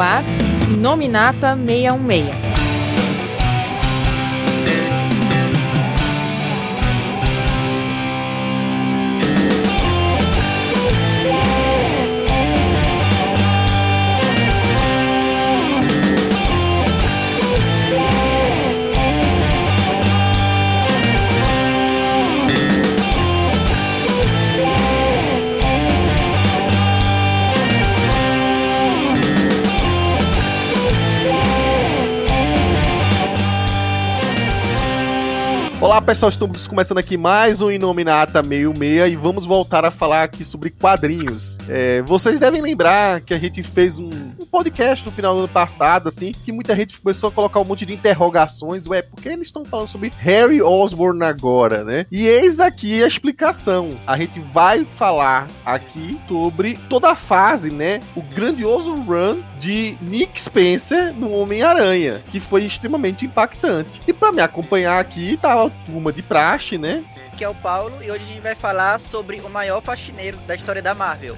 ar Nominata 616. Olá pessoal, estamos começando aqui mais um Inominata meio meia e vamos voltar a falar aqui sobre quadrinhos. É, vocês devem lembrar que a gente fez um, um, podcast no final do ano passado, assim, que muita gente começou a colocar um monte de interrogações. Ué, por que eles estão falando sobre Harry Osborn agora, né? E eis aqui a explicação. A gente vai falar aqui sobre toda a fase, né? O grandioso run de Nick Spencer no Homem-Aranha, que foi extremamente impactante. E para me acompanhar aqui tá turma de praxe, né? Que é o Paulo, e hoje a gente vai falar sobre o maior faxineiro da história da Marvel.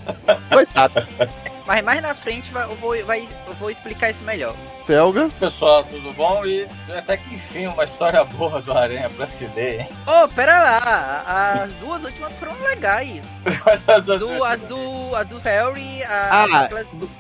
Coitado. Mas mais na frente eu vou, vai, eu vou explicar isso melhor. Felga. Pessoal, tudo bom? E até que enfim, uma história boa do Aranha pra se ler, hein? Ô, oh, pera lá, as duas últimas foram legais. as, do, as, do, as do Harry, a... Ah,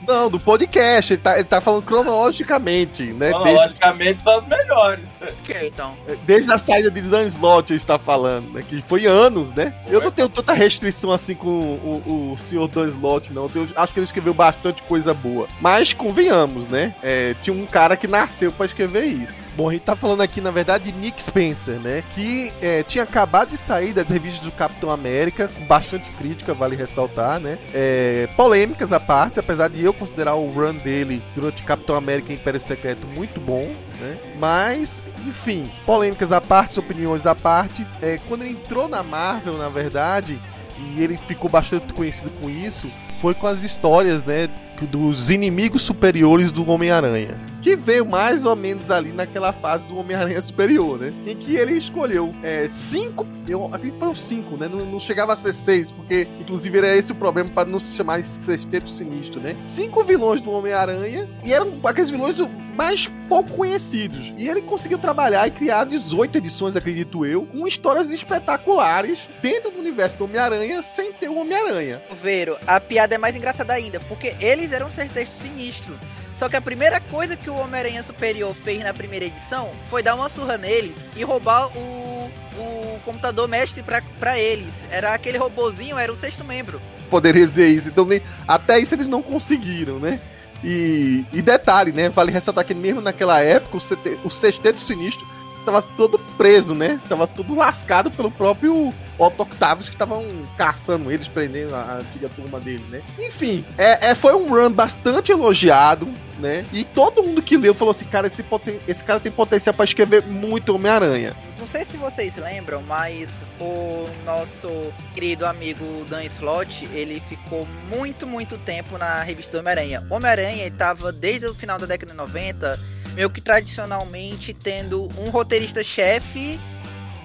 não, do podcast, ele tá, ele tá falando cronologicamente, né? Cronologicamente Desde... são as melhores. Ok, então. Desde a saída de Dan Slott ele está falando, né? Que foi anos, né? Eu não tenho tanta restrição assim com o, o, o senhor Dan Slott, não. Eu acho que ele escreveu bastante coisa boa. Mas convenhamos, né? É, tinha um cara que nasceu para escrever isso. Bom, a gente tá falando aqui, na verdade, de Nick Spencer, né? Que é, tinha acabado de sair das revistas do Capitão América, com bastante crítica, vale ressaltar, né? É, polêmicas à parte, apesar de eu considerar o run dele durante Capitão América e Império Secreto muito bom, né? Mas, enfim, polêmicas à parte, opiniões à parte. É, quando ele entrou na Marvel, na verdade, e ele ficou bastante conhecido com isso, foi com as histórias, né? Dos inimigos superiores do Homem-Aranha. Que veio mais ou menos ali naquela fase do Homem-Aranha Superior, né? Em que ele escolheu é, cinco. Eu acredito que foram cinco, né? Não, não, chegava a ser seis, porque inclusive era esse o problema para não se chamar Sexteto Sinistro, né? Cinco vilões do Homem-Aranha e eram aqueles vilões mais pouco conhecidos. E ele conseguiu trabalhar e criar 18 edições, acredito eu, com histórias espetaculares dentro do universo do Homem-Aranha sem ter o Homem-Aranha. Vero, a piada é mais engraçada ainda, porque eles eram um Sexteto Sinistro. Só que a primeira coisa que o Homem-Aranha Superior fez na primeira edição foi dar uma surra neles e roubar o, o computador mestre para eles. Era aquele robozinho, era o sexto membro. Poderia dizer isso, então nem, até isso eles não conseguiram, né? E, e detalhe, né? Vale ressaltar que mesmo naquela época o, CT, o Sexteto Sinistro tava todo preso, né? Tava tudo lascado pelo próprio Otto Octavius que estavam caçando eles, prendendo a antiga turma dele, né? Enfim, é, é, foi um run bastante elogiado, né? E todo mundo que leu falou assim, cara, esse, esse cara tem potencial para escrever muito Homem-Aranha. Não sei se vocês lembram, mas o nosso querido amigo Dan Slott, ele ficou muito, muito tempo na revista do Homem-Aranha. Homem-Aranha, ele tava desde o final da década de 90 meio que tradicionalmente tendo um roteirista-chefe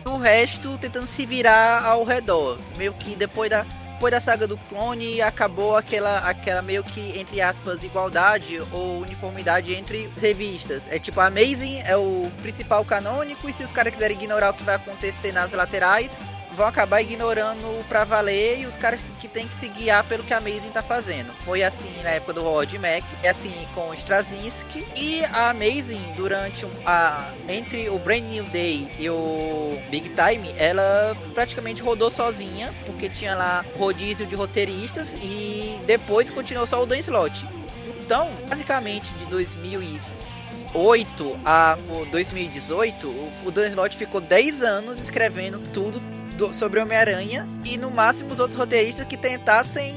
e o resto tentando se virar ao redor. Meio que depois da, depois da saga do clone acabou aquela, aquela meio que, entre aspas, igualdade ou uniformidade entre revistas. É tipo, a Amazing é o principal canônico e se os caras quiserem ignorar o que vai acontecer nas laterais, vão acabar ignorando pra valer e os caras que tem que se guiar pelo que a Amazing tá fazendo. Foi assim na época do Rod Mac, é assim com o Straczynski e a Amazing durante a entre o Brand New Day e o Big Time, ela praticamente rodou sozinha, porque tinha lá rodízio de roteiristas e depois continuou só o Dan Slott. Então, basicamente de 2008 a 2018, o Dan Slott ficou 10 anos escrevendo tudo do, sobre Homem-Aranha e no máximo os outros roteiristas que tentassem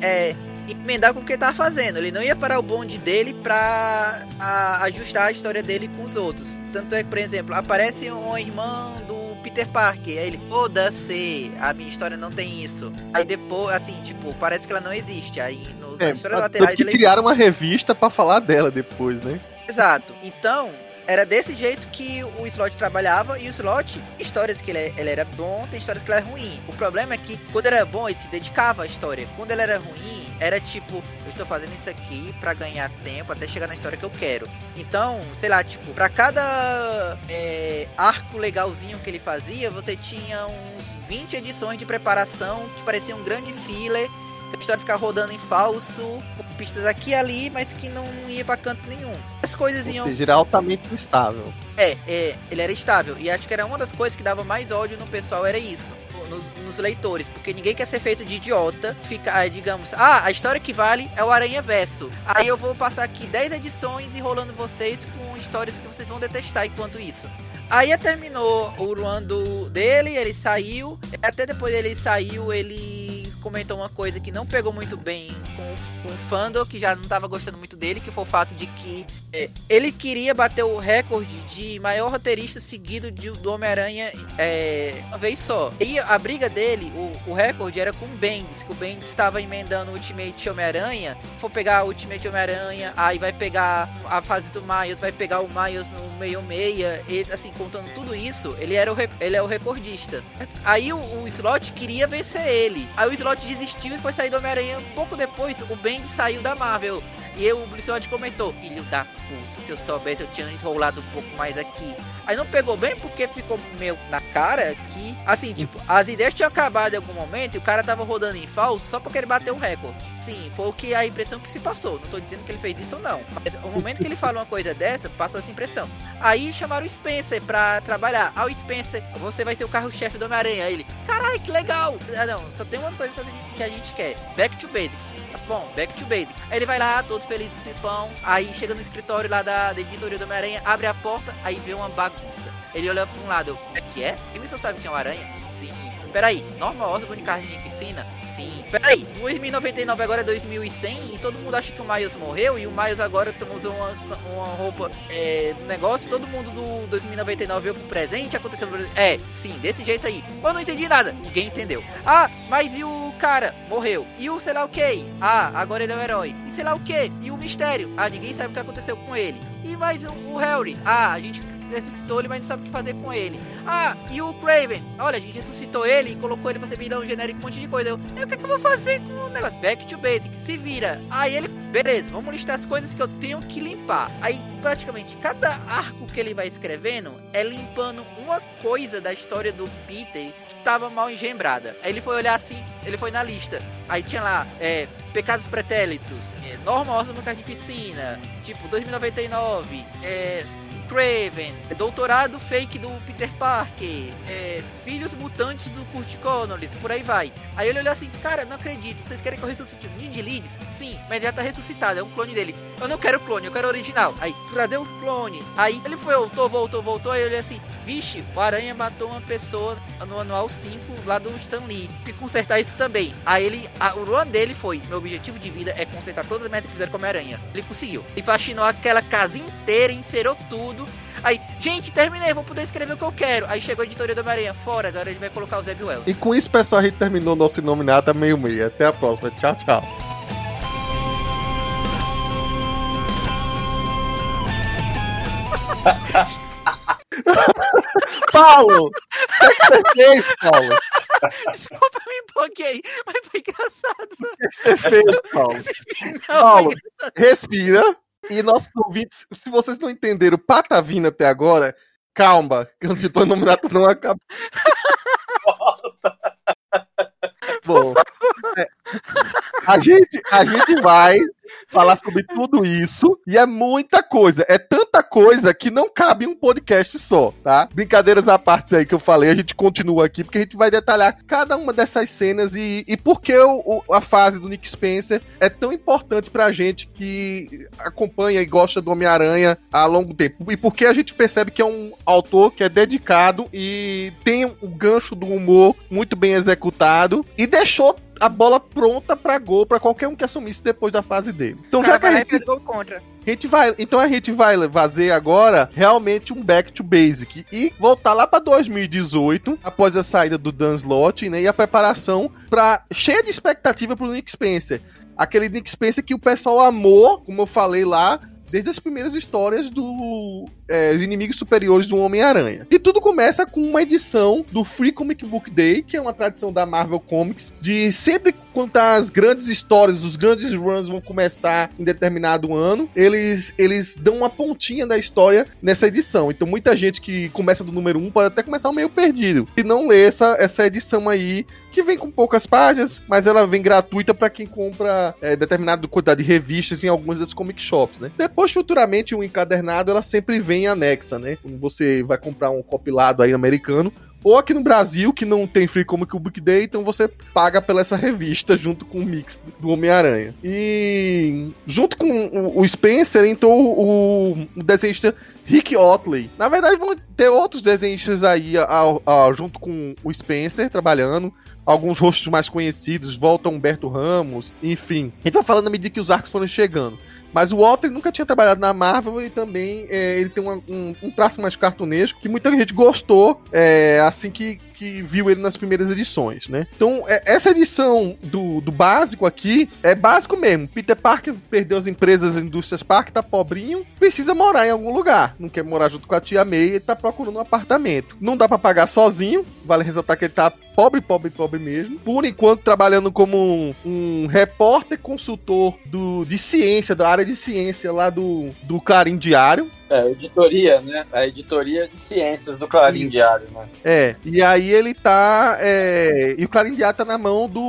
é, emendar com o que ele tava fazendo. Ele não ia parar o bonde dele pra a, ajustar a história dele com os outros. Tanto é que, por exemplo, aparece uma irmã do Peter Parker. Aí ele, foda-se, a minha história não tem isso. Aí depois, assim, tipo, parece que ela não existe. Aí no, é, na história lateral. Que criaram uma revista para falar dela depois, né? Exato. Então, era desse jeito que o Slot trabalhava, e o Slot, histórias que ele, ele era bom, tem histórias que ele era ruim. O problema é que quando era bom, ele se dedicava à história. Quando ele era ruim, era tipo, eu estou fazendo isso aqui para ganhar tempo até chegar na história que eu quero. Então, sei lá, tipo, para cada é, arco legalzinho que ele fazia, você tinha uns 20 edições de preparação que parecia um grande filler a história ficar rodando em falso, com pistas aqui e ali, mas que não ia pra canto nenhum. As coisas Ou iam. seja, era altamente instável. É, é, ele era estável. E acho que era uma das coisas que dava mais ódio no pessoal, era isso. Nos, nos leitores, porque ninguém quer ser feito de idiota, ficar, digamos, ah, a história que vale é o Aranha Verso. Aí eu vou passar aqui 10 edições enrolando vocês com histórias que vocês vão detestar enquanto isso. Aí terminou o run do, dele, ele saiu. Até depois ele saiu, ele comentou uma coisa que não pegou muito bem com, com o Fandor, que já não estava gostando muito dele, que foi o fato de que ele queria bater o recorde de maior roteirista seguido de, do Homem-Aranha é, uma vez só. E a briga dele, o, o recorde era com o Bendis, que o Bendis estava emendando o Ultimate Homem-Aranha. Se for pegar o Ultimate Homem-Aranha, aí vai pegar a fase do Miles, vai pegar o Miles no meio meia, e assim, contando tudo isso, ele era o, ele é o recordista. Aí o, o Slot queria vencer ele. Aí o Slot desistiu e foi sair do Homem-Aranha. Pouco depois, o Bendis saiu da Marvel. E o Blizzard comentou: Filho da puta, se eu soubesse, eu tinha enrolado um pouco mais aqui. Aí não pegou bem porque ficou meio na cara que, assim, tipo, as ideias tinham acabado em algum momento e o cara tava rodando em falso só porque ele bateu um recorde. Sim, foi o que a impressão que se passou. Não tô dizendo que ele fez isso ou não. Mas o momento que ele fala uma coisa dessa, passou essa impressão. Aí chamaram o Spencer pra trabalhar. Ah, o Spencer, você vai ser o carro-chefe do Homem-Aranha. Aí ele, caralho, que legal. Ah, não, só tem uma coisa que a gente quer. Back to basics. Bom, back to basics. Aí ele vai lá, todo feliz no tempão. Aí chega no escritório lá da, da editoria do Homem-Aranha, abre a porta, aí vê uma bagunça. Ele olha pra um lado, é que é? Quem só sabe quem é o Aranha? Sim. Peraí, Normal Osborn e Carnificina? Sim. Peraí, 2099 agora é 2100 e todo mundo acha que o Miles morreu e o Miles agora usa uma, uma roupa é, negócio todo mundo do 2099 veio pro presente, aconteceu É, sim, desse jeito aí. Eu não entendi nada, ninguém entendeu. Ah, mas e o cara? Morreu. E o sei lá o que? Ah, agora ele é o herói. E sei lá o que? E o mistério? Ah, ninguém sabe o que aconteceu com ele. E mais o, o Harry? Ah, a gente ressuscitou ele, mas não sabe o que fazer com ele. Ah, e o Craven? Olha, a gente ressuscitou ele e colocou ele pra ser vilão genérico, um monte de coisa. Eu, o que, é que eu vou fazer com o negócio? Back to basic, se vira. Aí ele, beleza, vamos listar as coisas que eu tenho que limpar. Aí, praticamente, cada arco que ele vai escrevendo é limpando uma coisa da história do Peter que tava mal engembrada. Aí ele foi olhar assim, ele foi na lista. Aí tinha lá, é, Pecados Pretélitos, é, Norma Osmo Carnificina, tipo, 2099, é, Craven, doutorado fake do Peter Parker, é, filhos mutantes do Kurt Connors, por aí vai. Aí ele olhou assim, cara, não acredito, vocês querem que eu ressuscite o Ninja Leeds? Sim, mas já tá ressuscitado, é um clone dele. Eu não quero clone, eu quero original. Aí, trazer o clone. Aí ele foi, voltou, voltou, voltou, aí olhei assim, vixe, o Aranha matou uma pessoa no anual 5 lá do Stan Lee. Tem que consertar isso também. Aí ele, a, o run dele foi, meu objetivo de vida é consertar todas as metas que fizeram com a Aranha. Ele conseguiu. Ele faxinou aquela casa inteira, inserou tudo. Aí, gente, terminei, vou poder escrever o que eu quero. Aí chegou a editoria do Homem-Aranha, fora, agora ele vai colocar o Zeb Wells. E com isso, pessoal, a gente terminou nosso Inominata meio meio. Até a próxima. Tchau, tchau. Paulo! O que, é você fez, Paulo? Desculpa, eu me empolguei, mas foi engraçado. O que, é você fez, Paulo? Não, Paulo, respira. E nossos ouvintes, se vocês não entenderam patavina até agora, calma, que o Titã Nominato não acabou. Bom, é, a, gente, a gente vai falar sobre tudo isso e é muita coisa. É tanta coisa que não cabe um podcast só, tá? Brincadeiras à parte aí que eu falei, a gente continua aqui porque a gente vai detalhar cada uma dessas cenas e, e por que o, a fase do Nick Spencer é tão importante pra gente que acompanha e gosta do Homem-Aranha há longo tempo. E por que a gente percebe que é um autor que é dedicado e tem um gancho do humor muito bem executado e deixou a bola pronta pra gol pra qualquer um que assumisse depois da fase dele. Então O já cara que a gente gol contra. a gente vai, então a gente vai fazer agora realmente um back to basic e voltar lá pra 2018, após a saída do Dan Slott, né, e a preparação para cheia de expectativa pro Nick Spencer. Aquele Nick Spencer que o pessoal amou, como eu falei lá, desde as primeiras histórias do é, inimigos superiores do Homem-Aranha. E tudo começa com uma edição do Free Comic Book Day, que é uma tradição da Marvel Comics, de sempre contar as grandes histórias, os grandes runs vão começar em determinado ano, eles, eles dão uma pontinha da história nessa edição. Então muita gente que começa do número 1 pode até começar meio perdido. E não lê essa, essa edição aí que vem com poucas páginas, mas ela vem gratuita para quem compra é, quantidade de revistas em algumas das comic shops, né? Depois, futuramente, um encadernado, ela sempre vem anexa, né? Quando você vai comprar um compilado aí americano, ou aqui no Brasil, que não tem Free Comic Book Day, então você paga pela essa revista junto com o mix do Homem-Aranha. E junto com o Spencer entrou o, o desenhista Rick Otley. Na verdade, vão ter outros desenhistas aí junto com o Spencer trabalhando. Alguns rostos mais conhecidos, volta Humberto Ramos, enfim. A gente vai falando à medida que os arcos foram chegando. Mas o Walter nunca tinha trabalhado na Marvel e também é, ele tem uma, um, um, traço mais cartunesco que muita gente gostou é, assim que, que viu ele nas primeiras edições, né? Então, é, essa edição do, do básico aqui é básico mesmo. Peter Parker perdeu as empresas, as indústrias Parker, tá pobrinho, precisa morar em algum lugar. Não quer morar junto com a tia May tá procurando um apartamento. Não dá para pagar sozinho, vale ressaltar que ele tá pobre, pobre, pobre mesmo. Por enquanto, trabalhando como um, um repórter consultor do, de ciência, da área de ciência lá do, do Clarim Diário. É, editoria, né? A editoria de ciências do Clarim e, Diário, né? É, e aí ele tá. É, e o Clarim Diário tá na mão do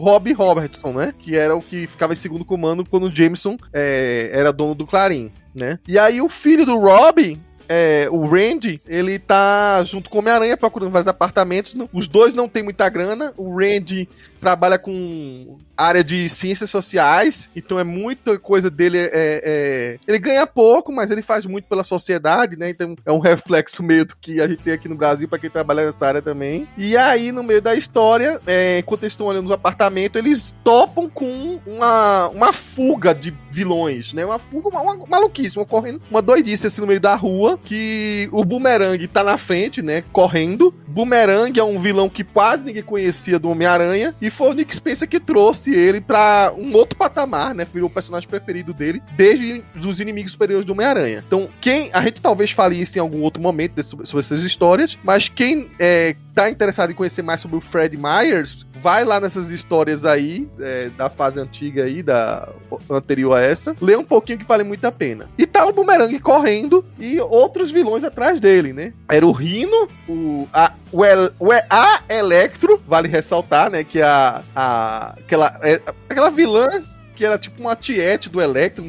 Rob Robertson, né? Que era o que ficava em segundo comando quando o Jameson é, era dono do Clarim. Né? E aí o filho do Rob é, o Randy, ele tá junto com o Homem-Aranha procurando vários apartamentos. Os dois não tem muita grana. O Randy trabalha com área de ciências sociais, então é muita coisa dele. É, é, ele ganha pouco, mas ele faz muito pela sociedade, né? Então é um reflexo meio do que a gente tem aqui no Brasil para quem trabalha nessa área também. E aí, no meio da história, é, enquanto eles estão olhando os apartamentos, eles topam com uma, uma fuga de vilões, né? Uma fuga, uma, uma maluquice, uma correndo, uma doidice assim no meio da rua, que o Boomerang tá na frente, né? Correndo. Boomerang é um vilão que quase ninguém conhecia do Homem-Aranha e foi o Nick Spencer que trouxe ele para um outro patamar, né? Virou o personagem preferido dele desde os inimigos superiores do Homem-Aranha. Então, quem. A gente talvez fale isso em algum outro momento desse, sobre essas histórias, mas quem é, tá interessado em conhecer mais sobre o Fred Myers, vai lá nessas histórias aí, é, da fase antiga aí, da anterior a essa, lê um pouquinho que vale muito a pena. E tá o Boomerang correndo e outros vilões atrás dele, né? Era o Rino, o, a, o, El, o a Electro, vale ressaltar, né? Que a, a aquela, é, aquela vilã que era tipo uma tiete do Electro,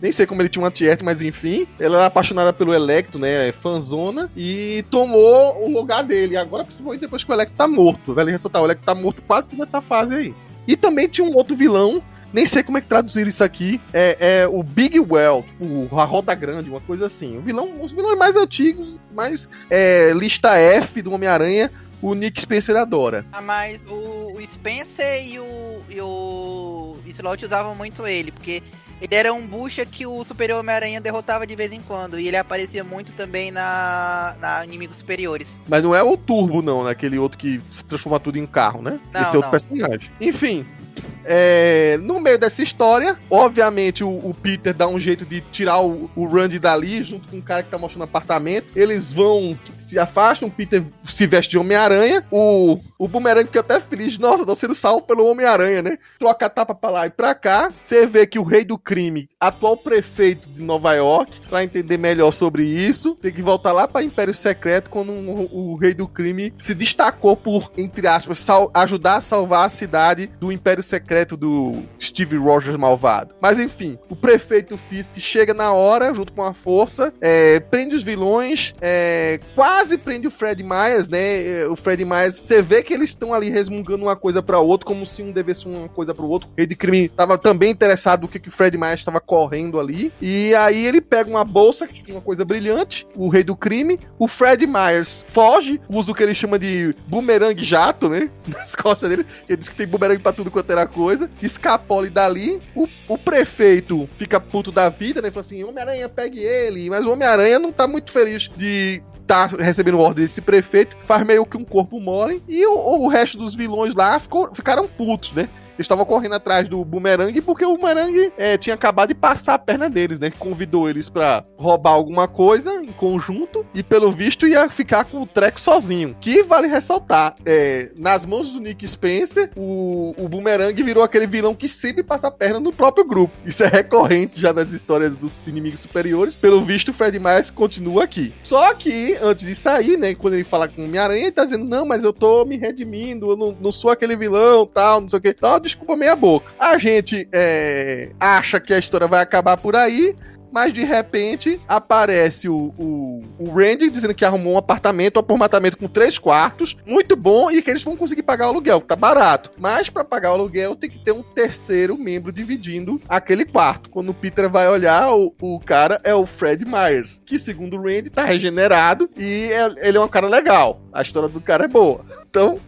nem sei como ele tinha uma tiete, mas enfim. Ela era apaixonada pelo Electro, né? Fanzona. E tomou o lugar dele. Agora, principalmente depois que o Electro tá morto. Vale ressaltar, o Electro tá morto quase toda essa fase aí. E também tinha um outro vilão nem sei como é que traduziram isso aqui. É, é o Big Well, tipo, a Roda Grande, uma coisa assim. O vilão, os vilões mais antigos, mais é, lista F do Homem-Aranha, o Nick Spencer adora. Ah, mas o, Spencer e o, e o Slot usavam muito ele, porque ele era um bucha que o Superior Homem-Aranha derrotava de vez em quando. E ele aparecia muito também na, na Inimigos Superiores. Mas não é o Turbo, não, né? Aquele outro que transforma tudo em carro, né? Não, Esse é outro personagem. Enfim, é, no meio dessa história, obviamente o, o, Peter dá um jeito de tirar o, o Randy dali, junto com o cara que tá mostrando apartamento. Eles vão, se afastam, o Peter se veste de Homem-Aranha. O, o Boomerang fica até feliz. Nossa, tô sendo salvo pelo Homem-Aranha, né? Troca a tapa pra lá e pra cá. Você vê que o rei do crime, atual prefeito de Nova York, pra entender melhor sobre isso, tem que voltar lá pra Império Secreto quando o, o rei do crime se destacou por, entre aspas, sal, ajudar a salvar a cidade do Império Secreto do Steve Rogers malvado. Mas enfim, o prefeito Fisk chega na hora, junto com a força, é, prende os vilões, é, quase prende o Fred Myers, né? É, o Fred Myers, você vê que eles estão ali resmungando uma coisa para outra, como se um devesse uma coisa para o outro. O rei de crime tava também interessado no que, que o Fred Myers estava correndo ali. E aí ele pega uma bolsa, que tinha uma coisa brilhante, o rei do crime. O Fred Myers foge, usa o que ele chama de boomerang jato, né? Nas costas dele. Ele diz que tem boomerang pra tudo quanto era coisa. Escapole dali. O, o prefeito fica puto da vida, né? Fala assim: Homem-Aranha, pegue ele. Mas o Homem-Aranha não tá muito feliz de tá recebendo ordem desse prefeito, faz meio que um corpo mole, e o, o resto dos vilões lá ficou, ficaram putos, né? Estavam correndo atrás do Boomerang porque o Boomerang é, tinha acabado de passar a perna deles, né? Convidou eles para roubar alguma coisa em conjunto e, pelo visto, ia ficar com o treco sozinho. Que vale ressaltar, é, nas mãos do Nick Spencer, o, o Boomerang virou aquele vilão que sempre passa a perna no próprio grupo. Isso é recorrente já nas histórias dos inimigos superiores. Pelo visto, o Fred Myers continua aqui. Só que, antes de sair, né, quando ele fala com o Homem-Aranha, ele tá dizendo, não, mas eu tô me redimindo, eu não, não sou aquele vilão, tal, não sei o que. Desculpa meia boca. A gente é, acha que a história vai acabar por aí, mas de repente aparece o, o, o Randy dizendo que arrumou um apartamento, um apartamento com três quartos, muito bom, e que eles vão conseguir pagar o aluguel, que tá barato. Mas para pagar o aluguel tem que ter um terceiro membro dividindo aquele quarto. Quando o Peter vai olhar, o, o cara é o Fred Myers, que segundo o Randy tá regenerado e é, ele é um cara legal. A história do cara é boa. Então,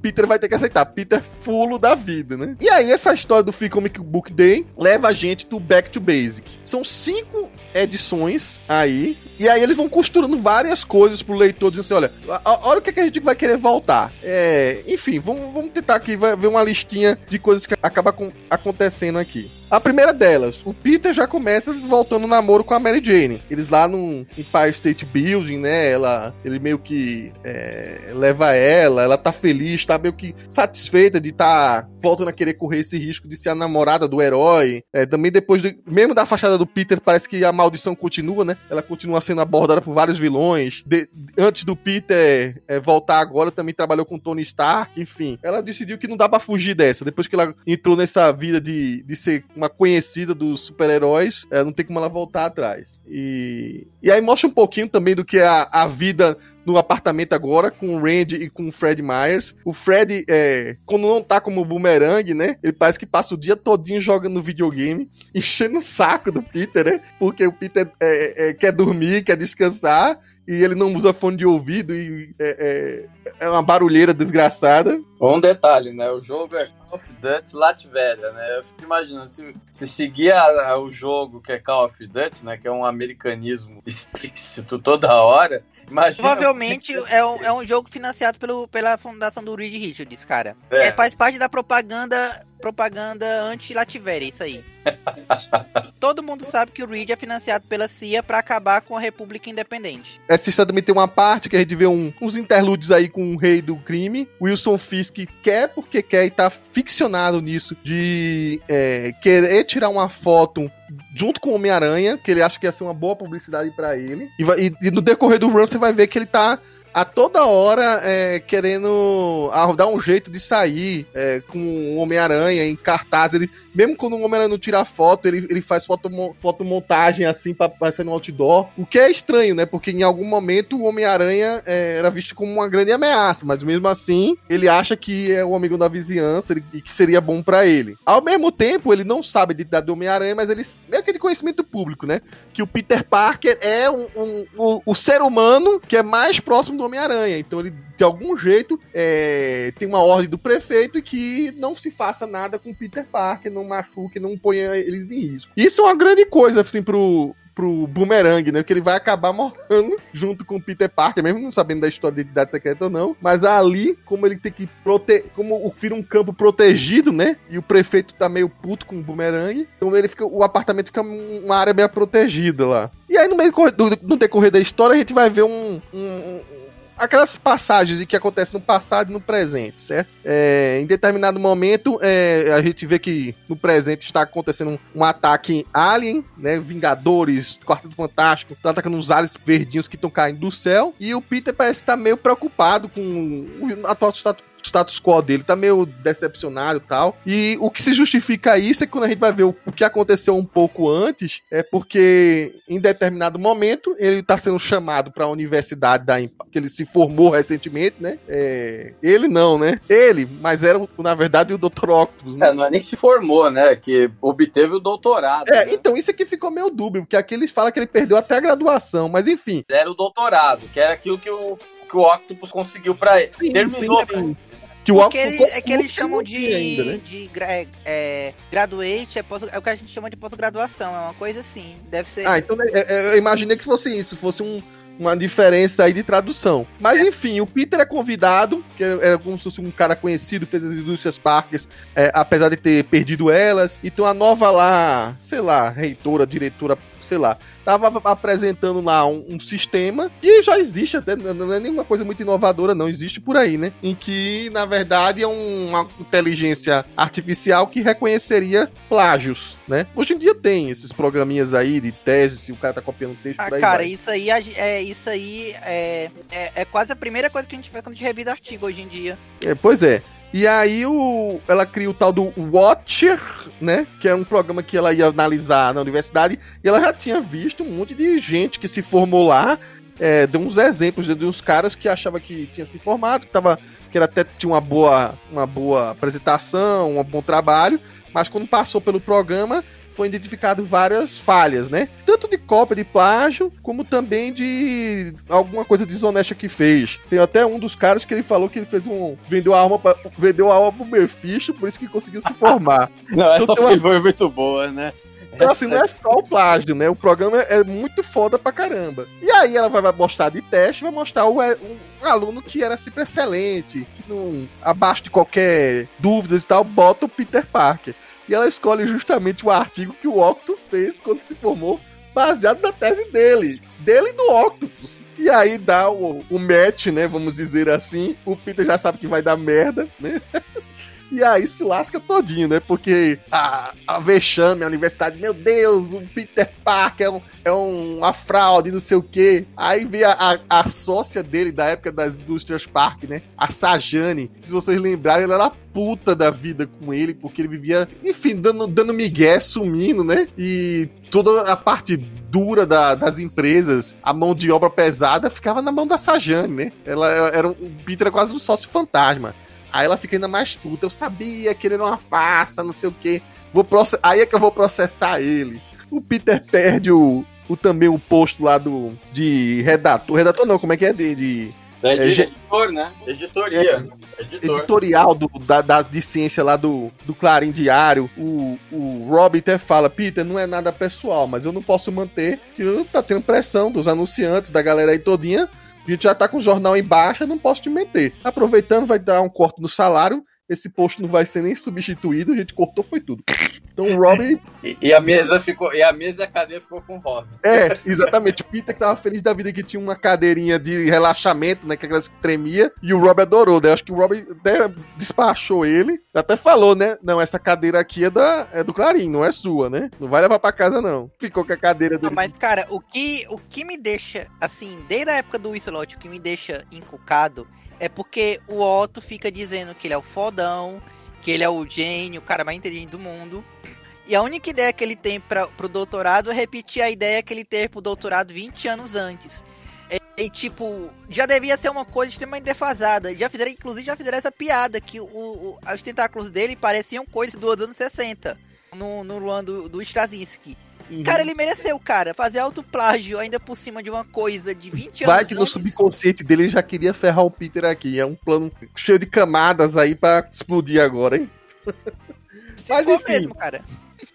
Peter vai ter que aceitar. Peter fulo da vida, né? E aí, essa história do Free Comic Book Day leva a gente do Back to Basic. São cinco edições aí. E aí eles vão costurando várias coisas pro leitor, dizendo assim, olha, olha o que, é que a gente vai querer voltar. É, enfim, vamos, vamos tentar aqui ver uma listinha de coisas que acaba acontecendo aqui. A primeira delas, o Peter já começa voltando o namoro com a Mary Jane. Eles lá no Empire State Building, né? Ela, ele meio que é, leva ela, ela tá feliz, tá meio que satisfeita de estar tá voltando a querer correr esse risco de ser a namorada do herói. É, também depois, de, mesmo da fachada do Peter, parece que a maldição continua, né? Ela continua sendo abordada por vários vilões. De, antes do Peter é, voltar agora, também trabalhou com Tony Stark, enfim. Ela decidiu que não dá para fugir dessa. Depois que ela entrou nessa vida de, de ser uma conhecida dos super-heróis, é, não tem como ela voltar atrás. E, e aí mostra um pouquinho também do que é a, a vida no apartamento agora com o Randy e com o Fred Myers. O Fred, é, quando não tá como boomerang, né? Ele parece que passa o dia todinho jogando videogame, enchendo o saco do Peter, né? Porque o Peter é, é, quer dormir, quer descansar. E ele não usa fone de ouvido e é, é, é uma barulheira desgraçada. Um detalhe, né? O jogo é Call of Duty Latvéria, né? Eu fico imaginando, se, se seguir a, a, o jogo que é Call of Duty, né? Que é um americanismo explícito toda hora, imagina... Provavelmente é um, é um jogo financiado pelo, pela fundação do Reed Richards, cara. É. é faz parte da propaganda propaganda anti-Lativéria, isso aí. Todo mundo sabe que o Reed é financiado pela CIA para acabar com a República Independente. Essa história também tem uma parte que a gente vê um, uns interlúdios aí com o rei do crime. Wilson Fisk quer porque quer e tá ficcionado nisso de é, querer tirar uma foto junto com o Homem-Aranha, que ele acha que ia ser uma boa publicidade para ele. E, e, e, no decorrer do run você vai ver que ele tá a toda hora é, querendo dar um jeito de sair é, com o Homem-Aranha em cartaz. Ele, mesmo quando o Homem-Aranha não tira foto, ele, ele faz foto, fotomontagem assim pra aparecer no outdoor. O que é estranho, né? Porque em algum momento o Homem-Aranha é, era visto como uma grande ameaça, mas mesmo assim ele acha que é o amigo da vizinhança e que seria bom para ele. Ao mesmo tempo, ele não sabe de idade do Homem-Aranha, mas ele meio que de conhecimento público, né? Que o Peter Parker é um, um, um, o ser humano que é mais próximo do Homem-Aranha. Então ele, de algum jeito, é, tem uma ordem do prefeito que não se faça nada com Peter Parker, não machuque, não ponha eles em risco. Isso é uma grande coisa, assim, pro, pro Boomerang, né? Que ele vai acabar morrendo junto com o Peter Parker, mesmo não sabendo da história de identidade secreta ou não. Mas ali, como ele tem que proteger. Como o vira um campo protegido, né? E o prefeito tá meio puto com o Boomerang. Então ele fica. O apartamento fica uma área meio protegida lá. E aí, no meio do, no decorrer da história, a gente vai ver um, um aquelas passagens que acontecem no passado e no presente, certo? É, em determinado momento, é, a gente vê que no presente está acontecendo um, um ataque alien, né? Vingadores, Quarteto Fantástico, estão atacando uns aliens verdinhos que estão caindo do céu. E o Peter parece estar meio preocupado com o atual status status quo dele tá meio decepcionado e tal. E o que se justifica isso é que quando a gente vai ver o, o que aconteceu um pouco antes, é porque em determinado momento ele tá sendo chamado para a universidade da que ele se formou recentemente, né? É, ele não, né? Ele, mas era na verdade o Dr. Octopus, né? É, não é nem se formou, né? Que obteve o doutorado. É, né? então isso aqui ficou meio dúbio, porque aqui eles falam que ele perdeu até a graduação, mas enfim. Era o doutorado, que era aquilo que o que o Octopus conseguiu para ele. Sim, Terminou. Sim, que o Porque ele, é que eles chamam de, ainda, né? de é, é, graduate, é, pós, é, o que a gente chama de pós-graduação, é uma coisa assim, deve ser. Ah, então né, é, é, eu imaginei que fosse isso, fosse um, uma diferença aí de tradução. Mas enfim, o Peter é convidado, que era como se fosse um cara conhecido, fez as indústrias parques, é, apesar de ter perdido elas. Então a nova lá, sei lá, reitora, diretora, sei lá, tava apresentando lá um, um, sistema que já existe até, não é nenhuma coisa muito inovadora, não, existe por aí, né? Em que, na verdade, é uma inteligência artificial que reconheceria plágios, né? Hoje em dia tem esses programinhas aí de tese, se o cara tá copiando texto ah, cara, vai. isso aí é isso aí é, é, é, quase a primeira coisa que a gente faz quando a gente revisa artigo hoje em dia. É, pois é. E aí o, ela cria o tal do Watcher, né? Que é um programa que ela ia analisar na universidade. E ela já tinha visto um monte de gente que se formou lá. É, deu uns exemplos de uns caras que achava que tinha se formado, que, tava, que ela até tinha uma boa, uma boa apresentação, um bom trabalho. Mas quando passou pelo programa, foi identificado várias falhas, né? Tanto de cópia, de plágio, como também de alguma coisa desonesta que fez. Tem até um dos caras que ele falou que ele fez um. vendeu a alma, pra, vendeu a alma pro Mephisto, por isso que conseguiu se formar. não, essa então, foi uma... muito boa, né? Então, assim, não é só o plágio, né? O programa é muito foda pra caramba. E aí ela vai mostrar de teste, vai mostrar o, um, um aluno que era sempre excelente, que não, abaixo de qualquer dúvida e tal, bota o Peter Parker. E ela escolhe justamente o artigo que o Octo fez quando se formou, baseado na tese dele. Dele e do Octopus. E aí dá o, o match, né? Vamos dizer assim. O Peter já sabe que vai dar merda, né? E aí se lasca todinho, né? Porque a, a vexame, a universidade, meu Deus, o Peter Parker é, um, é um, uma fraude, não sei o quê. Aí vem a, a, a sócia dele da época das indústrias Park, né? A Sajane. Se vocês lembrarem, ela era puta da vida com ele, porque ele vivia, enfim, dando, dando migué, sumindo, né? E toda a parte dura da, das empresas, a mão de obra pesada, ficava na mão da Sajane, né? Ela era um, o Peter era quase um sócio fantasma. Aí ela fica ainda mais puta. Eu sabia que ele era uma farsa, não sei o quê. Vou process... Aí é que eu vou processar ele. O Peter perde o, o também o posto lá do de redator. Redator não, como é que é? De. de é, de é, editor, né? Editoria. É, Editor. Editorial do, da, das, de ciência lá do, do Clarim Diário. O, o Rob até fala: Peter, não é nada pessoal, mas eu não posso manter. Que tá tendo pressão dos anunciantes, da galera aí todinha a gente já tá com o jornal em baixa, não posso te meter. Aproveitando, vai dar um corte no salário. Esse posto não vai ser nem substituído, a gente cortou, foi tudo. Então o Robin. E, e, a mesa ficou. E a mesa e a cadeira ficou com o Robin. É, exatamente. O Peter que tava feliz da vida que tinha uma cadeirinha de relaxamento, né? Que aquelas que tremia. E o Robin adorou, né? Acho que o Robin até despachou ele. Até falou, né? Não, essa cadeira aqui é, da, é do Clarim, não é sua, né? Não vai levar pra casa, não. Ficou com a cadeira dele. Não, mas, cara, o que, o que me deixa, assim, desde a época do Whistleot, o que me deixa encucado é porque o Otto fica dizendo que ele é o fodão, que ele é o gênio, o cara mais inteligente do mundo. E a única ideia que ele tem para pro doutorado é repetir a ideia que ele teve pro doutorado 20 anos antes. E, e, tipo, já devia ser uma coisa extremamente defasada. Já fizeram, inclusive, já fizeram essa piada que o, o os tentáculos dele pareciam coisas dos anos 60. No, no Luan do, do Straczynski. Uhum. Cara, ele mereceu, cara, fazer autoplágio ainda por cima de uma coisa de 20 anos. Vai que no subconsciente dele ele já queria ferrar o Peter aqui. É um plano cheio de camadas aí para explodir agora, hein? Se Mas enfim, mesmo, cara.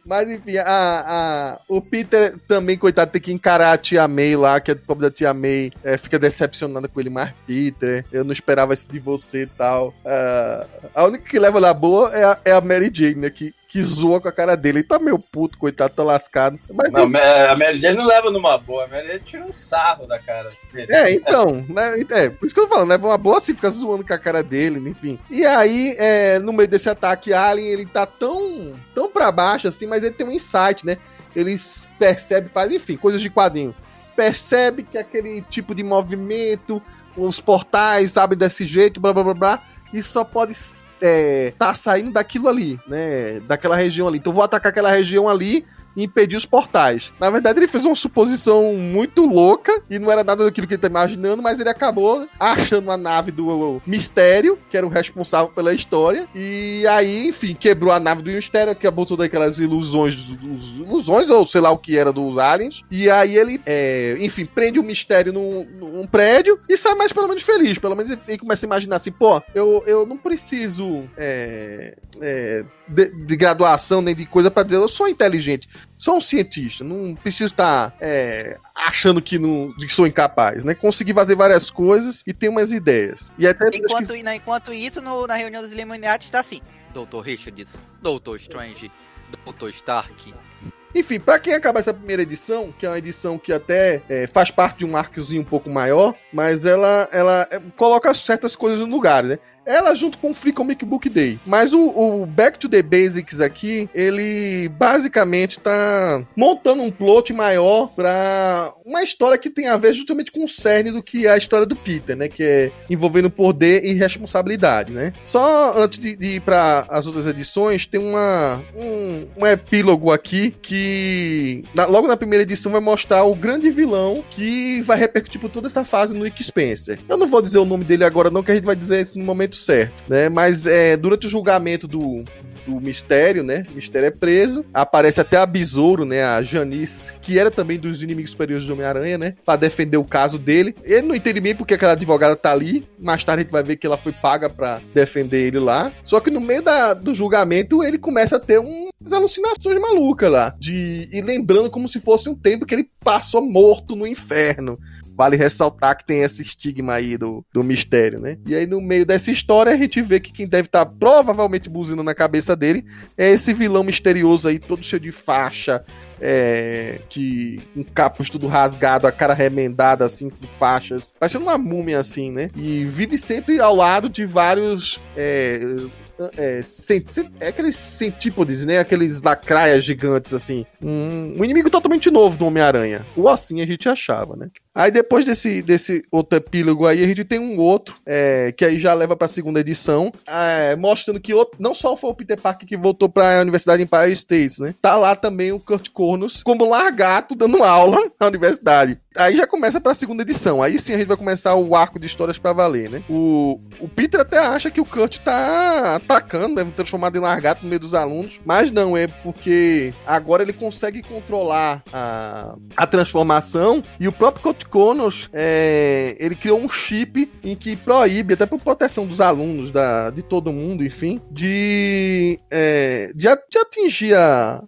Mas enfim, a, a, o Peter também, coitado, tem que encarar a tia May lá, que a pobre da tia May é, fica decepcionada com ele, mas Peter, eu não esperava isso de você e tal. Uh, a única que leva na boa é a, é a Mary Jane, né? Que que zoa com a cara dele. Ele tá meio puto, coitado, tá lascado. Mas não, a Mary Jane não leva numa boa, a Mary Jane tira um sarro da cara dele. É, então, né, é, por isso que eu falando, leva uma boa assim, fica zoando com a cara dele, enfim. E aí, é, no meio desse ataque, Alien, ele tá tão, tão pra baixo assim, mas ele tem um insight, né? Ele percebe, faz, enfim, coisas de quadrinho. Percebe que aquele tipo de movimento, os portais abrem desse jeito, blá blá blá blá, e só pode é, tá saindo daquilo ali, né? Daquela região ali. Então vou atacar aquela região ali e impedir os portais. Na verdade, ele fez uma suposição muito louca e não era nada daquilo que ele tá imaginando, mas ele acabou achando a nave do Mistério, que era o responsável pela história. E aí, enfim, quebrou a nave do Mistério, acabou todas aquelas ilusões, ilusões ou sei lá o que era dos aliens. E aí ele, é, enfim, prende o Mistério num, num, prédio e sai mais pelo menos feliz. Pelo menos ele começa a imaginar assim, pô, eu, eu não preciso curso é, é, de, de, graduação nem de coisa para dizer eu sou inteligente, sou um cientista, não preciso estar tá, é, achando que não que sou incapaz, né? Consegui fazer várias coisas e ter umas ideias. E até enquanto, que... enquanto isso, no, na reunião dos Illuminati está assim, Dr. Richards, Dr. Strange, Dr. Stark, enfim, para quem acaba essa primeira edição, que é uma edição que até é, faz parte de um arcozinho um pouco maior, mas ela, ela é, coloca certas coisas no lugar, né? Ela junto com o Free Comic Book Day. Mas o, o, Back to the Basics aqui, ele basicamente tá montando um plot maior pra uma história que tem a ver justamente com o cerne do que é a história do Peter, né? Que é envolvendo poder e responsabilidade, né? Só antes de, de ir para as outras edições, tem uma, um, um epílogo aqui que na, logo na primeira edição vai mostrar o grande vilão que vai repercutir por toda essa fase no Nick Spencer. Eu não vou dizer o nome dele agora não, que a gente vai dizer isso no momento certo, né? Mas é, durante o julgamento do, do Mistério, né? O Mistério é preso. Aparece até a Besouro, né? A Janice, que era também dos inimigos superiores do Homem-Aranha, né? Pra defender o caso dele. Ele não entende bem porque aquela advogada tá ali. Mais tarde a gente vai ver que ela foi paga para defender ele lá. Só que no meio da, do julgamento ele começa a ter umas alucinações malucas lá. De, e lembrando como se fosse um tempo que ele passou morto no inferno. Vale ressaltar que tem esse estigma aí do, do mistério, né? E aí, no meio dessa história, a gente vê que quem deve estar tá provavelmente buzindo na cabeça dele é esse vilão misterioso aí, todo cheio de faixa, é, que um capuz tudo rasgado, a cara remendada assim, com faixas, parecendo uma múmia assim, né? E vive sempre ao lado de vários. É, é, cent, é aqueles centípodes, né? Aqueles lacraias gigantes, assim. Um, um inimigo totalmente novo do Homem-Aranha. Ou assim a gente achava, né? Aí depois desse, desse outro epílogo aí, a gente tem um outro, é, que aí já leva pra segunda edição, é, mostrando que outro, não só foi o Peter Parker que voltou pra Universidade Empire States, né? Tá lá também o Kurt Cornus como largato dando aula na universidade. Aí já começa pra segunda edição. Aí sim a gente vai começar o arco de histórias pra valer, né? O, o Peter até acha que o Kurt tá atacando, né? Transformado em largato no meio dos alunos. Mas não, é porque agora ele consegue controlar a, a transformação e o próprio Kurt Connors, é, ele criou um chip em que proíbe, até por proteção dos alunos, da, de todo mundo, enfim, de, é, de, de, atingir a.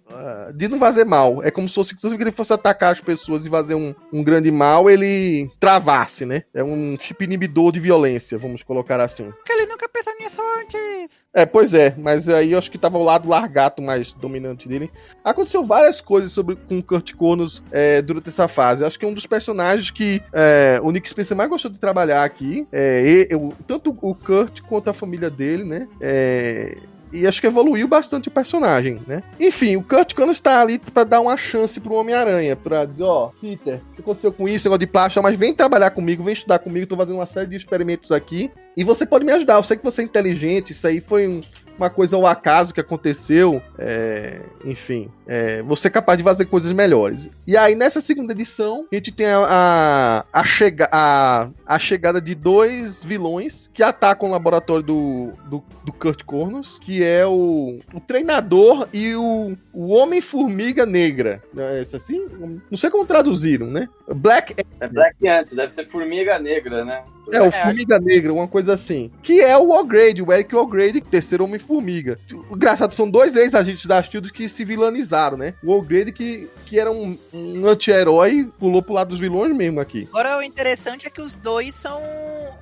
de não fazer mal. É como se fosse, inclusive, que ele fosse atacar as pessoas e fazer um, um grande mal, ele travasse, né? É um chip inibidor de violência, vamos colocar assim. Porque ele nunca pensou nisso antes. É, pois é, mas aí eu acho que tava o lado largato mais dominante dele. Aconteceu várias coisas sobre com o Kurt Connors é, durante essa fase. Eu acho que é um dos personagens que é, o Nick Spencer mais gostou de trabalhar aqui. É, eu, tanto o Kurt quanto a família dele, né? É, e acho que evoluiu bastante o personagem, né? Enfim, o Kurt Connors está ali para dar uma chance pro Homem-Aranha, para dizer, ó, oh, Peter, isso aconteceu com isso, negócio de plástico, mas vem trabalhar comigo, vem estudar comigo, tô fazendo uma série de experimentos aqui e você pode me ajudar. Eu sei que você é inteligente, isso aí foi um, uma coisa ao acaso que aconteceu, é, enfim, é, você é capaz de fazer coisas melhores. E aí, nessa segunda edição, a gente tem a, a, chega, a, a chegada de dois vilões que atacam o laboratório do, do, do Kurt Cornus, que é o, o treinador e o, o Homem-Formiga Negra. É isso assim? Não sei como traduziram, né? Black... É Black antes, deve ser Formiga Negra, né? É, o Formiga Negra, uma coisa assim. Que é o O'Grady, o Eric O'Grady, terceiro Homem-Formiga. Engraçado, são dois ex-agentes da SHIELD que se vilanizaram, né? O O'Grady, que, que era um, um anti-herói, pulou pro lado dos vilões mesmo aqui. Agora, o interessante é que os dois são,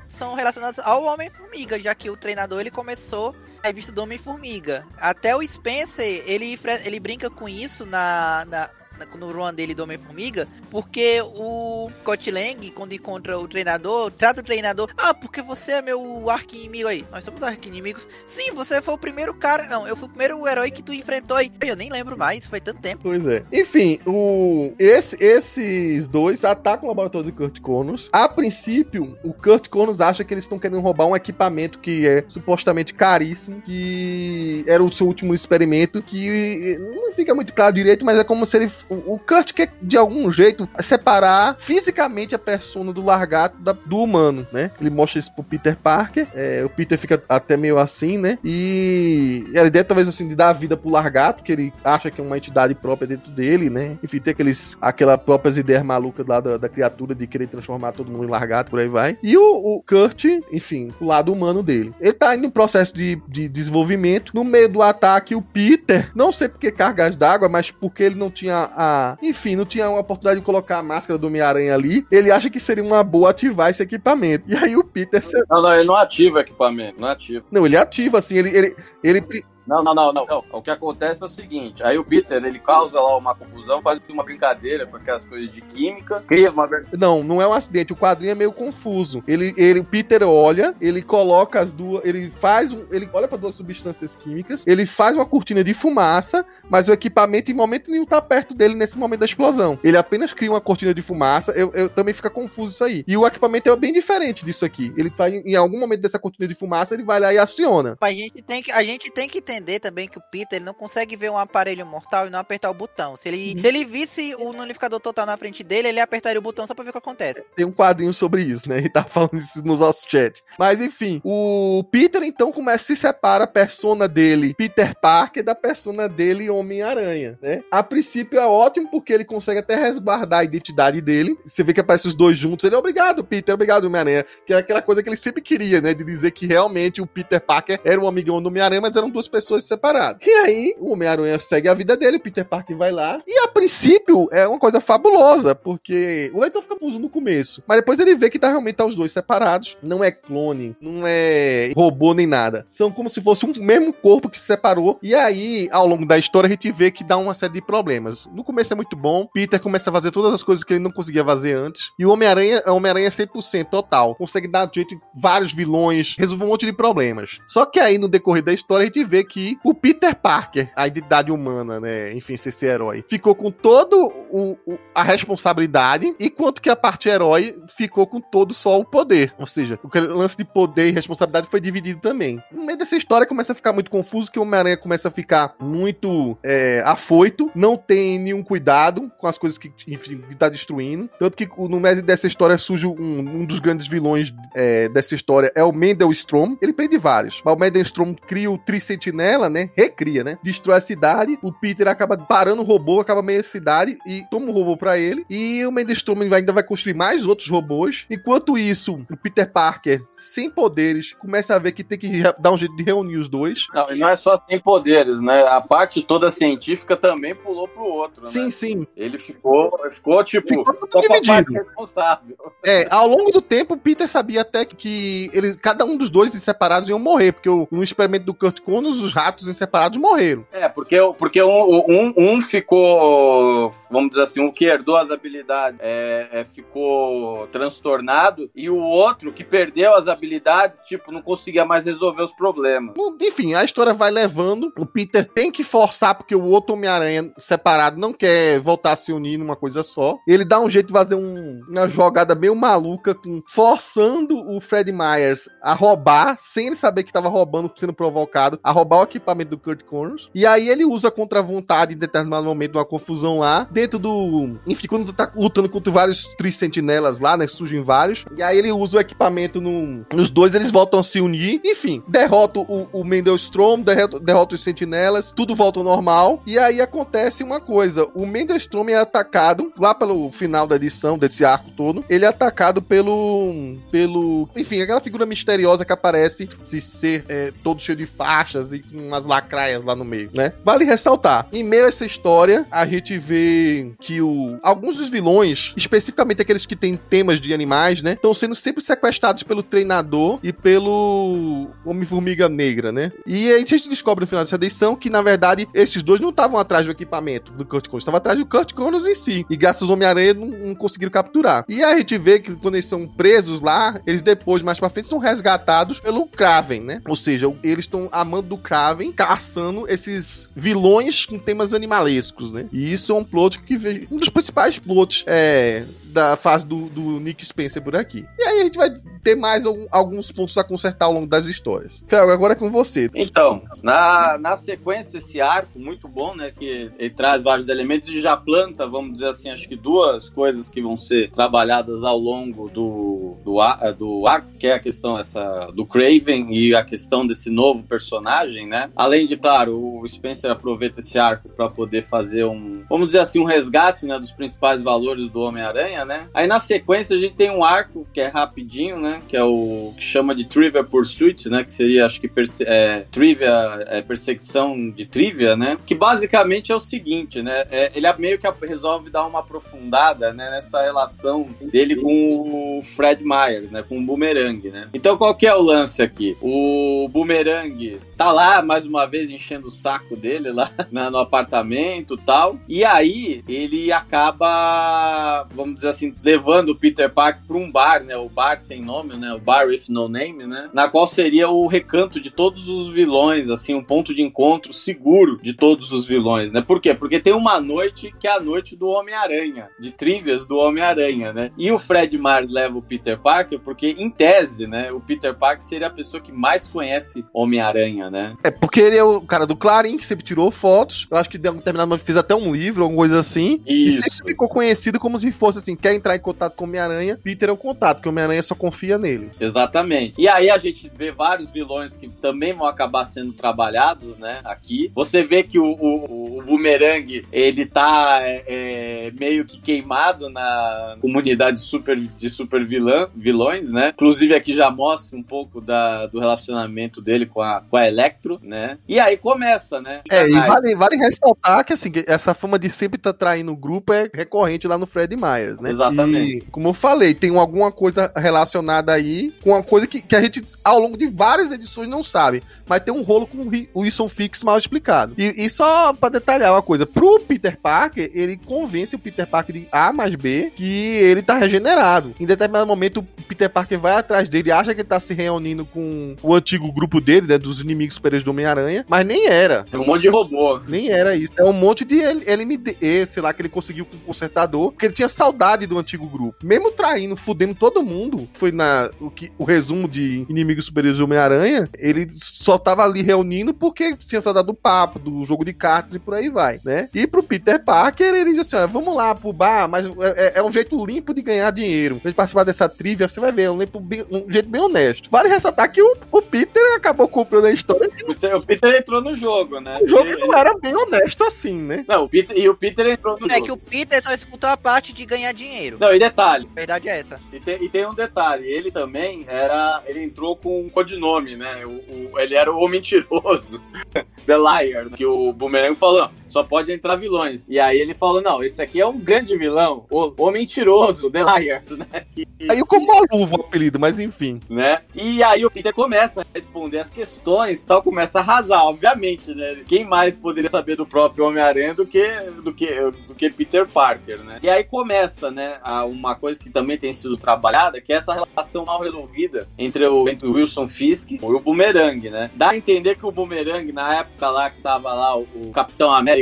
são relacionados ao Homem-Formiga, já que o treinador, ele começou a revista do Homem-Formiga. Até o Spencer, ele, ele brinca com isso na, na no run dele do Homem-Formiga, porque o Scott Lang, quando encontra o treinador, trata o treinador, ah, porque você é meu arqui-inimigo aí. Nós somos arqui-inimigos. Sim, você foi o primeiro cara. Não, eu fui o primeiro herói que tu enfrentou aí. Eu nem lembro mais, foi tanto tempo. Pois é. Enfim, o... Esse, esses dois atacam o laboratório de Kurt Connors. A princípio, o Kurt Connors acha que eles estão querendo roubar um equipamento que é supostamente caríssimo, que era o seu último experimento, que não fica muito claro direito, mas é como se ele o Kurt quer, de algum jeito, separar fisicamente a persona do largato da, do humano, né? Ele mostra isso pro Peter Parker, é, o Peter fica até meio assim, né? E a ideia talvez assim de dar vida pro largato, que ele acha que é uma entidade própria dentro dele, né? Enfim, tem aqueles, aquelas próprias ideias malucas lá da, da criatura de querer transformar todo mundo em largato, por aí vai. E o, o Kurt, enfim, o lado humano dele. Ele tá indo em processo de, de desenvolvimento. No meio do ataque, o Peter, não sei porque cargas d'água, mas porque ele não tinha a. Enfim, não tinha uma oportunidade de colocar a máscara do Homem-Aranha ali. Ele acha que seria uma boa ativar esse equipamento. E aí o Peter. Não, não, ele não ativa o equipamento, não ativa. Não, ele ativa, assim, ele, ele, ele não, não, não, não, não. O que acontece é o seguinte: aí o Peter ele causa lá uma confusão, faz uma brincadeira com aquelas coisas de química, cria uma. Não, não é um acidente. O quadrinho é meio confuso. Ele, ele, o Peter olha, ele coloca as duas, ele faz um, ele olha para duas substâncias químicas, ele faz uma cortina de fumaça, mas o equipamento em momento nenhum tá perto dele nesse momento da explosão. Ele apenas cria uma cortina de fumaça. Eu, eu também fica confuso isso aí. E o equipamento é bem diferente disso aqui. Ele faz em algum momento dessa cortina de fumaça, ele vai lá e aciona. A gente tem que, a gente tem que entender entender também que o Peter ele não consegue ver um aparelho mortal e não apertar o botão. Se ele, uhum. se ele visse o nullificador total na frente dele, ele apertaria o botão só pra ver o que acontece. Tem um quadrinho sobre isso, né? Ele tá falando isso nos nossos chat. Mas enfim, o Peter então começa a se separa a persona dele, Peter Parker, da persona dele, Homem-Aranha, né? A princípio é ótimo porque ele consegue até resguardar a identidade dele. Você vê que aparece os dois juntos. Ele é obrigado, Peter, obrigado, Homem-Aranha. Que é aquela coisa que ele sempre queria, né? De dizer que realmente o Peter Parker era um amigão do Homem-Aranha, mas eram duas pessoas separadas. E aí, o Homem-Aranha segue a vida dele, o Peter Parker vai lá. E a princípio é uma coisa fabulosa, porque o leitor fica confuso no começo. Mas depois ele vê que tá realmente tá os dois separados. Não é clone, não é robô nem nada. São como se fosse um mesmo corpo que se separou. E aí, ao longo da história, a gente vê que dá uma série de problemas. No começo é muito bom. Peter começa a fazer todas as coisas que ele não conseguia fazer antes. E o Homem-Aranha é Homem-Aranha 100% total. Consegue dar jeito em vários vilões, resolve um monte de problemas. Só que aí, no decorrer da história, a gente vê que o Peter Parker, a identidade humana, né? Enfim, esse herói, ficou com todo o, o, a responsabilidade, enquanto que a parte herói ficou com todo só o poder. Ou seja, o lance de poder e responsabilidade foi dividido também. No meio dessa história começa a ficar muito confuso, que o Homem-Aranha começa a ficar muito é, afoito, não tem nenhum cuidado com as coisas que, enfim, que tá destruindo. Tanto que no meio dessa história surge um, um dos grandes vilões é, dessa história, é o Mendel Strom. Ele prende vários, mas o Mendel Strom cria o Tricentinela, né? recria, né? Destrói a cidade, o Peter acaba parando o robô, acaba meio a cidade e toma o robô para ele. E o Mendelstrom ainda vai construir mais outros robôs. Enquanto isso, o Peter Parker, sem poderes, começa a ver que tem que dar um jeito de reunir os dois. Não, e não é só sem poderes, né? A parte toda científica também pulou pro outro. Sim, né? sim. Ele ficou, ficou tipo, ficou dividido. responsável. É, ao longo do tempo, o Peter sabia até que eles, cada um dos dois separados iam morrer, porque no experimento do Kurt Connors, os ratos em separados morreram. É, porque, porque um, um, um, ficou, vamos dizer assim, um que herdou as habilidades é, é, ficou transtornado e o outro que perdeu as habilidades, tipo, não conseguia mais resolver os problemas. Enfim, a história vai levando. O Peter tem que forçar porque o outro Homem-Aranha separado não quer voltar a se unir numa coisa só. Ele dá um jeito de fazer um, uma jogada meio maluca, com, forçando o Fred Myers a roubar, sem ele saber que estava roubando, sendo provocado, a roubar equipamento do Kurt Connors. E aí ele usa contra a vontade em determinado momento uma confusão lá, dentro do. Enfim, quando tá lutando contra vários Trissentinelas lá, né? Surgem vários. E aí ele usa o equipamento no... nos dois, eles voltam a se unir. Enfim, derrota o, o Mendelstrom, derrota, derrota os sentinelas, tudo volta ao normal. E aí acontece uma coisa: o Mendelstrom é atacado lá pelo final da edição, desse arco todo. Ele é atacado pelo. pelo. Enfim, aquela figura misteriosa que aparece, se ser é, todo cheio de faixas e umas lacraias lá no meio, né? Vale ressaltar, em meio a essa história, a gente vê que o, alguns dos vilões, especificamente aqueles que têm temas de animais, né? Estão sendo sempre sequestrados pelo treinador e pelo Homem-Formiga Negra, né? E a gente descobre no final dessa edição que, na verdade, esses dois não estavam atrás do equipamento do Kurt Connors, estavam atrás do Kurt Connors em si. E graças ao Homem-Aranha não, não conseguiram capturar. E a gente vê que quando eles são presos lá, eles depois, mais pra frente, são resgatados pelo Kraven, né? Ou seja, eles estão amando do Kraven Kraven caçando esses vilões com temas animalescos, né? E isso é um plot que vejo. Um dos principais plots é, da fase do, do Nick Spencer por aqui. E aí a gente vai ter mais alguns pontos a consertar ao longo das histórias. Fel, agora é com você. Então, na, na sequência, esse arco, muito bom, né? Que ele traz vários elementos e já planta, vamos dizer assim, acho que duas coisas que vão ser trabalhadas ao longo do, do, do arco, que é a questão essa do Craven e a questão desse novo personagem, né? Além de, claro, o Spencer aproveita esse arco para poder fazer um, vamos dizer assim, um resgate né, dos principais valores do Homem-Aranha, né? Aí na sequência a gente tem um arco que é rapidinho, né? Que é o que chama de Trivia Pursuit, né? Que seria, acho que, é, Trivia, é, perseguição de trivia, né? Que basicamente é o seguinte, né? É, ele meio que resolve dar uma aprofundada né, nessa relação dele com o Fred Myers, né? Com o Boomerang, né? Então qual que é o lance aqui? O Boomerang tá lá, mais uma vez, enchendo o saco dele lá né, no apartamento tal. E aí ele acaba, vamos dizer assim, levando o Peter Parker para um bar, né? O bar sem nome, né? O bar with no name, né? Na qual seria o recanto de todos os vilões, assim, um ponto de encontro seguro de todos os vilões, né? Por quê? Porque tem uma noite que é a noite do Homem-Aranha, de trivias do Homem-Aranha, né? E o Fred Mars leva o Peter Parker porque, em tese, né? O Peter Parker seria a pessoa que mais conhece Homem-Aranha, né? É, porque ele é o cara do Clarim, que sempre tirou fotos. Eu acho que deu um determinado momento fez até um livro, alguma coisa assim. Isso. E sempre ficou conhecido como se fosse assim: quer entrar em contato com o Homem-Aranha, Peter é o contato, que o Homem-Aranha só confia nele. Exatamente. E aí a gente vê vários vilões que também vão acabar sendo trabalhados, né? Aqui. Você vê que o, o, o Boomerang, ele tá é, é, meio que queimado na comunidade super, de super vilã, vilões, né? Inclusive aqui já mostra um pouco da, do relacionamento dele com a, com a Electro, né? E aí começa, né? É, e vale, vale ressaltar que assim, essa fama de sempre estar tá traindo o grupo é recorrente lá no Fred Myers, né? Exatamente. E, como eu falei, tem alguma coisa relacionada aí com uma coisa que, que a gente, ao longo de várias edições, não sabe. Mas tem um rolo com o Wilson Fix mal explicado. E, e só pra detalhar uma coisa, pro Peter Parker, ele convence o Peter Parker de A mais B que ele tá regenerado. Em determinado momento, o Peter Parker vai atrás dele, acha que ele tá se reunindo com o antigo grupo dele, né? Dos inimigos superiores do Homem-Aranha, mas nem era. É um monte de robô. Nem era isso. É um monte de LMD, sei lá, que ele conseguiu com o consertador, porque ele tinha saudade do antigo grupo. Mesmo traindo, fudendo todo mundo, foi na o, que, o resumo de inimigos superiores do Homem-Aranha, ele só tava ali reunindo porque tinha saudade do papo, do jogo de cartas e por aí vai, né? E pro Peter Parker, ele disse assim: vamos lá pro bar, mas é, é, é, um jeito limpo de ganhar dinheiro. Pra gente participar dessa trivia, você vai ver, é um, bem, um jeito bem honesto. Vale ressaltar que o, o Peter acabou comprando a história. O Peter, o Peter entrou no jogo, né? O jogo ele, não era bem honesto assim, né? Não, o Peter, e o Peter entrou no é jogo. É que o Peter só escutou a parte de ganhar dinheiro. Não, e detalhe. A verdade é essa. E tem, e tem um detalhe, ele também era. Ele entrou com um codinome, né? O, o ele era o mentiroso. The Liar, que o Boomerang falou, só pode entrar vilões. E aí ele falou, não, esse aqui é um grande vilão, o, o mentiroso, The Liar, né? Que, aí como uma luva o apelido, mas enfim. Né? E aí o Peter começa a responder as questões tal, começa a arrasar, obviamente, né? Quem mais poderia saber do próprio Homem-Aranha do que, do, que, do que Peter Parker, né? E aí começa, né, uma coisa que também tem sido trabalhada, que é essa relação mal resolvida entre o, entre o Wilson Fisk e o Boomerang, né? Dá a entender que o Boomerang, na época lá que tava lá o, o Capitão América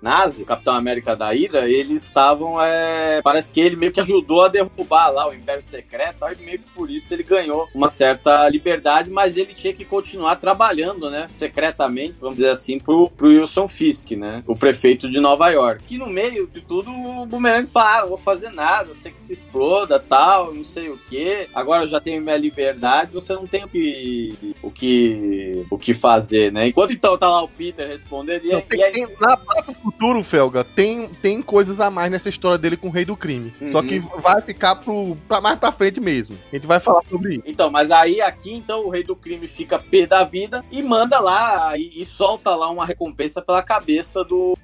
nazi, o Capitão América da Hydra, eles estavam, é... parece que ele meio que ajudou a derrubar lá o Império Secreto, aí meio que por isso ele ganhou uma certa liberdade, mas ele tinha que continuar trabalhando, né, secretamente, vamos dizer assim, pro, pro Wilson Fisk, né, o prefeito de Nova York. Que no meio de tudo o Boomerang fala, ah, vou fazer nada, eu sei que se exploda, tal, não sei o que, agora eu já tenho minha liberdade, você não tem o que, o que, o que fazer, né. Enquanto então tá lá o Peter respondendo, e, não, e aí... tem, na parte futuro, Felga, tem, tem coisas a mais nessa história dele com o Rei do Crime. Uhum. Só que vai ficar pro, pra mais pra frente mesmo. A gente vai falar sobre isso. Então, mas aí aqui, então, o Rei do Crime fica pé da vida e manda lá e, e solta lá uma recompensa pela cabeça do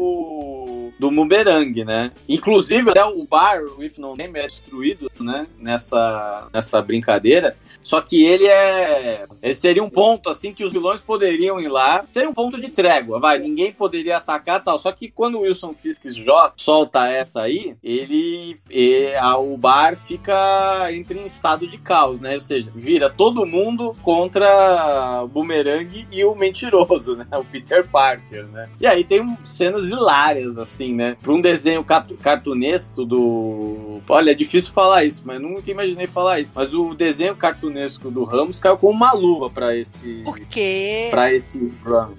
do, Boomerang, né? Inclusive, até o bar, o If No Name, é destruído, né? Nessa, nessa brincadeira. Só que ele é. Ele seria um ponto, assim, que os vilões poderiam ir lá. Seria um ponto de trégua, vai. Ninguém poderia atacar tal. Só que quando o Wilson Fisk solta essa aí, ele. A, o bar fica. entra em estado de caos, né? Ou seja, vira todo mundo contra o Boomerang e o mentiroso, né? O Peter Parker, né? E aí tem cenas hilárias, assim, né? Pra um desenho cartunesco do. Olha, é difícil falar isso, mas nunca imaginei falar isso. Mas o desenho cartunesco do Ramos caiu com uma luva pra esse. Por quê? Pra esse.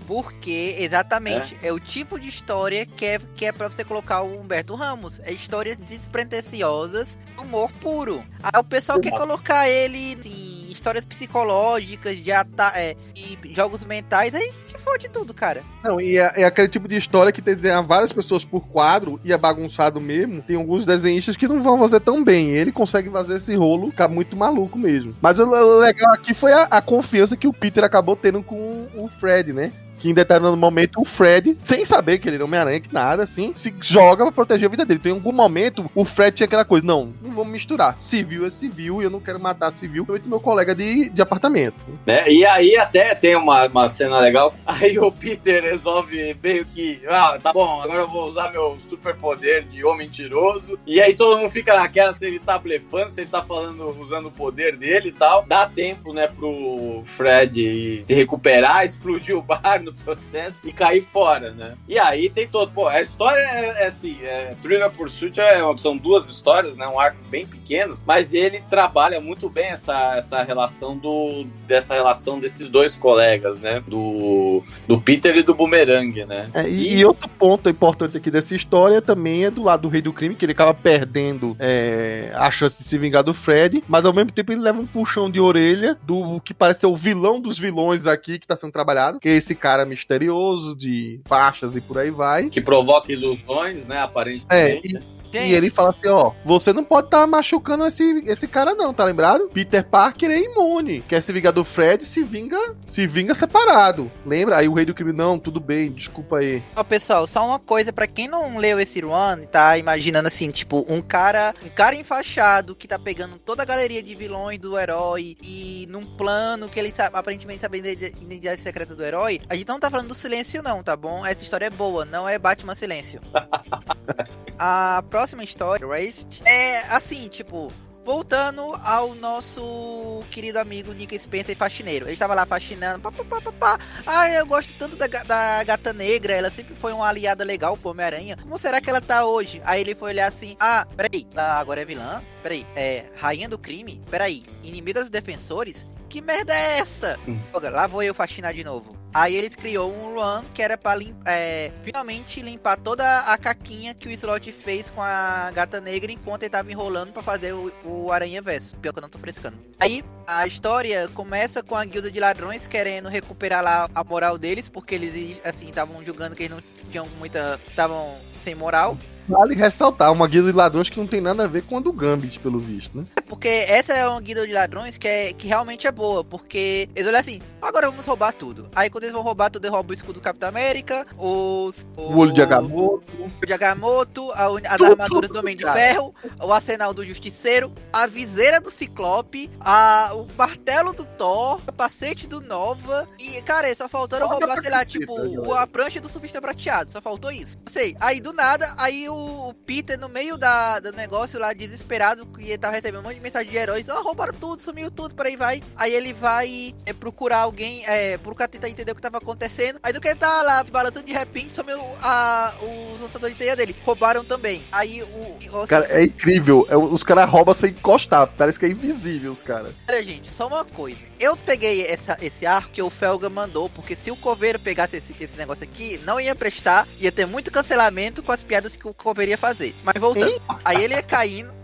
Porque, exatamente, é? é, o tipo de história que é, que é pra você colocar o Humberto Ramos. É histórias despretensiosas, humor puro. Aí o pessoal Exato. quer colocar ele em histórias psicológicas, de, é, de jogos mentais, aí que fode tudo, cara. Não, e é, é, aquele tipo de história que desenha várias pessoas por quadro e é bagunçado mesmo. Tem alguns desenhistas que não vão fazer tão bem. Ele consegue fazer esse rolo ficar muito maluco mesmo. Mas o, o legal aqui foi a, a confiança que o Peter acabou tendo com o Fred, né? Que em determinado momento o Fred, sem saber que ele era Homem-Aranha, que nada, assim, se joga pra proteger a vida dele. Então, em algum momento, o Fred tinha aquela coisa: não, não vamos misturar. Civil é civil e eu não quero matar civil, eu meu colega de, de apartamento. É, e aí até tem uma, uma cena legal. Aí o Peter resolve meio que, ah, tá bom, agora eu vou usar meu superpoder de homem mentiroso. E aí todo mundo fica naquela se ele tá blefando, se ele tá falando, usando o poder dele e tal. Dá tempo, né, pro Fred se recuperar, explodir o bar no processo e cair fora, né? E aí tem todo. Pô, a história é, é assim: é, Thriller Pursuit é, são duas histórias, né? Um arco bem pequeno, mas ele trabalha muito bem essa, essa relação do. dessa relação desses dois colegas, né? Do, do Peter e do Boomerang, né? É, e, e, outro ponto importante aqui dessa história também é do lado do Rei do Crime, que ele acaba perdendo é, a chance de se vingar do Fred, mas ao mesmo tempo ele leva um puxão de orelha do que parece ser o vilão dos vilões aqui que tá sendo trabalhado, que é esse cara cara misterioso de faixas e por aí vai. Que provoca ilusões, né? Aparentemente. É, e, e ele fala assim, ó, você não pode estar tá machucando esse, esse cara não, tá lembrado? Peter Parker é imune. Quer se vingar do Fred, se vinga, se vinga separado. Lembra? Aí o rei do crime, não, tudo bem, desculpa aí. Ó, pessoal, só uma coisa para quem não leu esse run, tá imaginando assim, tipo, um cara, um cara enfaixado que tá pegando toda a galeria de vilões do herói e num plano que ele sabe, aparentemente sabe identidade secreta do herói. A gente não tá falando do silêncio não, tá bom? Essa história é boa, não é Batman Silêncio. a próxima história, Raced, é assim, tipo, voltando ao nosso querido amigo Nick Spencer faxineiro. Ele estava lá faxinando. Pá, pá, pá, pá, Ah, eu gosto tanto da, da gata negra. Ela sempre foi uma aliada legal pro Homem-Aranha. Como será que ela tá hoje? Aí ele foi olhar assim: Ah, peraí, agora é vilã? Peraí, é rainha do crime? Peraí, inimiga dos defensores? Que merda é essa? Hum. Lá vou eu faxinar de novo. Aí eles criou um run que era pra lim é, finalmente limpar toda a caquinha que o Slot fez com a gata negra enquanto ele tava enrolando para fazer o, o Aranha Verso. Pior que eu não tô frescando. Aí a história começa com a guilda de ladrões querendo recuperar lá a moral deles, porque eles assim estavam julgando que eles não tinham muita. estavam sem moral. Vale ressaltar, uma guilda de ladrões que não tem nada a ver com a do Gambit, pelo visto, né? É porque essa é uma guilda de ladrões que, é, que realmente é boa, porque eles olham assim, agora vamos roubar tudo. Aí quando eles vão roubar tudo, eles roubam o escudo do Capitão América, os... O, o olho de Agamotto. O olho de Agamotto, a, as tudo, armaduras do Homem de Ferro, o arsenal do Justiceiro, a viseira do Ciclope, a, o martelo do Thor, o capacete do Nova, e, cara, só faltaram roubar, sei lá, tipo, a prancha do surfista prateado, só faltou isso. Não sei, aí do nada, aí o o Peter, no meio da, do negócio lá, desesperado, que ele tava recebendo um monte de mensagem de heróis, ó, oh, roubaram tudo, sumiu tudo, por aí vai. Aí ele vai é, procurar alguém, é, procurar tentar entender o que tava acontecendo. Aí do que ele tá lá, balançando de repente, sumiu a, os lançadores de teia dele. Roubaram também. Aí o. o cara, é incrível. É, os caras roubam sem encostar. Parece que é invisível os caras. Olha, gente, só uma coisa. Eu peguei essa, esse arco que o Felga mandou, porque se o Coveiro pegasse esse, esse negócio aqui, não ia prestar, ia ter muito cancelamento com as piadas que o Coveiro ia fazer. Mas voltando. Aí ele ia caindo.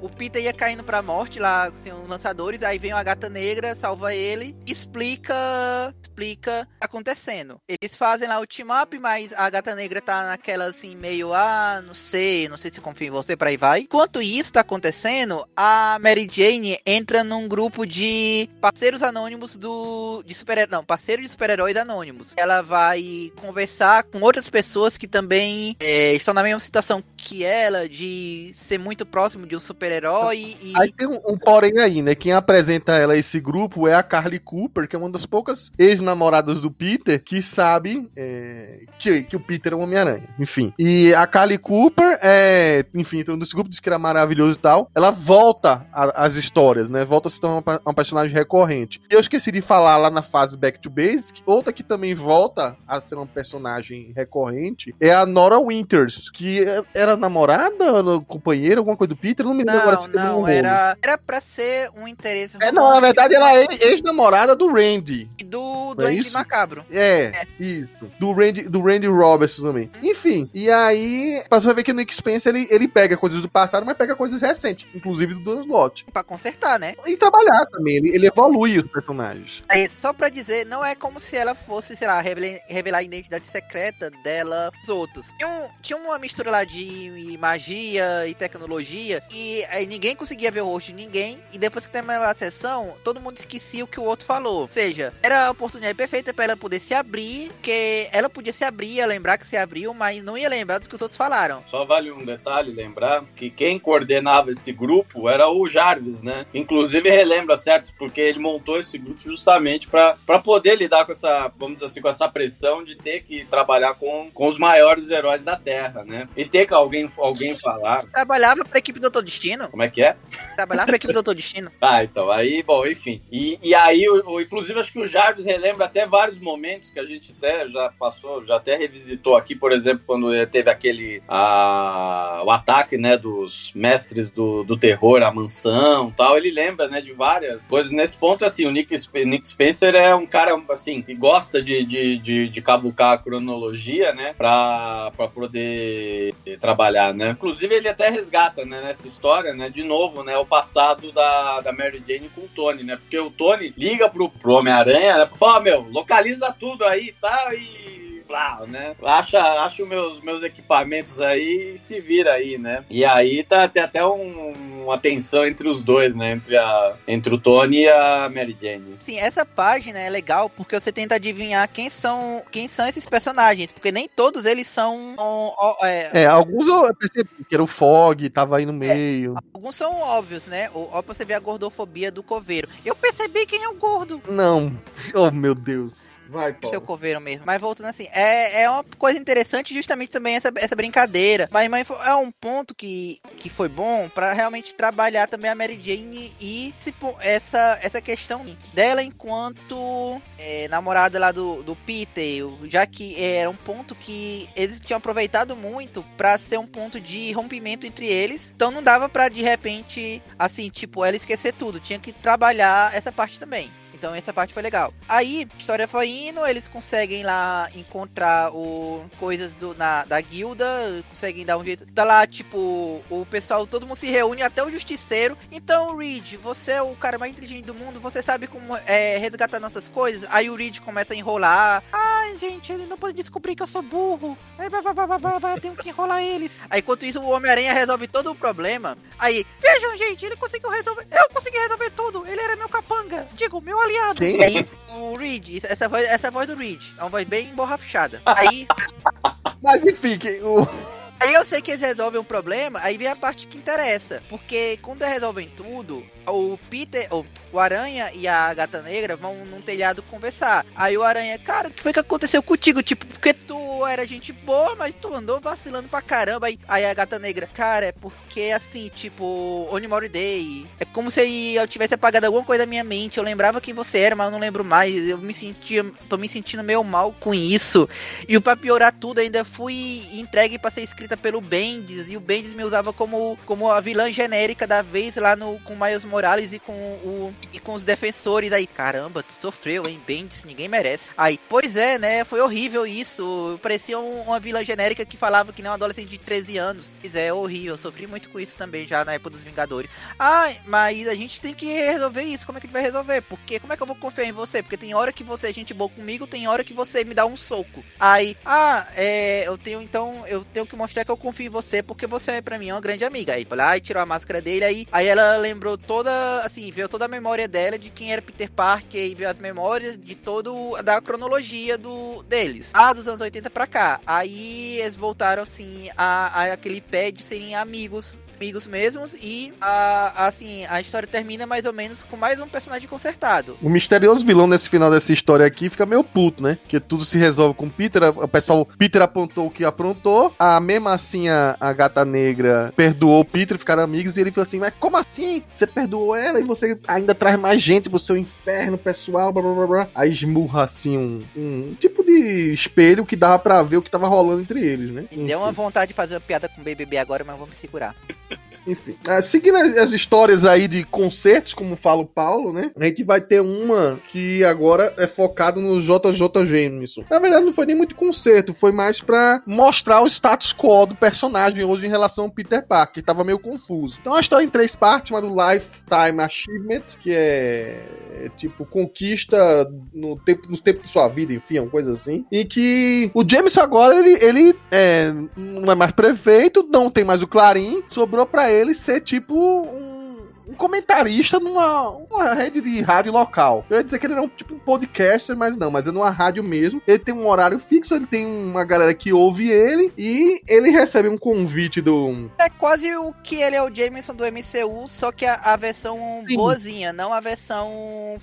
O Peter ia caindo pra morte lá, assim, os lançadores, aí vem a gata negra, salva ele, explica. Explica acontecendo. Eles fazem lá o team up, mas a gata negra tá naquela assim, meio, ah, não sei, não sei se confio em você, pra aí vai. Enquanto isso tá acontecendo, a Mary Jane entra num grupo de parceiros anônimos do. de super Não, parceiros de super-heróis anônimos. Ela vai conversar com outras pessoas que também é, estão na mesma situação que ela, de ser muito próximo de um super-herói. E... Aí tem um, um, porém aí, né? Quem apresenta ela esse grupo é a Carly Cooper, que é uma das poucas ex-namoradas do Peter que sabe é, que, que o Peter é um Homem-Aranha. Enfim. E a Carly Cooper é, enfim, entrou nesse grupo, disse que era maravilhoso e tal. Ela volta às histórias, né? Volta a se tornar uma, uma personagem recorrente. E eu esqueci de falar lá na fase Back to Basic, outra que também volta a ser uma personagem recorrente é a Nora Winters, que era namorada, companheira, alguma coisa do Peter, não me lembro agora se não, um era, era pra ser um interesse. É, não, na verdade ela é ex-namorada do Randy. E do do é Macabro. É, é, isso. Do Randy, do Randy Roberts também. Hum. Enfim, e aí, passou a ver que no Nick Spencer ele, ele pega coisas do passado, mas pega coisas recentes, inclusive do Dan Slott. Pra consertar, né? E trabalhar também, ele, ele evolui os personagens. É, só pra dizer, não é como se ela fosse, sei lá, revelar, revelar a identidade secreta dela os outros. Tinha, um, tinha uma mistura lá de magia e tecnologia e aí ninguém conseguia ver o rosto de ninguém e depois que terminava a sessão, todo mundo esquecia o que o outro falou. Ou seja, era a oportunidade perfeita para ela poder se abrir, que ela podia se abrir, ia lembrar que se abriu, mas não ia lembrar do que os outros falaram. Só vale um detalhe lembrar que quem coordenava esse grupo era o Jarvis, né? Inclusive relembra certo porque ele montou esse grupo justamente para poder lidar com essa, vamos dizer assim, com essa pressão de ter que trabalhar com, com os maiores heróis da Terra, né? E ter que alguém, alguém falar. Trabalhava pra equipe do Doutor Destino. Como é que é? Trabalhava pra equipe do Doutor Destino. ah, então. Aí, bom, enfim. E, e aí, o, o, inclusive, acho que o Jarvis relembra até vários momentos que a gente até já passou, já até revisitou aqui, por exemplo, quando teve aquele. A, o ataque, né, dos mestres do, do terror, a mansão tal. Ele lembra, né, de várias coisas. Nesse ponto, assim, o Nick, Nick Spencer é um cara, assim, que gosta de, de, de, de cavucar a cronologia, né, pra, pra poder trabalhar, né. Inclusive, ele até resgata, né, nessa história, né, de novo, né, o passado da, da Mary Jane com o Tony, né, porque o Tony liga pro, pro Homem-Aranha, né, pra falar, meu, localiza tudo aí, tá, e blá, né? Acha, acha os meus, meus equipamentos aí e se vira aí, né? E aí tá, tem até um, uma tensão entre os dois, né? Entre, a, entre o Tony e a Mary Jane. Sim, essa página é legal porque você tenta adivinhar quem são, quem são esses personagens, porque nem todos eles são. é, é, alguns eu percebi que era o Fog, tava aí no é, meio. É, alguns são óbvios, né? Ó, você vê a gordofobia do coveiro. Eu percebi quem é o gordo. Não. Oh, meu Deus. Vai, Paulo. Seu coveiro mesmo. Mas voltando assim, é, é uma coisa interessante justamente também essa, essa brincadeira. Mas, mas é um ponto que, que foi bom para realmente trabalhar também a Mary Jane e essa, essa questão dela enquanto é, namorada lá do, do Peter. Já que era um ponto que eles tinham aproveitado muito para ser um ponto de rompimento entre eles. Então não dava para de repente, assim, tipo, ela esquecer tudo. Tinha que trabalhar essa parte também. Então essa parte foi legal. Aí, a história foi indo, eles conseguem lá encontrar o coisas do, na, da guilda, conseguem dar um jeito. Tá lá, tipo, o pessoal, todo mundo se reúne, até o justiceiro. Então, Reed, você é o cara mais inteligente do mundo, você sabe como é, resgatar nossas coisas? Aí o Reed começa a enrolar. Ai, gente, ele não pode descobrir que eu sou burro. Ai, blá, blá, blá, blá, blá, tenho que enrolar eles. Aí, enquanto isso, o Homem-Aranha resolve todo o problema. Aí, vejam, gente, ele conseguiu resolver. Eu consegui resolver tudo. Ele era meu capanga. Digo, meu aliado. Quem? Aí, o Reed, essa voz, essa voz do Reed. É uma voz bem borrachada. Aí. Mas enfim, que, o. Aí eu sei que eles resolvem um problema, aí vem a parte que interessa. Porque quando eles resolvem tudo, o Peter, o Aranha e a Gata Negra vão num telhado conversar. Aí o Aranha, cara, o que foi que aconteceu contigo? Tipo, porque tu era gente boa, mas tu andou vacilando pra caramba. Aí, aí a Gata Negra, cara, é porque assim, tipo, Onimori Day. É como se eu tivesse apagado alguma coisa da minha mente. Eu lembrava quem você era, mas eu não lembro mais. Eu me sentia, tô me sentindo meio mal com isso. E pra piorar tudo, ainda fui entregue pra ser escrita pelo Bendis. E o Bendis me usava como, como a vilã genérica da vez lá no, com Miles Morales e com o e com os defensores aí, caramba, tu sofreu, hein, Bendis, ninguém merece. Aí, pois é, né, foi horrível isso, parecia um, uma vilã genérica que falava que nem um adolescente de 13 anos. Pois é, horrível, eu sofri muito com isso também já na época dos Vingadores. Ah, mas a gente tem que resolver isso, como é que a gente vai resolver? Porque como é que eu vou confiar em você? Porque tem hora que você é gente boa comigo, tem hora que você me dá um soco. Aí, ah, é, eu tenho então, eu tenho que mostrar que eu confio em você porque você é pra mim uma grande amiga. Aí foi lá e tirou a máscara dele, aí, aí ela lembrou toda, assim, veio toda a memória dela de quem era Peter Parker e veio as memórias de todo, da cronologia do deles. Ah, dos anos 80 pra cá. Aí eles voltaram, assim, a, a aquele pé de serem amigos amigos mesmos e a, assim, a história termina mais ou menos com mais um personagem consertado. O misterioso vilão nesse final dessa história aqui fica meio puto, né? Que tudo se resolve com Peter, o pessoal, Peter apontou o que aprontou, a mesma assim a, a gata negra perdoou Peter, ficaram amigos e ele falou assim, mas como assim? Você perdoou ela e você ainda traz mais gente pro seu inferno pessoal, blá blá blá blá. Aí esmurra assim um, um tipo de espelho que dava pra ver o que tava rolando entre eles, né? Me deu uma vontade de fazer uma piada com o BBB agora, mas vou me segurar. Enfim, ah, seguindo as histórias aí de concertos, como fala o Paulo, né? A gente vai ter uma que agora é focado no JJ Jameson. Na verdade, não foi nem muito concerto, foi mais para mostrar o status quo do personagem hoje em relação ao Peter Parker, que tava meio confuso. Então, a história em três partes, uma do Lifetime Achievement, que é, é tipo conquista no tempo, nos tempos de sua vida, enfim, uma coisa assim. E que o Jameson agora, ele, ele é, não é mais prefeito, não tem mais o Clarim, sobrou para ele ser tipo um, um comentarista numa uma rede de rádio local. Eu ia dizer que ele era um tipo um podcaster, mas não, mas é numa rádio mesmo. Ele tem um horário fixo, ele tem uma galera que ouve ele e ele recebe um convite do. É quase o que ele é o Jameson do MCU, só que a, a versão Sim. boazinha, não a versão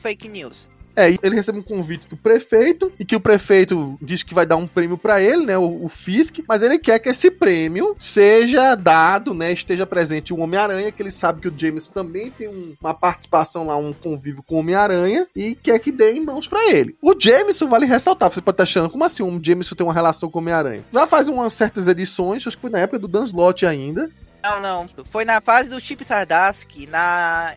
fake news. É, ele recebe um convite do prefeito e que o prefeito diz que vai dar um prêmio pra ele, né, o, o Fisk, mas ele quer que esse prêmio seja dado, né, esteja presente o Homem-Aranha, que ele sabe que o James também tem um- uma participação lá, um convívio com o Homem-Aranha e quer que dê em mãos pra ele. O Jameson, vale ressaltar, você pode estar achando, como assim um Jameson tem uma relação com o Homem-Aranha? Já faz umas certas edições, acho que foi na época do Dan Slott ainda, Não, não. Foi na fase do Chip Sardask, na,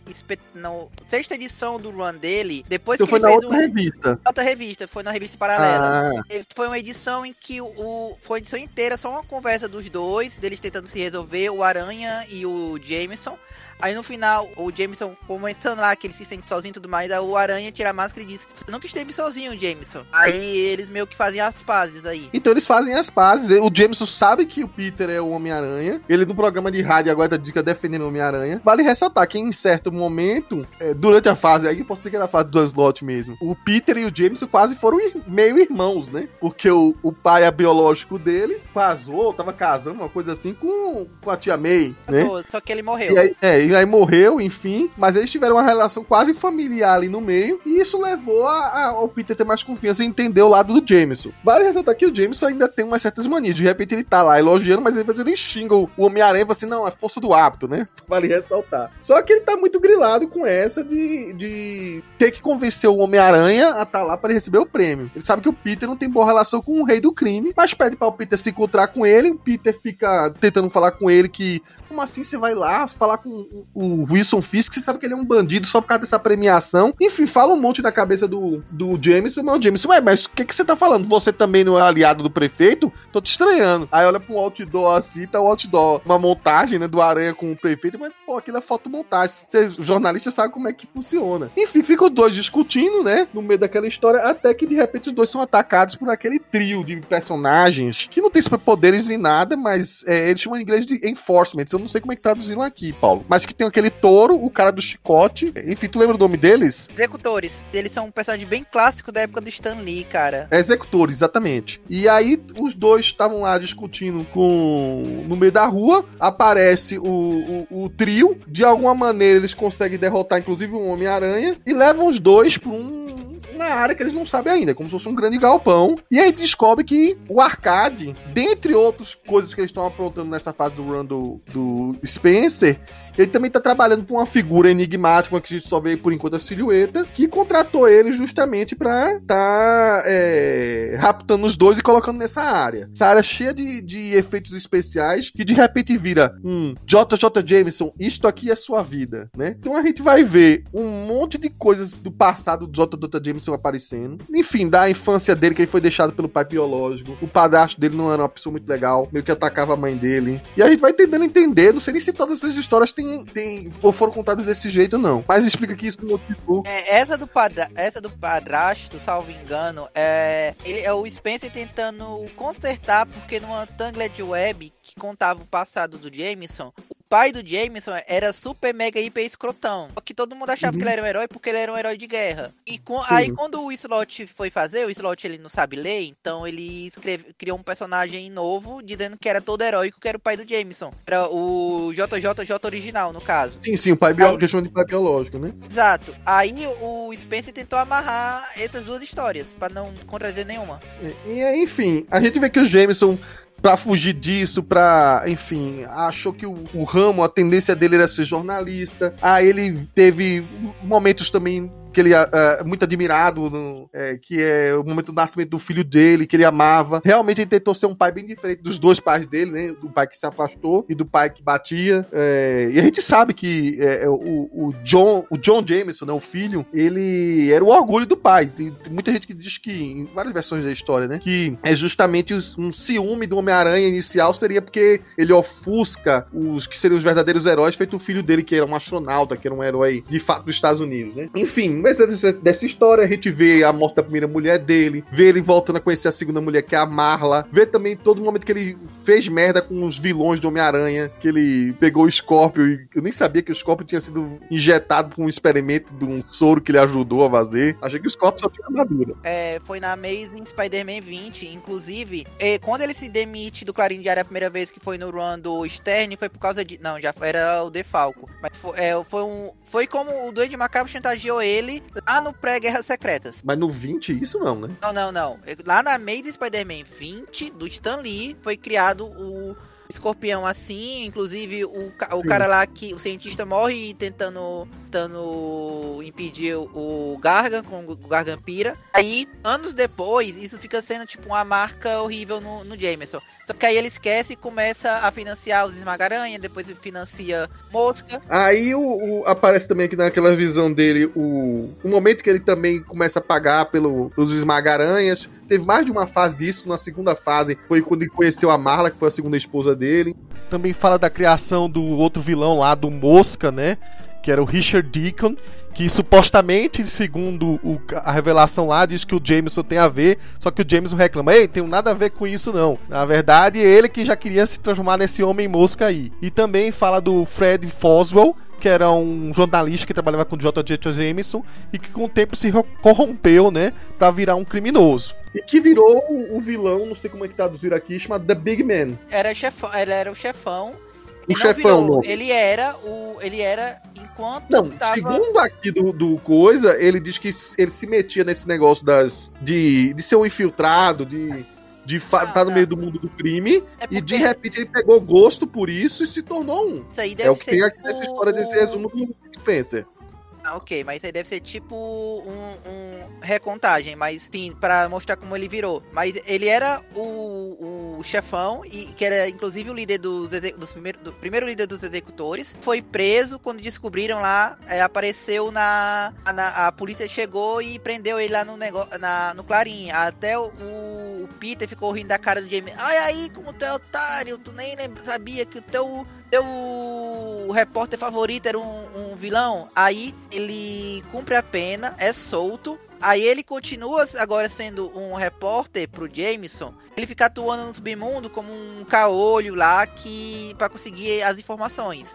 no sexta edição do run dele, depois então que foi ele na fez outra um- revista. outra revista, foi na revista paralela. Ah, Foi uma edição em que o, o- foi uma edição inteira, só uma conversa dos dois, deles tentando se resolver, o Aranha e o Jameson. Aí no final, o Jameson começando lá, que ele se sente sozinho e tudo mais, aí o Aranha tira a máscara e diz, você nunca esteve sozinho, Jameson. Aí eles meio que fazem as pazes aí. Então eles fazem as pazes. O Jameson sabe que o Peter é o Homem-Aranha. Ele no programa de rádio agora dá dica defendendo o Homem-Aranha. Vale ressaltar que em certo momento, é, durante a fase aí, posso dizer que era a fase do Slot mesmo, o Peter e o Jameson quase foram ir- meio irmãos, né? Porque o, o pai é biológico dele casou, tava casando, uma coisa assim, com, com a tia May, né? Só, que ele morreu. Aí, é, e aí morreu, enfim. Mas eles tiveram uma relação quase familiar ali no meio. E isso levou a, a- ao Peter ter mais confiança e entender o lado do Jameson. Vale ressaltar que o Jameson ainda tem umas certas manias. De repente ele tá lá elogiando, mas depois ele xinga o Homem-Aranha assim: não, é força do hábito, né? Vale ressaltar. Só que ele tá muito grilado com essa de, de ter que convencer o Homem-Aranha a estar lá para receber o prêmio. Ele sabe que o Peter não tem boa relação com o rei do crime, mas pede para o Peter se encontrar com ele. O Peter fica tentando falar com ele que como assim você vai lá falar com o- Wilson Fisk? Você sabe que ele é um bandido só por causa dessa premiação. Enfim, fala um monte na cabeça do, do Jameson. Mas o Jameson, ué, mas o que, que você tá falando? Você também não é aliado do prefeito? Tô te estranhando. Aí olha pro outdoor assim, tá o outdoor, uma montagem, né, do Aranha com o prefeito. Mas, pô, aquilo é fotomontagem. Você, jornalista, sabe como é que funciona. Enfim, ficam os dois discutindo, né, no meio daquela história, até que de repente os dois são atacados por aquele trio de personagens que não tem superpoderes em nada, mas é, eles chamam em inglês de enforcements. Eu não sei como é que traduziram aqui, Paulo. Mas que tem aquele touro, o cara do chicote. Enfim, tu lembra o nome deles? Executores. Eles são um personagem bem clássico da época do Stan Lee, cara. É executores, exatamente. E aí os dois estavam lá discutindo com no meio da rua. Aparece o, o, o trio. De alguma maneira eles conseguem derrotar, inclusive, o Homem-Aranha. E levam os dois pra um. Na área que eles não sabem ainda, como se fosse um grande galpão. E aí descobre que o arcade, dentre outras coisas que eles estão aprontando nessa fase do run do, do Spencer, ele também tá trabalhando com uma figura enigmática que a gente só vê por enquanto a silhueta, que contratou ele justamente pra tá é, raptando os dois e colocando nessa área. Essa área cheia de, de efeitos especiais que de repente vira um JJ Jameson, isto aqui é sua vida, né? Então a gente vai ver um monte de coisas do passado do JJ Jameson aparecendo. Enfim, da infância dele, que ele foi deixado pelo pai biológico. O padrasto dele não era uma pessoa muito legal, meio que atacava a mãe dele. E a gente vai tentando entender, não sei nem se todas essas histórias têm, têm ou foram contadas desse jeito, não. Mas explica que isso no motivo. É, essa do padra... essa do padrasto, salvo engano, é ele é o Spencer tentando consertar porque numa Tangled Web que contava o passado do Jameson, pai do Jameson era super mega hiper escrotão. Só que todo mundo achava Uhum. que ele era um herói porque ele era um herói de guerra. E com- aí quando o Slot foi fazer, o Slot ele não sabe ler, então ele escreve, criou um personagem novo dizendo que era todo heróico, que era o pai do Jameson. Era o JJJ original, no caso. Sim, sim, o pai biológico, questão de pai biológico, né? Exato. Aí o Spencer tentou amarrar essas duas histórias, pra não contradizer nenhuma. E, e aí, enfim, a gente vê que o Jameson, pra fugir disso, pra, enfim, achou que o, o ramo, a tendência dele era ser jornalista. Aí ele teve momentos também que ele é muito admirado, no- é, que é o momento do nascimento do filho dele, que ele amava. Realmente ele tentou ser um pai bem diferente dos dois pais dele, né? Do pai que se afastou e do pai que batia. É, e a gente sabe que é, é, o, o John, o John Jameson, né, o filho, ele era o orgulho do pai. Tem, tem muita gente que diz que, em várias versões da história, né? Que é justamente os- um ciúme do Homem-Aranha inicial seria porque ele ofusca os que seriam os verdadeiros heróis, feito o filho dele, que era um astronauta, que era um herói de fato dos Estados Unidos, né? Enfim, mas dessa, dessa história a gente vê a morte da primeira mulher dele, vê ele voltando a conhecer a segunda mulher, que é a Marla, vê também todo momento que ele fez merda com os vilões do Homem-Aranha, que ele pegou o Scorpio e eu nem sabia que o Scorpio tinha sido injetado por um experimento de um soro que ele ajudou a fazer. Achei que o Scorpio só tinha armadura. É, foi na Amazing Spider-Man 20. Inclusive, é, quando ele se demite do Clarim Diário a primeira vez que foi no run do Stern, foi por causa de. Não, já era o Defalco. Mas foi, é, foi um. Foi como o Duende Macabro chantageou ele lá no pré-Guerras Secretas. Mas no 20 isso não, né? Não, não, não. Lá na Amazing Spider-Man 20, do Stan Lee, foi criado o escorpião assim. Inclusive, o, o Sim. cara lá que. O cientista morre tentando, tentando impedir o Gargan com o Gargan Pira. Aí, anos depois, isso fica sendo tipo uma marca horrível no, no Jameson. Só que aí ele esquece e começa a financiar os Esmaga-Aranha, depois ele financia Mosca. Aí o, o- aparece também aqui naquela visão dele o, o momento que ele também começa a pagar pelo, pelos esmagaranhas. Teve mais de uma fase disso. Na segunda fase foi quando ele conheceu a Marla, que foi a segunda esposa dele. Também fala da criação do outro vilão lá, do Mosca, né? Que era o Richard Deacon. Que supostamente, segundo o- a revelação lá, diz que o Jameson tem a ver. Só que o Jameson reclama: Ei, tem nada a ver com isso, não. Na verdade, ele que já queria se transformar nesse homem mosca aí. E também fala do Fred Foswell, que era um jornalista que trabalhava com o J.J. Jameson e que com o tempo se corrompeu, né, pra virar um criminoso. E que virou o, vilão, não sei como é que traduziram aqui, chamado The Big Man. Era chefão, ele era o chefão. O Ele não chefão, virou. Ele era o. Ele era enquanto Não, tava. segundo aqui do, do coisa, ele diz que ele se metia nesse negócio das de, de ser um infiltrado, de de estar Ah, tá no tá. meio do mundo do crime, É e de porque repente ele pegou gosto por isso e se tornou um. Isso aí deve É o que tem aqui nessa história desse resumo do Spencer. Ah, ok, mas aí deve ser tipo um, um recontagem, mas sim, pra mostrar como ele virou. Mas ele era o, o chefão, e que era inclusive o líder dos, dos primeiros, do primeiro líder dos executores. Foi preso quando descobriram lá, é, apareceu na, na- A polícia chegou e prendeu ele lá no, negócio, na, no Clarim. Até o, o Peter ficou rindo da cara do Jamie. Ai aí, como tu é otário, tu nem sabia que o teu teu repórter favorito era um, um vilão, aí ele cumpre a pena, é solto. Aí ele continua agora sendo um repórter pro Jameson. Ele fica atuando no submundo como um caolho lá que para conseguir as informações.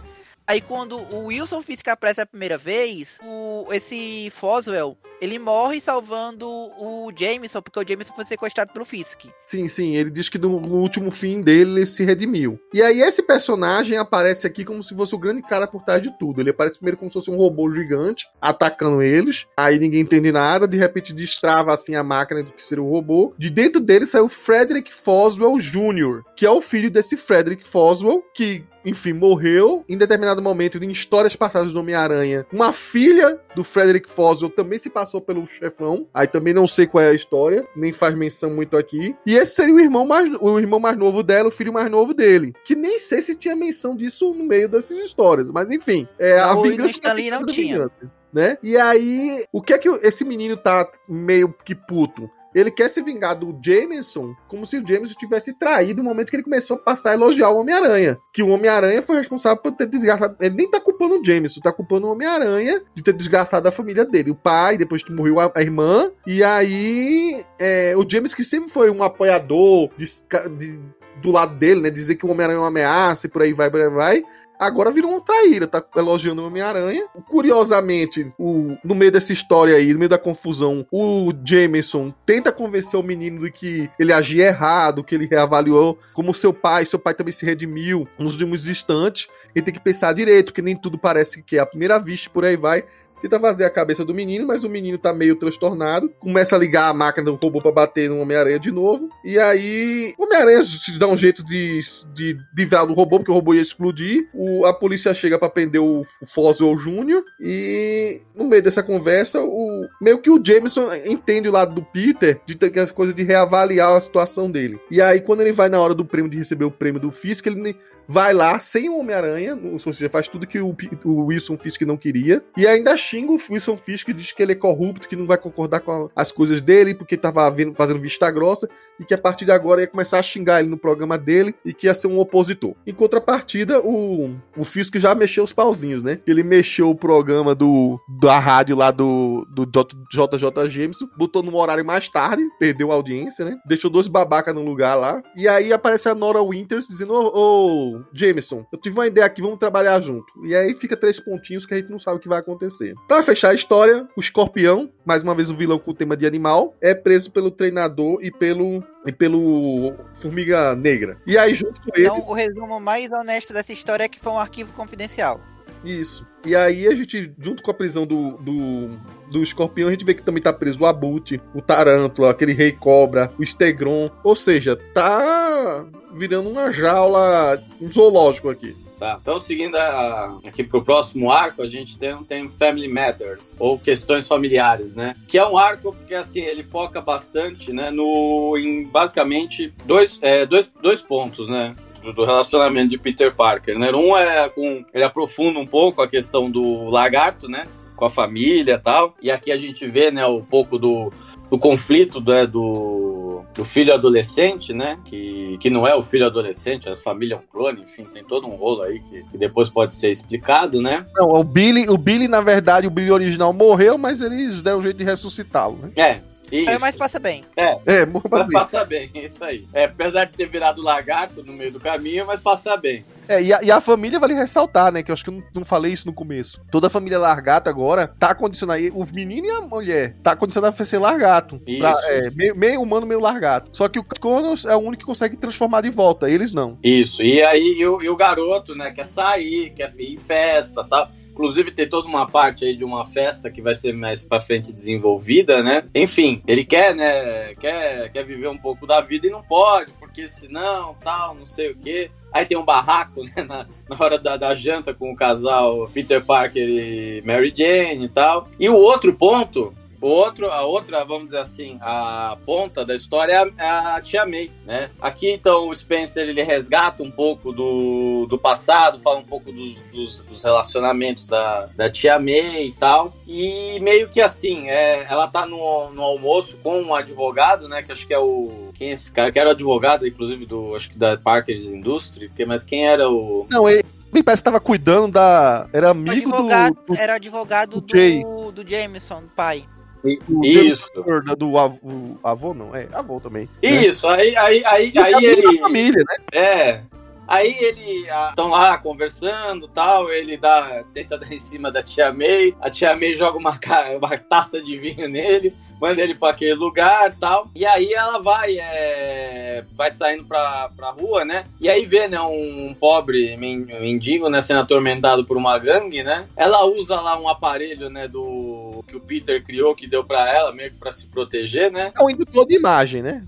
Aí quando o Wilson Fisk aparece a primeira vez, o, esse Foswell, ele morre salvando o Jameson, porque o Jameson foi sequestrado pelo Fisk. Sim, sim, ele diz que no último fim dele ele se redimiu. E aí esse personagem aparece aqui como se fosse o grande cara por trás de tudo. Ele aparece primeiro como se fosse um robô gigante atacando eles. Aí ninguém entende nada, de repente destrava assim a máquina do que seria o robô. De dentro dele saiu Frederick Foswell Jr., que é o filho desse Frederick Foswell, que enfim, morreu em determinado momento em histórias passadas do Homem-Aranha. Uma filha do Frederick Foswell também se passou passou pelo chefão. Aí também não sei qual é a história, nem faz menção muito aqui. E esse seria o irmão mais, o irmão mais novo dela, o filho mais novo dele. Que nem sei se tinha menção disso no meio dessas histórias, mas enfim. É a o vingança Stanley não tinha. vingança, Né? E aí, o que é que esse menino tá meio que puto? Ele quer se vingar do Jameson como se o Jameson tivesse traído no momento que ele começou a passar a elogiar o Homem-Aranha. Que o Homem-Aranha foi responsável por ter desgraçado. Ele nem tá culpando o Jameson, tá culpando o Homem-Aranha de ter desgraçado a família dele. O pai, depois que morreu a, a irmã. E aí, é, o Jameson, que sempre foi um apoiador de- de- do lado dele, né? Dizer que o Homem-Aranha é uma ameaça e por aí vai, por aí vai. Agora virou uma traíra, tá elogiando o Homem-Aranha. Curiosamente, o- no meio dessa história aí, no meio da confusão, o Jameson tenta convencer o menino de que ele agia errado, que ele reavaliou como seu pai, seu pai também se redimiu nos últimos instantes. Ele tem que pensar direito, que nem tudo parece que é a primeira vista, por aí vai. Tenta fazer a cabeça do menino, mas o menino tá meio transtornado. Começa a ligar a máquina do robô pra bater no Homem-Aranha de novo. E aí, o Homem-Aranha se dá um jeito de, de livrar do robô, porque o robô ia explodir. O- a polícia chega pra prender o, o Foswell Jr. E no meio dessa conversa, o, meio que o Jameson entende o lado do Peter de ter as coisas de reavaliar a situação dele. E aí, quando ele vai na hora do prêmio de receber o prêmio do Fisk, ele vai lá sem o Homem-Aranha, ou seja, faz tudo que o, o Wilson Fisk não queria, e ainda xinga o Wilson Fisk, diz que ele é corrupto, que não vai concordar com a- as coisas dele, porque tava vendo, fazendo vista grossa, e que a partir de agora ia começar a xingar ele no programa dele, e que ia ser um opositor. Em contrapartida, o, o Fisk já mexeu os pauzinhos, né? Ele mexeu o programa do, da rádio lá do, do JJ Jameson, botou num horário mais tarde, perdeu a audiência, né? Deixou dois babacas no lugar lá, e aí aparece a Nora Winters dizendo, ô, Jameson, eu tive uma ideia aqui, vamos trabalhar junto. E aí fica três pontinhos que a gente não sabe o que vai acontecer. Pra fechar a história, o escorpião, mais uma vez o vilão com o tema de animal, é preso pelo treinador e pelo e pelo Formiga Negra. E aí, junto com ele. Então, o resumo mais honesto dessa história é que foi um arquivo confidencial. Isso. E aí a gente, junto com a prisão do, do, do escorpião, a gente vê que também tá preso o Abut, o Tarântula, aquele rei cobra, o Stegron. Ou seja, tá virando uma jaula, um zoológico aqui. Tá, então seguindo a- aqui pro próximo arco, a gente tem, tem Family Matters, ou questões familiares, né? Que é um arco porque, assim, ele foca bastante, né, no, em basicamente dois, é, dois, dois pontos, né? Do, do relacionamento de Peter Parker, né? Um é com... ele aprofunda um pouco a questão do lagarto, né? Com a família e tal. E aqui a gente vê, né, um pouco do, do conflito né, do, do filho adolescente, né? Que, que não é o filho adolescente, a família é um clone, enfim, tem todo um rolo aí que, que depois pode ser explicado, né? Não, o Billy, o Billy, na verdade, o Billy original morreu, mas eles deram um jeito de ressuscitá-lo, né? É. Isso. É, mas passa bem. É, morreu pra Mas passa bem, isso aí. É, apesar de ter virado lagarto no meio do caminho, mas passa bem. É, e a, e a família vale ressaltar, né? Que eu acho que eu não, não falei isso no começo. Toda a família Largato agora tá condicionada. O menino e a mulher tá condicionada a ser largato. Isso. Pra- é, meio, meio humano, meio largato. Só que o Connors é o único que consegue transformar de volta. Eles não. Isso. E aí, e o, e o garoto, né, quer sair, quer ir em festa e tal. Inclusive, tem toda uma parte aí de uma festa que vai ser mais pra frente desenvolvida, né? Enfim, ele quer, né? Quer, quer viver um pouco da vida e não pode, porque senão, tal, não sei o quê. Aí tem um barraco, né? Na, na hora da, da janta com o casal Peter Parker e Mary Jane e tal. E o outro ponto outro, a outra, vamos dizer assim, a ponta da história é a, a Tia May, né? Aqui, então, o Spencer, ele resgata um pouco do, do passado, fala um pouco dos, dos, dos relacionamentos da, da Tia May e tal. E meio que assim, é, ela tá no, no almoço com um advogado, né? Que acho que é o... Quem é esse cara? Que era o advogado, inclusive, do... Acho que da Parker's Industry. Mas quem era o... Não, ele, ele parece que tava cuidando da. Era amigo do. advogado, do, era advogado do Jay. do, do Jameson, pai. Isso. do, do avô, o avô, não. É, avô também. Isso, aí, aí, aí, aí amigo ele... família, né? É. Aí ele estão lá conversando tal, ele dá, tenta dar em cima da tia May, a tia May joga uma, uma taça de vinho nele, manda ele para aquele lugar tal. E aí ela vai, é, vai saindo pra, rua, né? E aí vê, né, um pobre men- mendigo, né, sendo atormentado por uma gangue, né? Ela usa lá um aparelho, né, do que o Peter criou, que deu pra ela, meio que pra se proteger, né? É um indutor de imagem, né?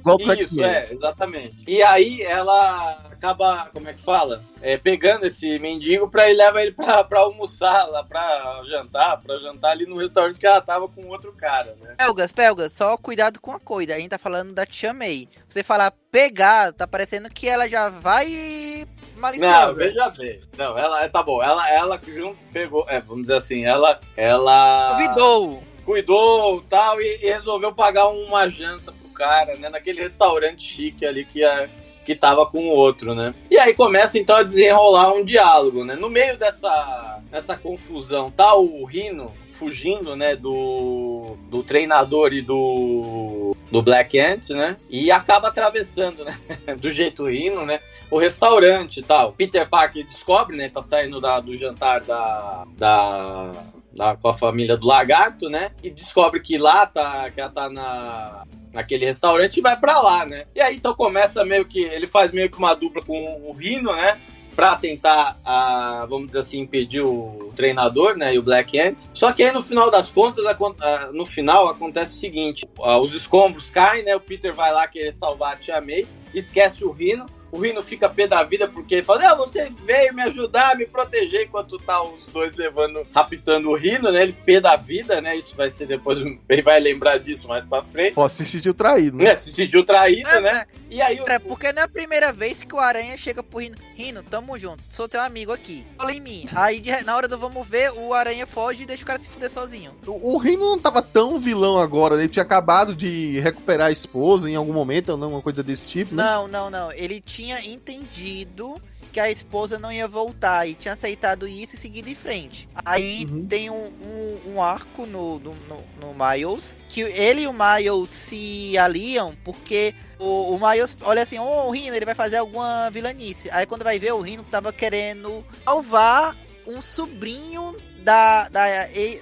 Igual o Isso, é, exatamente. E aí ela acaba, como é que fala? É, pegando esse mendigo pra ir levar ele pra, pra almoçar lá, pra jantar, pra jantar ali no restaurante que ela tava com outro cara, né? Pelgas, Pelgas, só cuidado com a coisa. A gente tá falando da Tia May. Você falar pegar, tá parecendo que ela já vai Não, maliciosa. veja bem. Não, ela, tá bom, ela, ela junto pegou, é, vamos dizer assim, ela, ela Convidou. cuidou tal e, e resolveu pagar uma janta cara, né, naquele restaurante chique ali que é que tava com o outro, né? E aí começa então a desenrolar um diálogo, né? No meio dessa, dessa confusão, tá o Rino fugindo, né, do, do treinador e do, do Black Ant, né? E acaba atravessando, né? Do jeito Rino, né? O restaurante e tal. Peter Parker descobre, né? Tá saindo da, do jantar da, da, da- com a família do lagarto, né? E descobre que lá tá, que ela tá na, naquele restaurante e vai pra lá, né? E aí então começa meio que. Ele faz meio que uma dupla com o Rino, né? Pra tentar, ah, vamos dizer assim, impedir o treinador, né? E o Black Ant. Só que aí no final das contas, acon- ah, no final acontece o seguinte: ah, os escombros caem, né? O Peter vai lá querer salvar a Tia May, esquece o Rino. O Rino fica pé da vida porque ele fala: Não, você veio me ajudar, me proteger enquanto tá os dois levando, raptando o Rino, né? Ele pé da vida, né? Isso vai ser depois, ele vai lembrar disso mais pra frente. Pô, se sentiu traído, né? Né? Se sentiu traído, É, né? E aí o, É, porque não é a primeira vez que o Aranha chega pro Rino. Rino, tamo junto. Sou teu amigo aqui. Cola em mim. Aí de- na hora do vamos ver, o Aranha foge e deixa o cara se fuder sozinho. O o Rino não tava tão vilão agora, né? Ele tinha acabado de recuperar a esposa em algum momento, ou não, uma coisa desse tipo, né? Não, não, não. Ele tinha entendido que a esposa não ia voltar e tinha aceitado isso e seguido em frente. Aí Uhum. tem um, um, um arco no, no, no- Miles que ele e o Miles se aliam porque o, o Miles olha assim: oh, o Rino ele vai fazer alguma vilanice. Aí quando vai ver, o Rino tava querendo salvar um sobrinho da, da,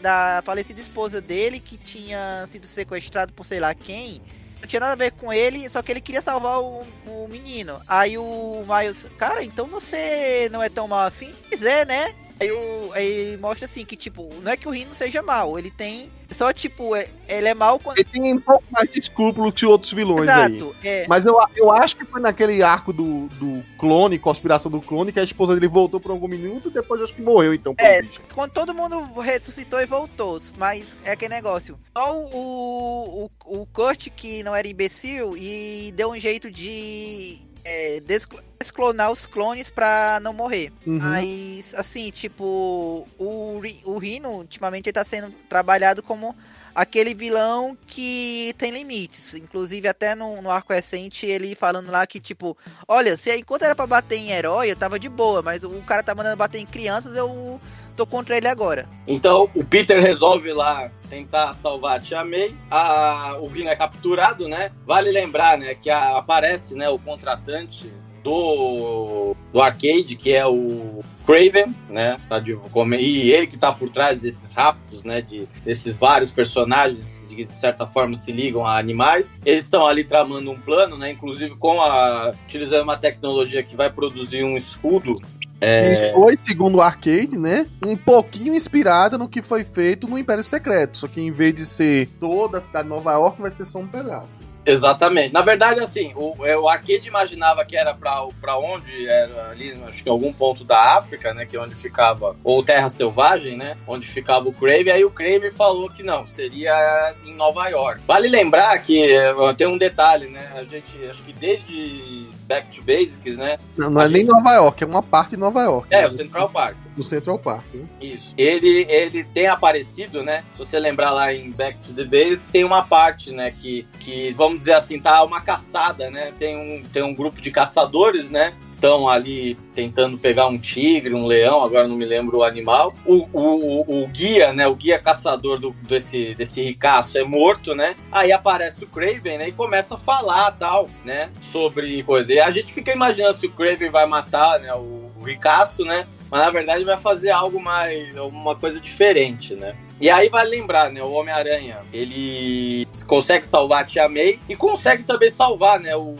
da falecida esposa dele que tinha sido sequestrado por sei lá quem. Não tinha nada a ver com ele, só que ele queria salvar o, o menino. Aí o Miles, cara, então você não é tão mal assim? Pois é, né? Aí, o, aí mostra assim que, tipo, não é que o Rino seja mal, ele tem. Só, tipo, é- ele é mal quando. Ele tem um pouco mais de escrúpulo que outros vilões aí. Exato, é. Mas eu, eu acho que foi naquele arco do, do clone, conspiração do clone, que a esposa dele voltou por algum minuto e depois acho que morreu, então, É. visto. Quando todo mundo ressuscitou e voltou, mas é aquele negócio. Só o, o, o Kurt que não era imbecil e deu um jeito de é, desclo- desclonar os clones pra não morrer. Uhum. Mas, assim, tipo, o, o Rino, ultimamente, ele tá sendo trabalhado como aquele vilão que tem limites. Inclusive, até no, no arco recente, ele falando lá que, tipo, olha, se enquanto era pra bater em herói, eu tava de boa, mas o cara tá mandando bater em crianças, eu tô contra ele agora. Então o Peter resolve lá tentar salvar a Tia May. A, o Rino é capturado, né? Vale lembrar, né, que a- aparece, né, o contratante do, do arcade, que é o Craven, né? Tá de, e ele que tá por trás desses raptos, né? De, desses vários personagens que de certa forma se ligam a animais. Eles estão ali tramando um plano, né? Inclusive com a utilizando uma tecnologia que vai produzir um escudo. É, foi, segundo o Arcade, né? Um pouquinho inspirada no que foi feito no Império Secreto. Só que em vez de ser toda a cidade de Nova York, vai ser só um pedaço. Exatamente. Na verdade, assim, o, é, o arcade imaginava que era pra, pra onde era ali, acho que algum ponto da África, né? Que é onde ficava, ou Terra Selvagem, né? Onde ficava o Crave. Aí o Crave falou que não, seria em Nova York. Vale lembrar que é, tem um detalhe, né? A gente, acho que desde Back to Basics, né? Não, não é nem Nova York, é uma parte de Nova York. É, né? o Central Park. No Central Park. né? Isso. Ele, ele tem aparecido, né? Se você lembrar lá em Back to the Base, tem uma parte, né? Que, que vamos dizer assim, tá uma caçada, né? Tem um, tem um grupo de caçadores, né? Estão ali tentando pegar um tigre, um leão, agora não me lembro o animal. O, o, o, o guia, né? O guia caçador do, desse, desse ricaço é morto, né? Aí aparece o Craven, né? E começa a falar tal, né? Sobre coisa. E a gente fica imaginando se o Craven vai matar, né? O, ricaço, né? Mas na verdade vai fazer algo mais. uma coisa diferente, né? E aí vai lembrar, né? O Homem-Aranha, ele consegue salvar a Tia May e consegue também salvar, né? O,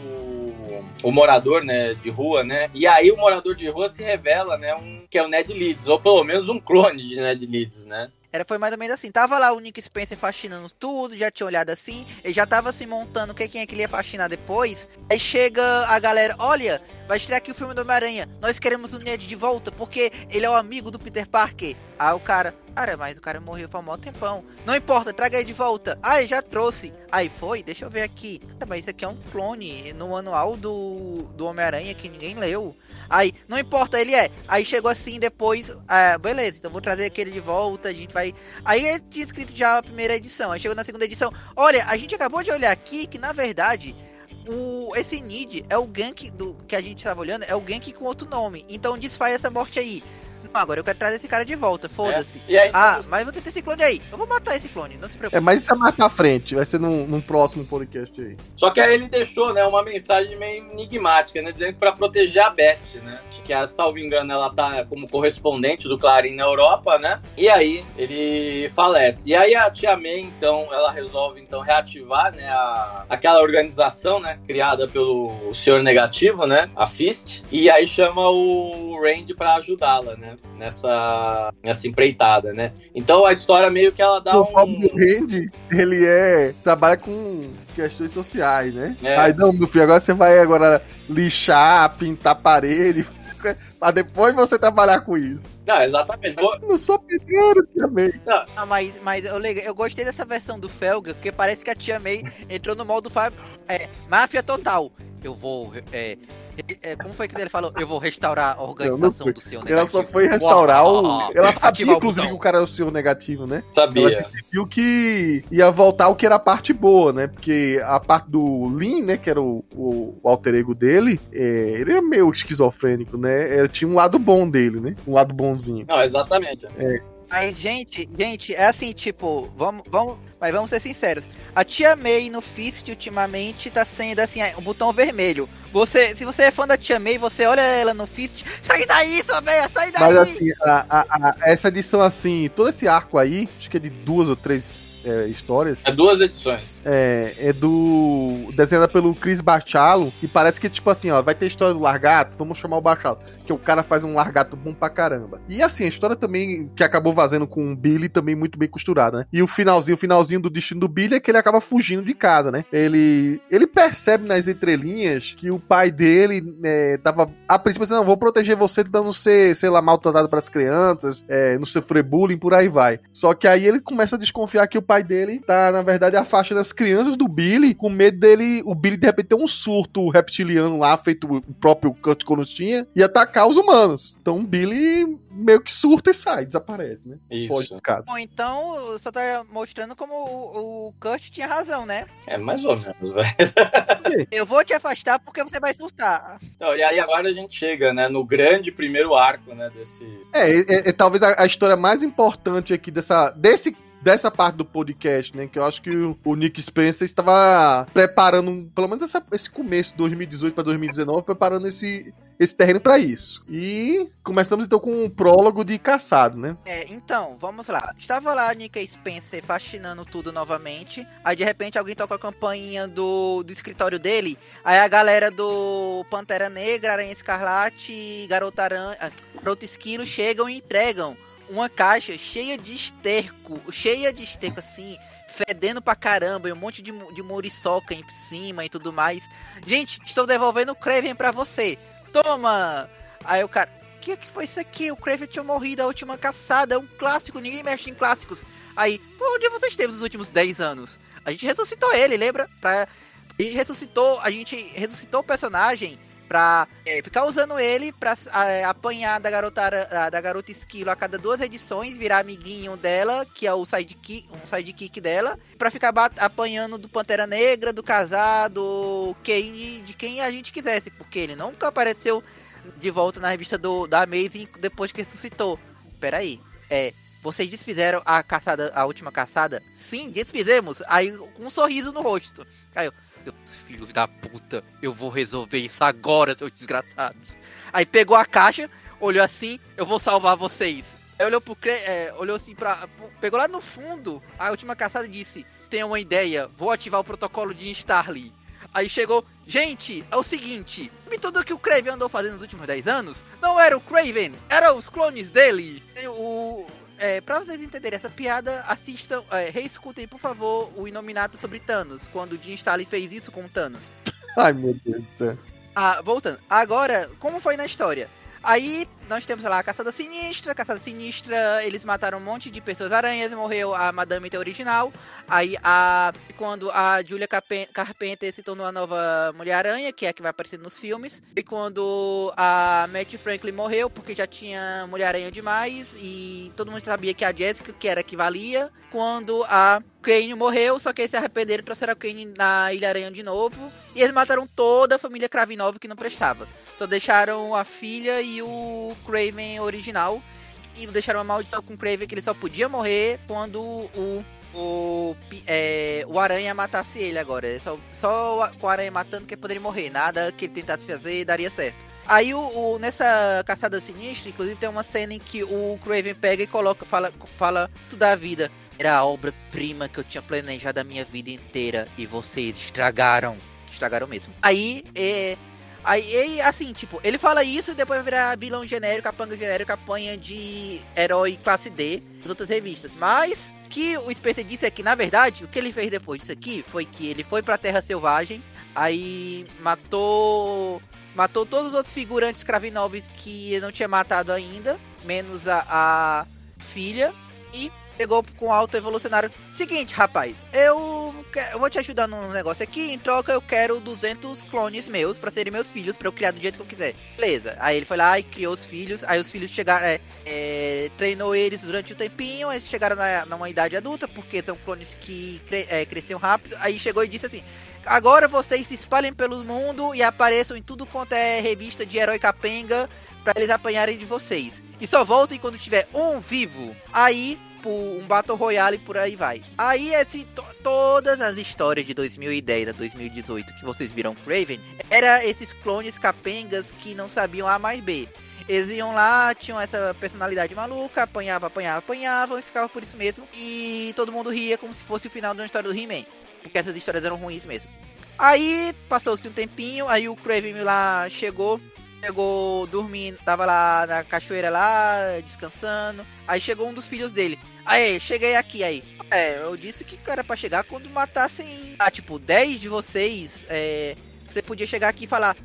o morador, né? De rua, né? E aí o morador de rua se revela, né? Um, que é o Ned Leeds, ou pelo menos um clone de Ned Leeds, né? Era, foi mais ou menos assim. Tava lá o Nick Spencer faxinando tudo, já tinha olhado assim, ele já tava se montando quem é que ele ia faxinar depois. Aí chega a galera, olha, vai estrear aqui o filme do Homem-Aranha. Nós queremos o Ned de volta, porque ele é o amigo do Peter Parker. Aí o cara, cara, mas o cara morreu faz um tempão. Não importa, traga ele de volta. Ah, já trouxe. Aí foi, deixa eu ver aqui. Cara, mas isso aqui é um clone no manual do, do Homem-Aranha que ninguém leu. Aí, não importa, ele é. Aí chegou assim depois, ah, beleza, então vou trazer aquele de volta, a gente vai. Aí ele tinha escrito já a primeira edição. Aí chegou na segunda edição. Olha, a gente acabou de olhar aqui que na verdade. O, esse Nid é o gank do que a gente estava olhando, é o gank com outro nome. Então desfaz essa morte aí. Não, agora eu quero trazer esse cara de volta, foda-se. É. Ah, mas você tem esse clone aí. Eu vou matar esse clone, não se preocupe. É, mas isso é mais pra frente, vai ser num, num próximo podcast aí. Só que aí ele deixou, né, uma mensagem meio enigmática, né, dizendo que pra proteger a Beth, né, que a, salvo engano, ela tá como correspondente do Clarim na Europa, né, e aí ele falece. E aí a Tia May, então, ela resolve, então, reativar, né, a, aquela organização, né, criada pelo Senhor Negativo, né, a Fist, e aí chama o Randy pra ajudá-la, né, nessa, nessa empreitada, né. Então a história meio que ela dá o um... do Randy, ele é. trabalha com questões sociais, né? É. Aí não, meu filho, agora você vai agora lixar, pintar parede, pra depois você trabalhar com isso. Não, exatamente. Vou- Não sou pedreiro, tia May. Ah, mas, mas eu, eu gostei dessa versão do Felga, porque parece que a Tia May entrou no modo é, máfia total. Eu vou. É, é, como foi que ele falou? Eu vou restaurar a organização do seu Ela só negativo. foi restaurar o. Uau, Ela ativar sabia, o inclusive, que o cara era o senhor negativo, né? Ela Sabia. decidiu que ia voltar o que era a parte boa, né? Porque a parte do Lin, né? Que era o, o, o alter ego dele, é, ele é meio esquizofrênico, né? Ele tinha um lado bom dele, né? Um lado bonzinho. Não, exatamente. Mas, gente, gente, é assim, tipo, vamos, vamos, mas vamos ser sinceros. A Tia May no Fist ultimamente tá sendo assim, o botão vermelho. Você, se você é fã da Tia May, você olha ela no Fist, sai daí, sua velha, sai daí. Mas assim, a- a- a- essa edição assim, todo esse arco aí, acho que é de duas ou três é, histórias, É duas edições. é, é do. desenhada pelo Chris Bachalo, e parece que, tipo assim, ó, vai ter a história do Largato, vamos chamar o Bachalo, que o cara faz um Largato bom pra caramba. E assim, a história também, que acabou fazendo com o Billy, também muito bem costurada, né? E o finalzinho, o finalzinho do destino do Billy é que ele acaba fugindo de casa, né? Ele, ele percebe nas entrelinhas que o pai dele é, tava. A princípio, assim, não, vou proteger você de não ser, sei lá, maltratado pras crianças, é, não sofrer bullying, por aí vai. Só que aí ele começa a desconfiar que o pai dele tá, na verdade, afastando as crianças do Billy, com medo dele, o Billy de repente ter um surto reptiliano lá, feito o próprio Kurt Connors tinha, e atacar os humanos. Então o Billy meio que surta e sai, desaparece, né? Foge Isso. de casa. Bom, então só tá mostrando como o, o Kurt tinha razão, né? É mais ou menos, velho. Eu vou te afastar porque você vai surtar. Então, e aí agora a gente chega, né, no grande primeiro arco, né, desse... É, é, é talvez a, a história mais importante aqui dessa, desse, dessa parte do podcast, né? Que eu acho que o, Nick Spencer estava preparando, pelo menos essa- esse começo, 2018 para 2019, preparando esse, esse terreno para isso. E começamos então com um prólogo de caçado, né? É, então, vamos lá. Estava lá Nick Spencer faxinando tudo novamente. Aí de repente alguém toca a campainha do, do escritório dele. Aí a galera do Pantera Negra, Aranha Escarlate, Garota Aranha, ah, Esquilo chegam e entregam uma caixa cheia de esterco, cheia de esterco assim, fedendo pra caramba, e um monte de, de muriçoca em cima e tudo mais. Gente, estou devolvendo o Kraven pra você. Toma! Aí o cara, o que, que foi isso aqui? O Kraven tinha morrido a última caçada, é um clássico, ninguém mexe em clássicos. Aí, onde você esteve nos últimos 10 anos? A gente ressuscitou ele, lembra? Pra... A gente ressuscitou, a gente ressuscitou o personagem pra é, ficar usando ele pra é, apanhar da garota, da garota esquilo a cada duas edições, virar amiguinho dela, que é o sidekick, um sidekick dela, pra ficar apanhando do Pantera Negra, do casado, quem, de quem a gente quisesse, porque ele nunca apareceu de volta na revista do, da Amazing depois que ressuscitou. Peraí, é. Vocês desfizeram a caçada, a última caçada? Sim, desfizemos. Aí com um sorriso no rosto. Eu, seus filhos da puta, eu vou resolver isso agora, seus desgraçados. Aí pegou a caixa, olhou assim, eu vou salvar vocês. Aí olhou pro Cre- é, olhou assim pra. Pegou lá no fundo, a última caçada e disse: Tenho uma ideia, vou ativar o protocolo de Starly. Aí chegou, gente, é o seguinte, tudo que o Craven andou fazendo nos últimos 10 anos? Não era o Craven, eram os clones dele. O, é, pra vocês entenderem essa piada, assistam, é, reescutem, por favor, o Inominato sobre Thanos, quando o Jim Stalin fez isso com Thanos. Ai, meu Deus do céu. Ah, voltando. Agora, como foi na história? Aí nós temos lá a Caçada Sinistra. Caçada Sinistra, eles mataram um monte de pessoas aranhas, morreu a Madame original. Aí a quando a Julia Carpenter se tornou a nova Mulher-Aranha, que é a que vai aparecer nos filmes. E quando a Matt Franklin morreu, porque já tinha Mulher-Aranha demais e todo mundo sabia que a Jessica que era que valia. Quando a Kane morreu, só que eles se arrependeram e trouxeram a Kane na Ilha-Aranha de novo. E eles mataram toda a família Kravinov que não prestava. Só deixaram a filha e o Craven original. E deixaram uma maldição com o Craven que ele só podia morrer quando o. O, é, o Aranha matasse ele agora. Só, só com o Aranha matando que ele poderia morrer. Nada que ele tentasse fazer daria certo. Aí o, o, nessa caçada sinistra, inclusive, tem uma cena em que o Craven pega e coloca, fala, fala tudo da vida. Era a obra-prima que eu tinha planejado a minha vida inteira e vocês estragaram. Estragaram mesmo. Aí é, Aí, assim, tipo, ele fala isso e depois virar vilão genérico, capanga genérico, apanha de herói classe D das outras revistas. Mas, que o Spencer disse é que, na verdade, o que ele fez depois disso aqui foi que ele foi pra Terra Selvagem, aí matou. Matou todos os outros figurantes Kravinovs que não tinha matado ainda, menos a, a filha, e pegou com alto evolucionário. Seguinte, rapaz, eu, quero, eu vou te ajudar num negócio aqui, em troca eu quero 200 clones meus para serem meus filhos, para eu criar do jeito que eu quiser. Beleza. Aí ele foi lá e criou os filhos, aí os filhos chegaram, é, é, treinou eles durante um tempinho, eles chegaram na, numa idade adulta, porque são clones que cre, é, cresciam rápido, aí chegou e disse assim, agora vocês se espalhem pelo mundo e apareçam em tudo quanto é revista de herói capenga, para eles apanharem de vocês. E só voltem quando tiver um vivo. Aí um Battle Royale e por aí vai. Aí esse to todas as histórias de 2010 a 2018 que vocês viram Craven, era esses clones capengas que não sabiam A mais B. Eles iam lá, tinham essa personalidade maluca, apanhava, apanhava, apanhavam e ficava por isso mesmo. E todo mundo ria como se fosse o final de uma história do He-Man. Porque essas histórias eram ruins mesmo. Aí passou-se um tempinho, aí o Craven lá chegou chegou dormindo, tava lá na cachoeira lá, descansando. Aí chegou um dos filhos dele. Aí, cheguei aqui aí. É, eu disse que era para chegar quando matassem, ah, tipo, 10 de vocês. É, você podia chegar aqui e falar: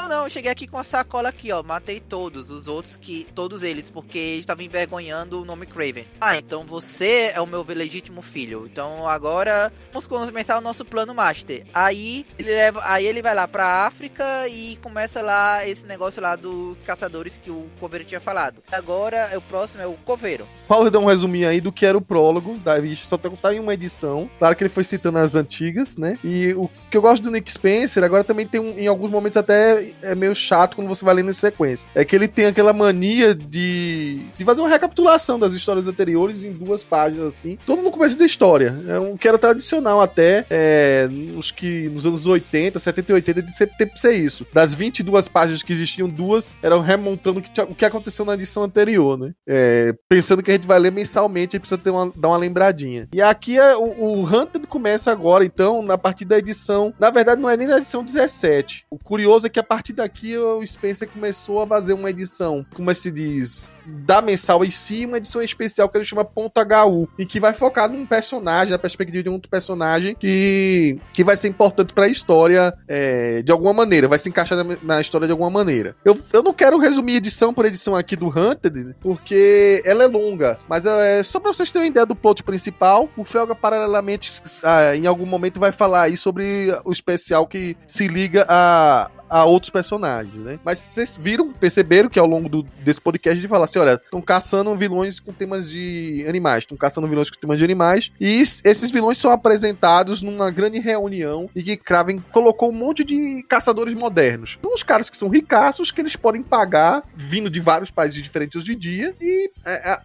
não, não, eu cheguei aqui com a sacola aqui, ó. Matei todos, os outros que. Todos eles, porque estavam envergonhando o nome Craven. Ah, então você é o meu legítimo filho. Então agora vamos começar o nosso plano Master. Aí ele leva. Aí ele vai lá pra África e começa lá esse negócio lá dos caçadores que o Coveiro tinha falado. Agora o próximo é o Coveiro. Paulo deu um resuminho aí do que era o prólogo da revista, só tá em uma edição. Claro que ele foi citando as antigas, né? E o que eu gosto do Nick Spencer, agora também tem um, em alguns momentos até é, meio chato quando você vai lendo em sequência. É que ele tem aquela mania de, de fazer uma recapitulação das histórias anteriores em duas páginas, assim. Todo no começo da história. É um que era tradicional até, é, nos, que, nos anos 80, 70 e 80, de sempre ser isso. Das 22 páginas que existiam, duas eram remontando o que, o que aconteceu na edição anterior, né? É, pensando que a gente vai ler mensalmente, a gente precisa ter uma, dar uma lembradinha. E aqui é, o, o Hunter começa agora, então, na partir da edição. Na verdade, não é nem da edição 17. O curioso é que a partir daqui o Spencer começou a fazer uma edição, como se diz, da mensal em si, uma edição especial que ele chama Ponto HU, e que vai focar num personagem, na perspectiva de um outro personagem que, que vai ser importante para a história é, de alguma maneira, vai se encaixar na, na, história de alguma maneira. Eu, eu não quero resumir edição por edição aqui do Hunted, porque ela é longa, mas é só para vocês terem uma ideia do plot principal, o Felga paralelamente ah, em algum momento vai falar aí sobre o especial que se liga a a outros personagens, né? Mas vocês viram, perceberam que ao longo do, desse podcast de falar assim, olha, estão caçando vilões com temas de animais, estão caçando vilões com temas de animais, e esses vilões são apresentados numa grande reunião e que Kraven colocou um monte de caçadores modernos. São os caras que são ricaços, que eles podem pagar, vindo de vários países diferentes em dia, e é, é,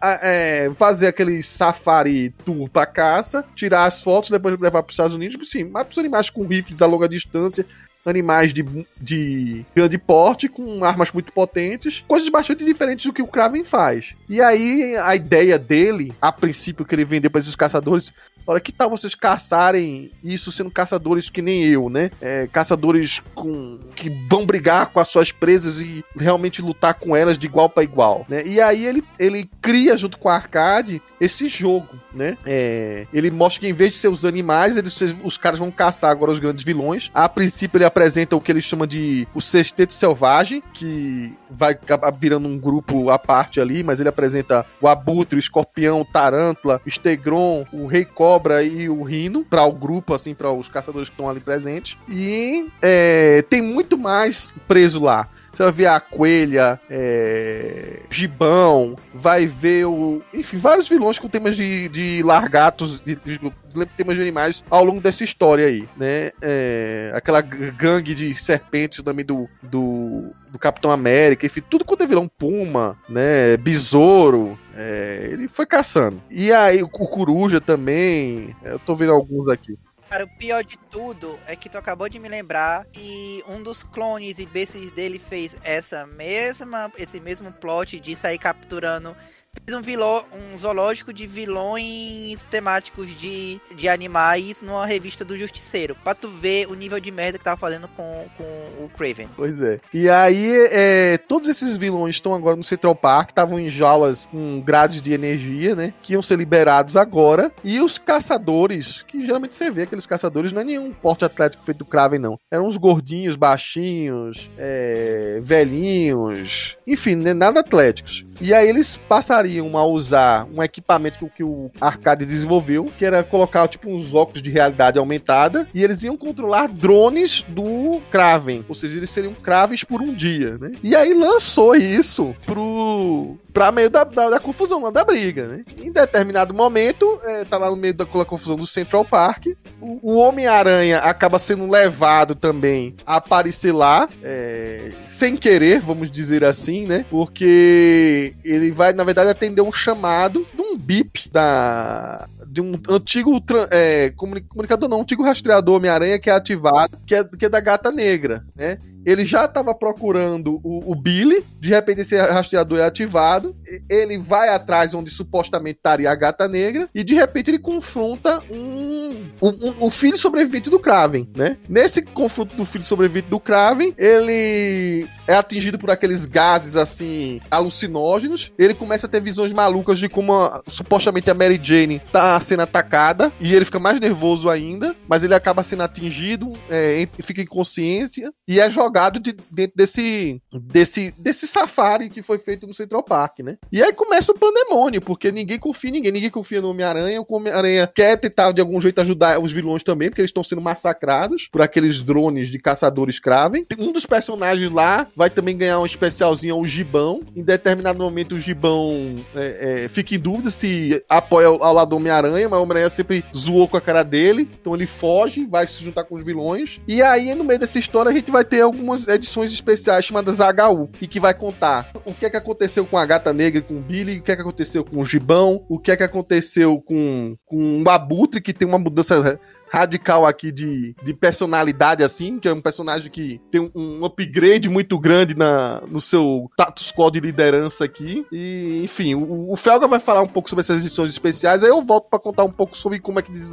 é, fazer aquele safari tour pra caça, tirar as fotos, depois levar para os Estados Unidos, sim, mata os animais com rifles a longa distância, animais de, de grande porte, com armas muito potentes, coisas bastante diferentes do que o Kraven faz. E aí a ideia dele, a princípio que ele vendeu para esses caçadores, olha, que tal vocês caçarem isso sendo caçadores que nem eu, né? É, caçadores com que vão brigar com as suas presas e realmente lutar com elas de igual para igual, né? E aí ele, ele cria junto com a Arcade esse jogo, né? É, ele mostra que em vez de ser os animais, eles, os caras vão caçar agora os grandes vilões. A princípio ele apresenta o que ele chama de o Sexteto Selvagem, que vai virando um grupo à parte ali, mas ele apresenta o Abutre, o Escorpião, o Tarântula, o Stegron, o Rei Cobra e o Rino para o grupo, assim, para os caçadores que estão ali presentes. E é, tem muito mais preso lá. Você vai ver a coelha, é, gibão, vai ver o. Enfim, vários vilões com temas de, de largatos, de, de, de temas de animais ao longo dessa história aí, né? É, aquela gangue de serpentes também do, do, do Capitão América, enfim, tudo quanto é vilão, Puma, né? Besouro, é, ele foi caçando. E aí o Coruja também, eu tô vendo alguns aqui. Cara, o pior de tudo é que tu acabou de me lembrar que um dos clones e bestes dele fez essa mesma, esse mesmo plot de sair capturando fez um, vilão, um zoológico de vilões temáticos de, de animais numa revista do Justiceiro. Pra tu ver o nível de merda que tava fazendo com, com o Craven. Pois é. E aí, é, todos esses vilões estão agora no Central Park, estavam em jaulas com grades de energia, né? Que iam ser liberados agora. E os caçadores, que geralmente você vê aqueles caçadores, não é nenhum porte atlético feito do Craven, não. Eram uns gordinhos, baixinhos, é, velhinhos, enfim, né, nada atléticos. E aí eles passariam a usar um equipamento que, o Arcade desenvolveu, que era colocar tipo uns óculos de realidade aumentada, e eles iam controlar drones do Kraven, ou seja, eles seriam Kravens por um dia, né? E aí lançou isso pro pra meio da, da, da confusão, da briga, né? Em determinado momento, é, tá lá no meio daquela confusão do Central Park, o, o Homem-Aranha acaba sendo levado também a aparecer lá, é, sem querer, vamos dizer assim, né? Porque ele vai, na verdade, atender um chamado de um bip da, de um antigo é, comunicador, não, um antigo rastreador Homem-Aranha que é ativado, que é, que é da Gata Negra, né? Ele já estava procurando o, o, Billy, de repente esse rastreador é ativado, ele vai atrás onde supostamente estaria a gata negra, e de repente ele confronta um, um, um, filho sobrevivente do Kraven, né? Nesse confronto do filho sobrevivente do Kraven, ele é atingido por aqueles gases assim alucinógenos, ele começa a ter visões malucas de como a, supostamente a Mary Jane tá sendo atacada, e ele fica mais nervoso ainda, mas ele acaba sendo atingido, é, fica em consciência, e é jogado jogado de, dentro desse, desse, desse safari que foi feito no Central Park, né? E aí começa o pandemônio, porque ninguém confia em ninguém, ninguém confia no Homem-Aranha, o Homem-Aranha quer tentar de algum jeito ajudar os vilões também, porque eles estão sendo massacrados por aqueles drones de caçadores Kraven. Um dos personagens lá vai também ganhar um especialzinho, o Gibão. Em determinado momento, o Gibão é, é, fica em dúvida se apoia ao, ao lado do Homem-Aranha, mas o Homem-Aranha sempre zoou com a cara dele, então ele foge, vai se juntar com os vilões. E aí, no meio dessa história, a gente vai ter algum algumas edições especiais chamadas HU, e que vai contar o que é que aconteceu com a Gata Negra e com o Billy, o que é que aconteceu com o Gibão, o que é que aconteceu com, com o Abutre, que tem uma mudança radical aqui de, de personalidade, assim, que é um personagem que tem um, upgrade muito grande na, no seu status quo de liderança aqui. E, enfim, o, o Felga vai falar um pouco sobre essas edições especiais, aí eu volto para contar um pouco sobre como é que diz,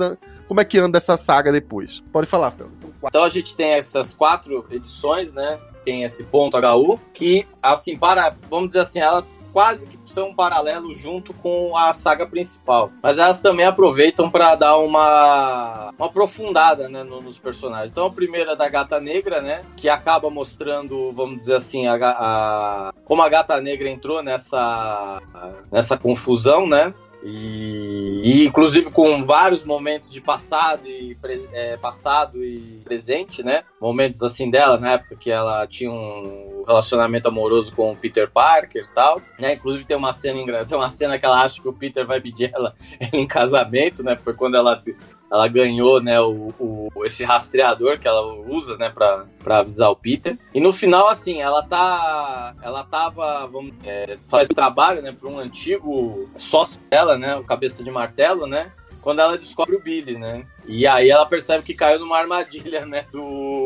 como é que anda essa saga depois. Pode falar, Felga. Então a gente tem essas quatro edições, né? Tem esse ponto HU, que, assim, para, vamos dizer assim, elas quase que são um paralelo junto com a saga principal. Mas elas também aproveitam para dar uma, uma aprofundada né, nos personagens. Então a primeira é da Gata Negra, né? Que acaba mostrando, vamos dizer assim, a, a como a Gata Negra entrou nessa, nessa confusão, né? E, e, inclusive com vários momentos de passado e é, passado e presente, né? Momentos assim dela na época que ela tinha um relacionamento amoroso com o Peter Parker e tal, né? Inclusive tem uma cena tem uma cena que ela acha que o Peter vai pedir ela, ela em casamento, né? Foi quando ela ela ganhou, né, o, o, esse rastreador que ela usa, né, pra, avisar o Peter. E no final, assim, ela tá. Ela tava, vamos, é, faz trabalho, né, pra um antigo sócio dela, né, o cabeça de martelo, né, quando ela descobre o Billy, né. E aí ela percebe que caiu numa armadilha, né, do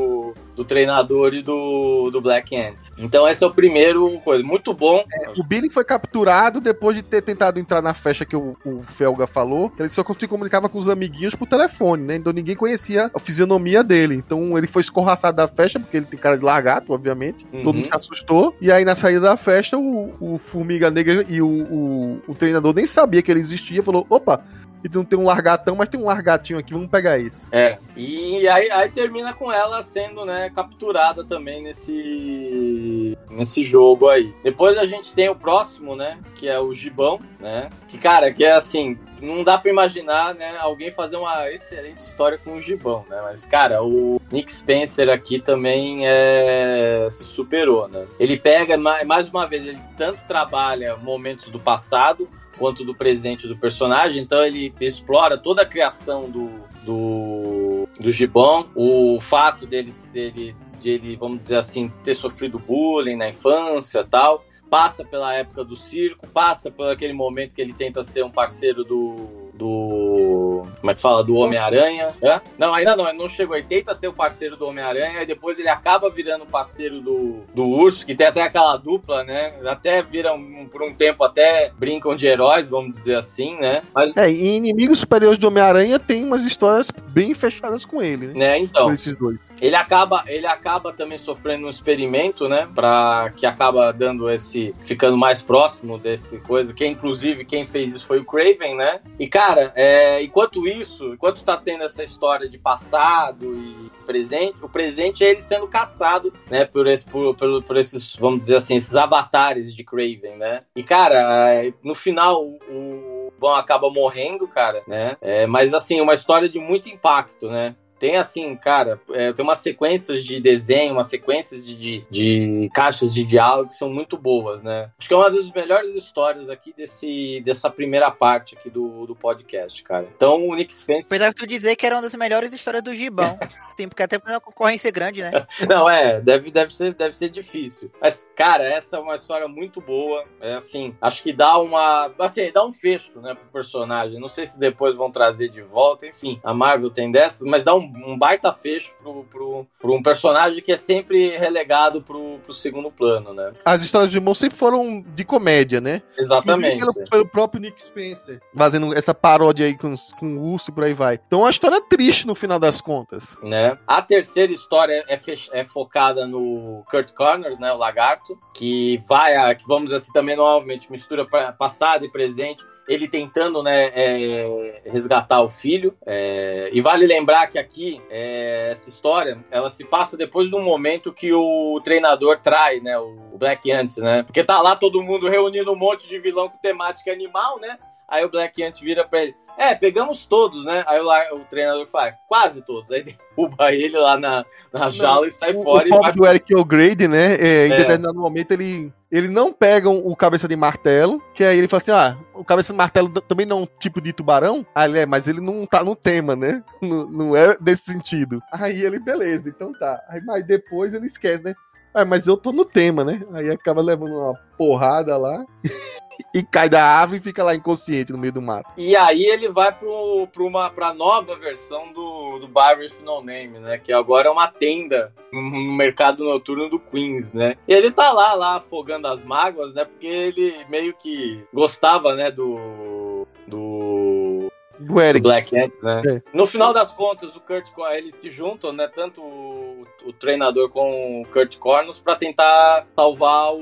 do treinador e do, do Black Ant. Então esse é o primeiro coisa. Muito bom. É, o Billy foi capturado depois de ter tentado entrar na festa que o, o Felga falou. Ele só se comunicava com os amiguinhos por telefone, né? Então ninguém conhecia a fisionomia dele. Então ele foi escorraçado da festa, porque ele tem cara de largato, obviamente. Uhum. Todo mundo se assustou. E aí na saída da festa, o, o Formiga Negra e o, o, o treinador nem sabia que ele existia. Falou: opa, e não tem um largatão, mas tem um largatinho aqui, vamos pegar esse. É. E aí, aí termina com ela sendo, né, capturada também nesse nesse jogo aí. Depois a gente tem o próximo, né, que é o Gibão, né? Que cara, que é assim, não dá para imaginar, né, alguém fazer uma excelente história com o Gibão, né? Mas cara, o Nick Spencer aqui também é se superou, né? Ele pega mais uma vez, ele tanto trabalha momentos do passado quanto do presente do personagem. Então ele explora toda a criação do, do, do Gibão, o fato dele, dele, de ele, vamos dizer assim, ter sofrido bullying na infância tal. Passa pela época do circo, passa por aquele momento que ele tenta ser um parceiro do, do. Como é que fala? Do Homem-Aranha. É? Não, ainda não, ele não chegou. Ele tenta ser o parceiro do Homem-Aranha e depois ele acaba virando parceiro do, do Urso, que tem até aquela dupla, né? Até viram por um tempo, até brincam de heróis, vamos dizer assim, né? Mas... É, e Inimigos Superiores do Homem-Aranha tem umas histórias bem fechadas com ele, né? né? Então. Com esses dois. Ele acaba, ele acaba também sofrendo um experimento, né? Pra que acaba dando esse. ficando mais próximo desse coisa. Que inclusive quem fez isso foi o Craven, né? E, cara, cara, é, enquanto isso, enquanto tá tendo essa história de passado e presente, o presente é ele sendo caçado, né, por, esse, por, por, por esses, vamos dizer assim, esses avatares de Craven, né? E, cara, é, no final, o Bom acaba morrendo, cara, né? É, mas, assim, uma história de muito impacto, né? Tem assim, cara, é, tem uma sequência de desenho, uma sequência de, de, de, caixas de diálogo que são muito boas, né? Acho que é uma das melhores histórias aqui desse, dessa primeira parte aqui do, do podcast, cara. Então o Nick Spencer. Apesar de tu dizer que era uma das melhores histórias do Gibão. Sim, porque até uma concorrência grande, né? Não, é, deve, deve, ser, deve ser difícil. Mas, cara, essa é uma história muito boa. É assim, acho que dá uma. Assim, dá um fecho, né, pro personagem. Não sei se depois vão trazer de volta, enfim. A Marvel tem dessas, mas dá um um baita fecho pro, pro, pro, um personagem que é sempre relegado pro, pro segundo plano, né? As histórias de Irmão sempre foram de comédia, né? Exatamente. Pelo, próprio Nick Spencer, fazendo essa paródia aí com, com o urso e por aí vai. Então é uma história triste no final das contas. Né? A terceira história é, é focada no Kurt Connors, né? O lagarto, que vai, a, que vamos assim, também novamente mistura passado e presente ele tentando né, é, resgatar o filho. É, e vale lembrar que aqui, é, essa história, ela se passa depois de um momento que o treinador trai, né, o Black Ant, né? Porque tá lá todo mundo reunindo um monte de vilão com temática animal, né? Aí o Black Ant vira pra ele, é, pegamos todos, né? Aí o, o treinador fala, quase todos. Aí derruba ele lá na, na jaula não, e sai o, fora. O e vai... do Eric O'Grady, né? É, em é. determinado momento ele, ele não pega o cabeça de martelo, que aí ele fala assim: ah, o cabeça de martelo também não é um tipo de tubarão? Ah, ele é, mas ele não tá no tema, né? Não, não é desse sentido. Aí ele, beleza, então tá. Aí, mas depois ele esquece, né? Ah, mas eu tô no tema, né? Aí acaba levando uma porrada lá. e cai da árvore e fica lá inconsciente no meio do mato. E aí ele vai pro, pro uma, pra nova versão do, do Barbers No Name, né? Que agora é uma tenda no mercado noturno do Queens, né? E ele tá lá, lá afogando as mágoas, né? Porque ele meio que gostava, né, do... do do Eric. Black Ant, né? É. No final das contas, o Kurt eles se juntam, né? Tanto o, treinador com o Kurt Cornos para tentar salvar o,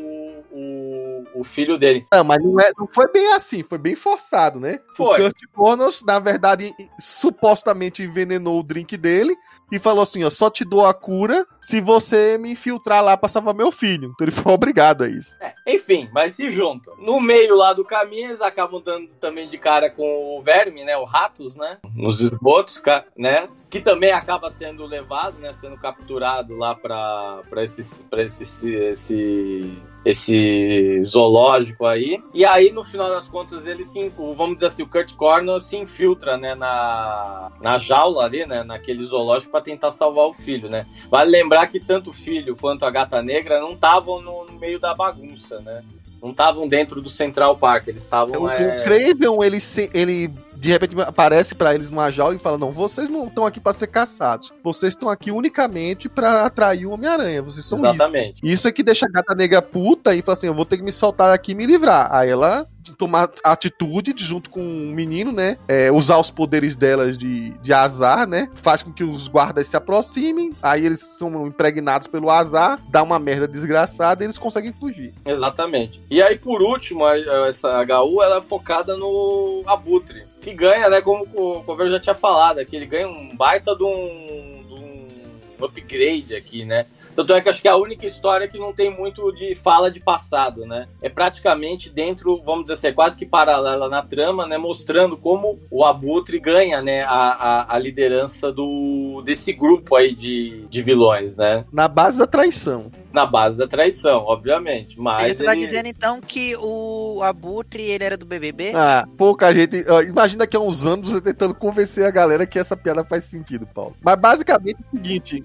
o, filho dele. Não, mas não, é, não foi bem assim, foi bem forçado, né? Foi. O Kurt Cornos, na verdade, supostamente envenenou o drink dele e falou assim: ó, só te dou a cura se você me infiltrar lá pra salvar meu filho. Então ele foi obrigado a isso. É, enfim, mas se juntam. No meio lá do caminho, eles acabam dando também de cara com o verme, né? O ratos, né? Nos esgotos, né? Que também acaba sendo levado, né? Sendo capturado lá pra, pra, esse, pra esse, esse, esse zoológico aí. E aí, no final das contas, ele se, vamos dizer assim, o Kurt Cornell se infiltra, né? Na, na jaula ali, né? Naquele zoológico para tentar salvar o filho, né? Vale lembrar que tanto o filho quanto a gata negra não estavam no, no meio da bagunça, né? não estavam dentro do Central Park, eles estavam. O, é... o Craven, ele, ele de repente aparece para eles numa jaula e fala: Não, vocês não estão aqui para ser caçados. Vocês estão aqui unicamente para atrair o Homem-Aranha. Vocês são Exatamente. isso. Isso é que deixa a gata negra puta e fala assim: Eu vou ter que me soltar aqui e me livrar. Aí ela tomar atitude de, junto com o menino, né? É, usar os poderes delas de, de azar, né? Faz com que os guardas se aproximem, aí eles são impregnados pelo azar, dá uma merda desgraçada e eles conseguem fugir. Exatamente. E aí, por último, essa HU ela é focada no Abutre. Que ganha, né? Como o Coveiro já tinha falado, que ele ganha um baita de um, de um upgrade aqui, né? Tanto é que acho que é a única história que não tem muito de fala de passado, né? É praticamente dentro, vamos dizer assim, é quase que paralela na trama, né? Mostrando como o Abutre ganha, né? A, a, a liderança do, desse grupo aí de, de vilões, né? Na base da traição. Na base da traição, obviamente. Mas Você tá ele- dizendo então que o Abutre, ele era do BBB? Ah, pouca gente. ó, imagina daqui a uns anos você tentando convencer a galera que essa piada faz sentido, Paulo. Mas basicamente é o seguinte: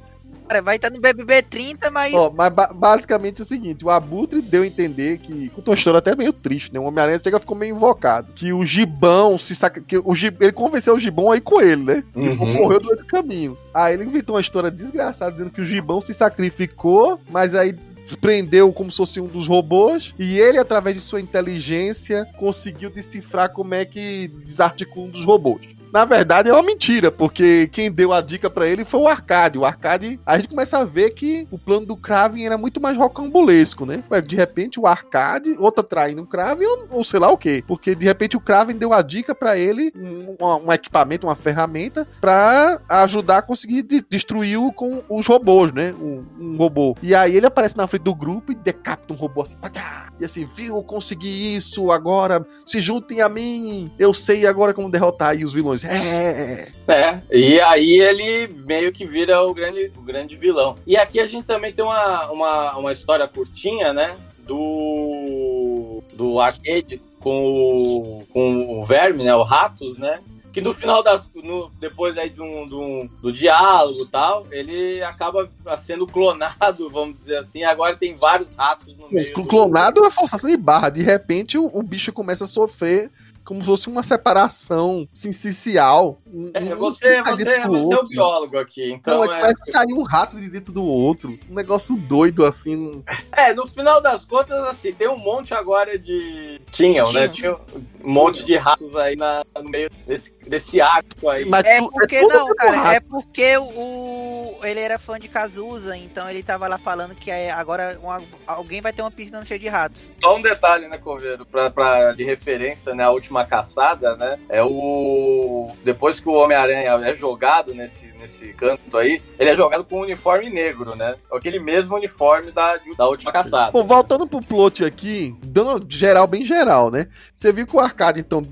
Cara, vai estar no BBB 30, mas... Ó, mas ba- basicamente é o seguinte: o Abutre deu a entender que. Contou uma história até meio triste, né? O Homem-Aranha chega ficou meio invocado. Que o Gibão se saca. Que o Gib... Ele convenceu o Gibão aí com ele, né? O Gibão Uhum. correu do outro caminho. Aí ele inventou uma história desgraçada dizendo que o Gibão se sacrificou, mas aí prendeu como se fosse um dos robôs e ele através de sua inteligência conseguiu decifrar como é que desarticula um dos robôs. Na verdade é uma mentira, porque quem deu a dica pra ele foi o Arcade. O Arcade, a gente começa a ver que o plano do Kraven era muito mais rocambolesco, né? De repente o Arcade, outra traindo o Kraven ou, ou sei lá o quê. Porque de repente o Kraven deu a dica pra ele, um, um equipamento, uma ferramenta, pra ajudar a conseguir de- destruir o, com os robôs, né? Um, um robô. E aí ele aparece na frente do grupo e decapita um robô assim, pá, e assim, viu, consegui isso, agora se juntem a mim, eu sei agora como derrotar aí os vilões. É, É, e aí ele meio que vira o grande, o grande vilão. E aqui a gente também tem uma, uma, uma história curtinha, né? Do. Do arcade com o, com o verme, né? O Ratos, né? Que no final das. No, depois aí do, do, do diálogo e tal, ele acaba sendo clonado, vamos dizer assim. Agora tem vários ratos no meio. o do- clonado é forçação de barra. De repente o, o bicho começa a sofrer como se fosse uma separação sensicial. Um- É, um você, sai você, do você é o biólogo aqui, então Não, é é, que parece sair um rato de dentro do outro. Um negócio doido, assim. É, no final das contas, assim, tem um monte agora de. Tinham, né? Tinham. Tinha um monte de ratos aí na, no meio desse, desse arco aí. Mas É porque, tudo não, cara, rápido. é porque o, ele era fã de Cazuza, então ele tava lá falando que é, agora uma- alguém vai ter uma piscina cheia de ratos. Só um detalhe, né, Coveiro, pra, pra, de referência, né, a última caçada, né, é o... Depois que o Homem-Aranha é jogado nesse, nesse canto aí, ele é jogado com um uniforme negro, né? Aquele mesmo uniforme da, da última caçada. Bom, voltando pro plot aqui, dando geral, bem geral, né? Você viu que o Arcade, então,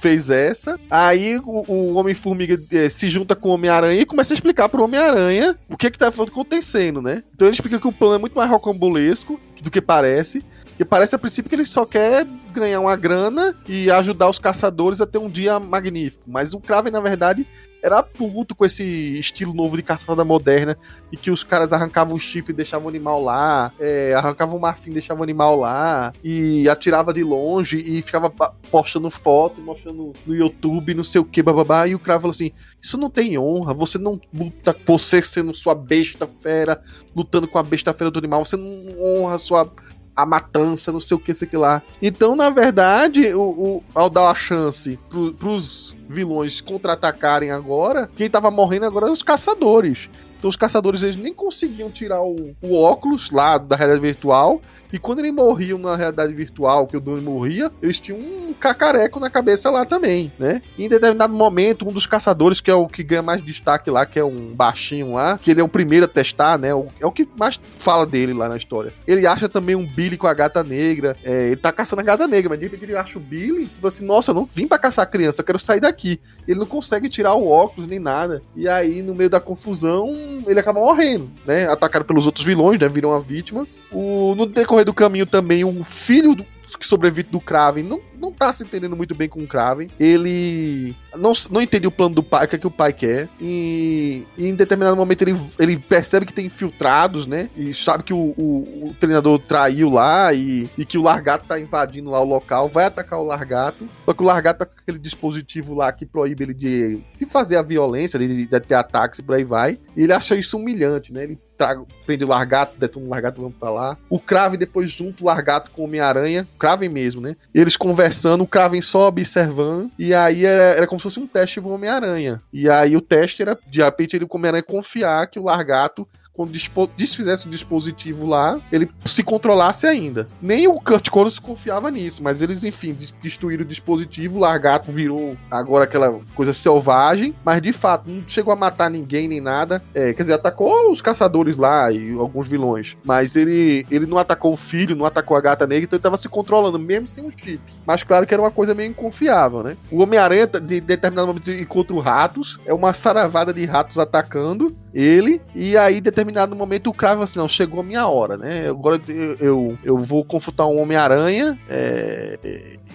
fez essa. Aí o, o Homem-Formiga eh, se junta com o Homem-Aranha e começa a explicar pro Homem-Aranha o que que tá acontecendo, né? Então ele explica que o plano é muito mais rocambolesco do que parece. Que parece a princípio que ele só quer ganhar uma grana e ajudar os caçadores a ter um dia magnífico. Mas o Kraven, na verdade, era puto com esse estilo novo de caçada moderna e que os caras arrancavam o chifre e deixavam o animal lá, é, arrancavam o marfim e deixavam o animal lá, e atirava de longe e ficava postando foto, mostrando no YouTube, não sei o que, bababá, e o cara falou assim: Isso não tem honra, você não luta, você sendo sua besta fera, lutando com a besta fera do animal, você não honra sua. A matança, não sei o que, sei que lá. Então, na verdade, o, o- ao dar a chance pro, pros vilões contra-atacarem agora, quem tava morrendo agora eram os caçadores. Então os caçadores eles nem conseguiam tirar o, o óculos lá da realidade virtual. E quando eles morriam na realidade virtual, que o dono morria, eles tinham um cacareco na cabeça lá também, né? E em determinado momento, um dos caçadores, que é o que ganha mais destaque lá, que é um baixinho lá, que ele é o primeiro a testar, né? é o que mais fala dele lá na história. Ele acha também um Billy com a gata negra. é, ele tá caçando a gata negra, mas de repente ele acha o Billy e fala assim: Nossa, eu não vim pra caçar a criança, eu quero sair daqui. Ele não consegue tirar o óculos nem nada. E aí, no meio da confusão, ele acaba morrendo, né? Atacado pelos outros vilões, né? Viram uma vítima. O, no decorrer do caminho também, o filho do- que sobrevive do Kraven não, não tá se entendendo muito bem com o Kraven. Ele não, não entende o plano do pai, o que, é que o pai quer. E, e, em determinado momento ele, ele percebe que tem infiltrados, né? E sabe que o, o, o treinador traiu lá e, e, que o Largato tá invadindo lá o local. Vai atacar o Largato. Só que o Largato tá com aquele dispositivo lá que proíbe ele de, de fazer a violência, de, de ter ataques e por aí vai. E ele acha isso humilhante, né? Ele traga, prende o Largato, detona o Largato, vamos pra lá. O Kraven depois junto o Largato com o Homem-Aranha, Kraven mesmo, né? Eles conversando, o Kraven só observando, e aí era, é, era como se fosse um teste pro Homem-Aranha. E aí o teste era, de repente, ele, o Homem-Aranha confiar que o Largato quando desfizesse o dispositivo lá, ele se controlasse ainda. Nem o Kurt Connors confiava nisso, mas eles, enfim, destruíram o dispositivo, o Largato virou agora aquela coisa selvagem, mas de fato não chegou a matar ninguém nem nada. É, quer dizer, atacou os caçadores lá e alguns vilões, mas ele, ele não atacou o filho, não atacou a gata negra, então ele tava se controlando, mesmo sem um chip. Mas claro que era uma coisa meio inconfiável, né? O Homem-Aranha, de determinado momento, encontra ratos, é uma saravada de ratos atacando ele, e aí, determinado momento, o Cravo assim, não, chegou a minha hora, né? Agora eu, eu, eu vou consultar um Homem-Aranha é,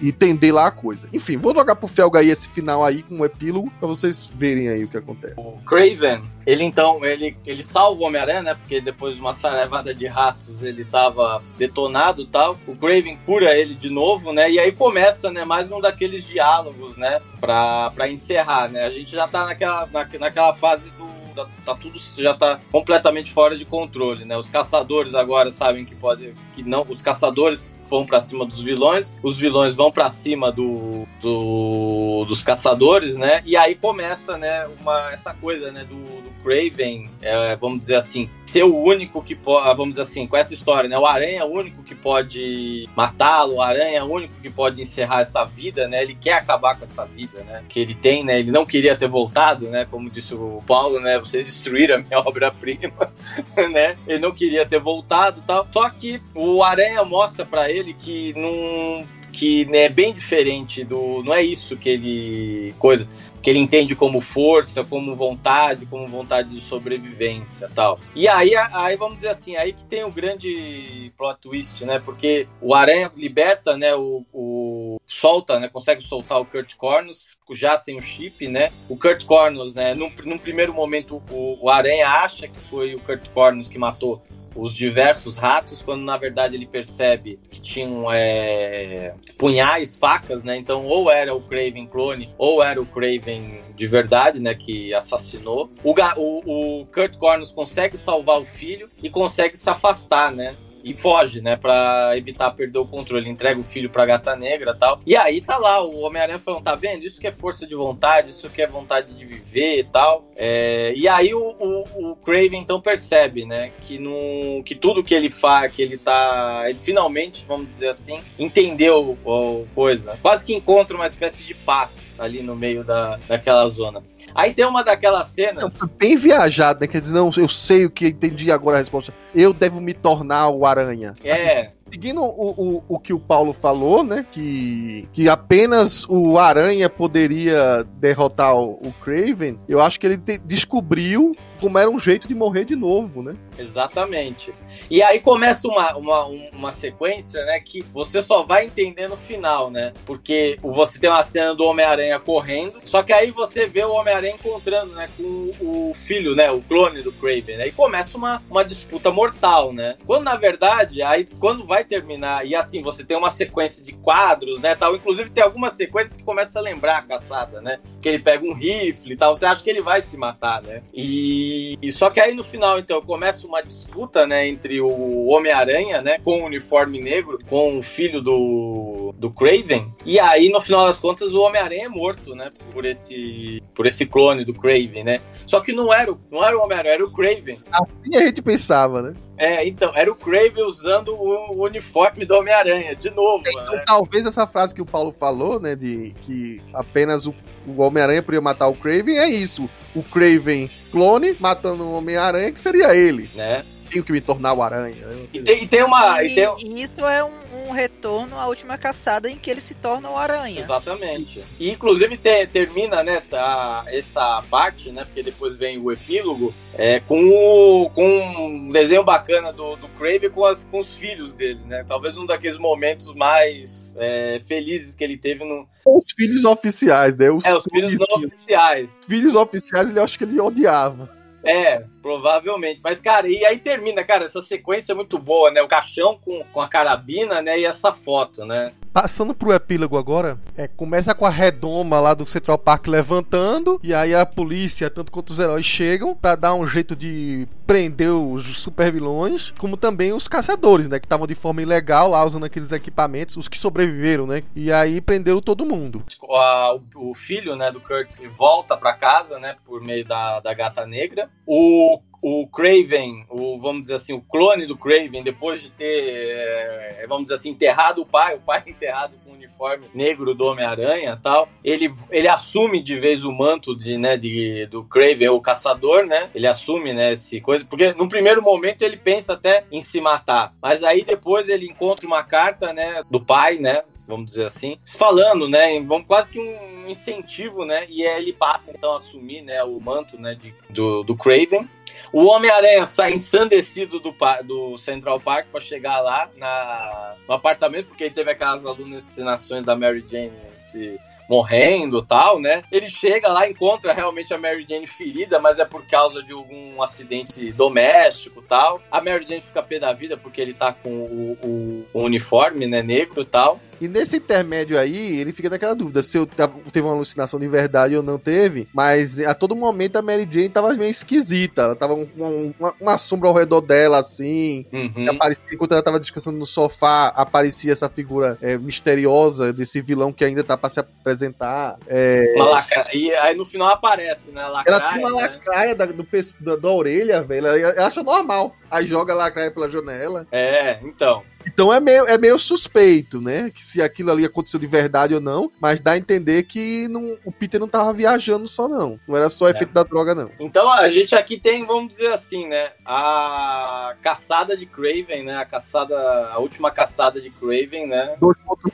e entender lá a coisa. Enfim, vou jogar pro Felga aí esse final aí com um epílogo pra vocês verem aí o que acontece. O Craven, ele então, ele, ele salva o Homem-Aranha, né? Porque depois de uma sarevada de ratos ele tava detonado tal. O Craven cura ele de novo, né? E aí começa, né, mais um daqueles diálogos, né? Pra, pra encerrar, né? A gente já tá naquela, na, naquela fase do tá, tá, tudo já tá completamente fora de controle, né? Os caçadores agora sabem que pode que não, os caçadores vão para cima dos vilões, os vilões vão para cima do, do, dos caçadores, né? E aí começa, né, uma essa coisa, né, do, do Craven, é, vamos dizer assim, ser o único que pode, vamos dizer assim, com essa história, né? O Aranha é o único que pode matá-lo, o Aranha é o único que pode encerrar essa vida, né? Ele quer acabar com essa vida, né? Que ele tem, né? Ele não queria ter voltado, né? Como disse o Paulo, né? Vocês destruíram a minha obra-prima, né? Ele não queria ter voltado, tal. Só que o Aranha mostra para ele que não que é bem diferente do. Não é isso que ele. coisa que ele entende como força, como vontade, como vontade de sobrevivência tal. E aí, aí vamos dizer assim, aí que tem o grande plot twist, né? Porque o Aranha liberta, né? O, o solta, né? Consegue soltar o Kurt Cornus já sem o chip, né? O Kurt Cornus, né? Num, num primeiro momento, o, o Aranha acha que foi o Kurt Cornus que matou os diversos ratos, quando na verdade ele percebe que tinham é, punhais, facas, né? Então, ou era o Craven clone, ou era o Craven de verdade, né? Que assassinou. O, o, o Kurt Cornus consegue salvar o filho e consegue se afastar, né? E foge, né, para evitar perder o controle. Entrega o filho pra gata negra tal. E aí tá lá o Homem-Aranha falando: tá vendo? Isso que é força de vontade, isso que é vontade de viver e tal. É... E aí o, o, o, Craven então percebe, né, que, no, que tudo que ele faz, que ele tá. Ele finalmente, vamos dizer assim, entendeu a coisa. Quase que encontra uma espécie de paz ali no meio da, daquela zona. Aí tem uma daquelas cenas. bem viajado, né? Quer dizer, não, eu sei o que entendi agora a resposta. Eu devo me tornar o aranha. É. Assim, seguindo o, o, o que o Paulo falou, né? Que, que apenas o Aranha poderia derrotar o, o Craven, eu acho que ele te, descobriu como era um jeito de morrer de novo, né? Exatamente. E aí começa uma, uma, uma sequência, né, que você só vai entender no final, né? Porque você tem uma cena do Homem-Aranha correndo, só que aí você vê o Homem-Aranha encontrando, né, com o filho, né, o clone do Craven, né? E começa uma, uma disputa mortal, né? Quando na verdade, aí quando vai terminar, e assim, você tem uma sequência de quadros, né, tal, inclusive tem alguma sequência que começa a lembrar a caçada, né? Que ele pega um rifle e tal, você acha que ele vai se matar, né? E e, só que aí no final, então, começa uma disputa, né, entre o Homem-Aranha, né, com o uniforme negro, com o filho do, do Craven. E aí, no final das contas, o Homem-Aranha é morto, né, por esse, por esse clone do Craven, né. Só que não era, não era o Homem-Aranha, era o Craven. Assim a gente pensava, né? É, então, era o Craven usando o, uniforme do Homem-Aranha, de novo. Então, né? Talvez essa frase que o Paulo falou, né, de que apenas o, o Homem-Aranha podia matar o Craven, é isso. O Craven clone matando o Homem-Aranha, que seria ele. Né? Tenho que me tornar o Aranha. E tem, e tem uma. E, E tem, e isso é um, um retorno à última caçada em que ele se torna o Aranha. Exatamente. E inclusive te- termina, né, tá, essa parte, né? Porque depois vem o epílogo, é, com, o, com um desenho bacana do, do Craven com, as, com os filhos dele, né? Talvez um daqueles momentos mais é, felizes que ele teve no. Os filhos oficiais, né? Os, É, os filhos não oficiais. filhos oficiais, ele acho que ele odiava. É, provavelmente. Mas, cara, e aí termina, cara, essa sequência é muito boa, né? O caixão com, com a carabina, né? E essa foto, né? Passando pro epílogo agora, é, começa com a redoma lá do Central Park levantando, e aí a polícia, tanto quanto os heróis, chegam pra dar um jeito de prender os super vilões, como também os caçadores, né? Que estavam de forma ilegal lá usando aqueles equipamentos, os que sobreviveram, né? E aí prenderam todo mundo. O, filho, né, do Kurt volta pra casa, né? Por meio da, da gata negra. O o Craven, o, vamos dizer assim, o clone do Craven, depois de ter, é, vamos dizer assim, enterrado o pai, o pai enterrado com o uniforme negro do Homem-Aranha tal, ele, ele assume de vez o manto de, né, de, do Craven, o caçador, né? Ele assume, né, esse coisa, porque no primeiro momento ele pensa até em se matar, mas aí depois ele encontra uma carta, né, do pai, né, vamos dizer assim, falando, né, vamos quase que um incentivo, né, e aí ele passa então a assumir, né, o manto, né, de, do, do Craven. O Homem-Aranha sai ensandecido do, do Central Park para chegar lá na, no apartamento, porque ele teve aquelas alucinações da Mary Jane se morrendo tal, né? Ele chega lá, encontra realmente a Mary Jane ferida, mas é por causa de algum acidente doméstico tal. A Mary Jane fica pé da vida porque ele tá com o, o- o uniforme, né, negro tal. E nesse intermédio aí, ele fica naquela dúvida se eu teve uma alucinação de verdade ou não teve, mas a todo momento a Mary Jane tava meio esquisita. Ela tava com uma, uma- sombra ao redor dela, assim. Uhum. Aparecia, enquanto ela tava descansando no sofá, aparecia essa figura é, misteriosa desse vilão que ainda tá pra se apresentar. É, Uma lacra... E aí no final aparece, né? a ela Lacraia, tinha uma né? lacraia da, do da, da orelha, velho. Ela, ela acha normal. Aí joga a lacraia pela janela. É, então. Então é meio, é meio suspeito, né? Que se aquilo ali aconteceu de verdade ou não. Mas dá a entender que não, o Peter não tava viajando só, não. Não era só efeito da droga, não. Então a gente aqui tem, vamos dizer assim, né? A caçada de Craven, né? A caçada. A última caçada de Craven, né?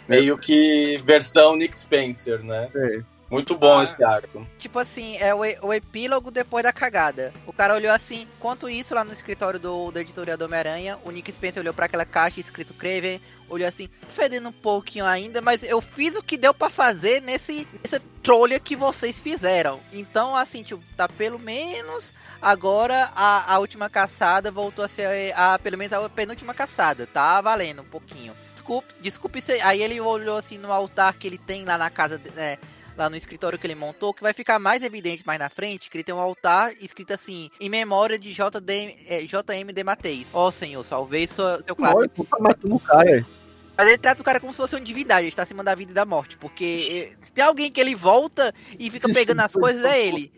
Meio que versão Nick Spencer, né? É. Muito bom Ah. esse arco. Tipo assim, é o, o epílogo depois da cagada. O cara olhou assim, enquanto isso, lá no escritório do, da editoria do Homem-Aranha, o Nick Spencer olhou pra aquela caixa escrito Craven, olhou assim, fedendo um pouquinho ainda, mas eu fiz o que deu pra fazer nesse, nessa trolha que vocês fizeram. Então, assim, tipo, tá pelo menos. Agora a, a última caçada voltou a ser a, pelo menos a penúltima caçada, tá valendo um pouquinho. Desculpe, desculpe se- Aí ele olhou assim no altar que ele tem lá na casa, né, lá no escritório que ele montou, que vai ficar mais evidente mais na frente, que ele tem um altar escrito assim, em memória de JD, é, JM de Mateis. Ó Senhor, salvei sua, seu classe. Olha, tá matando o cara. Mas ele trata o cara como se fosse uma divindade, ele está acima da vida e da morte. Porque eh, se tem alguém que ele volta e fica pegando as coisas, é ele.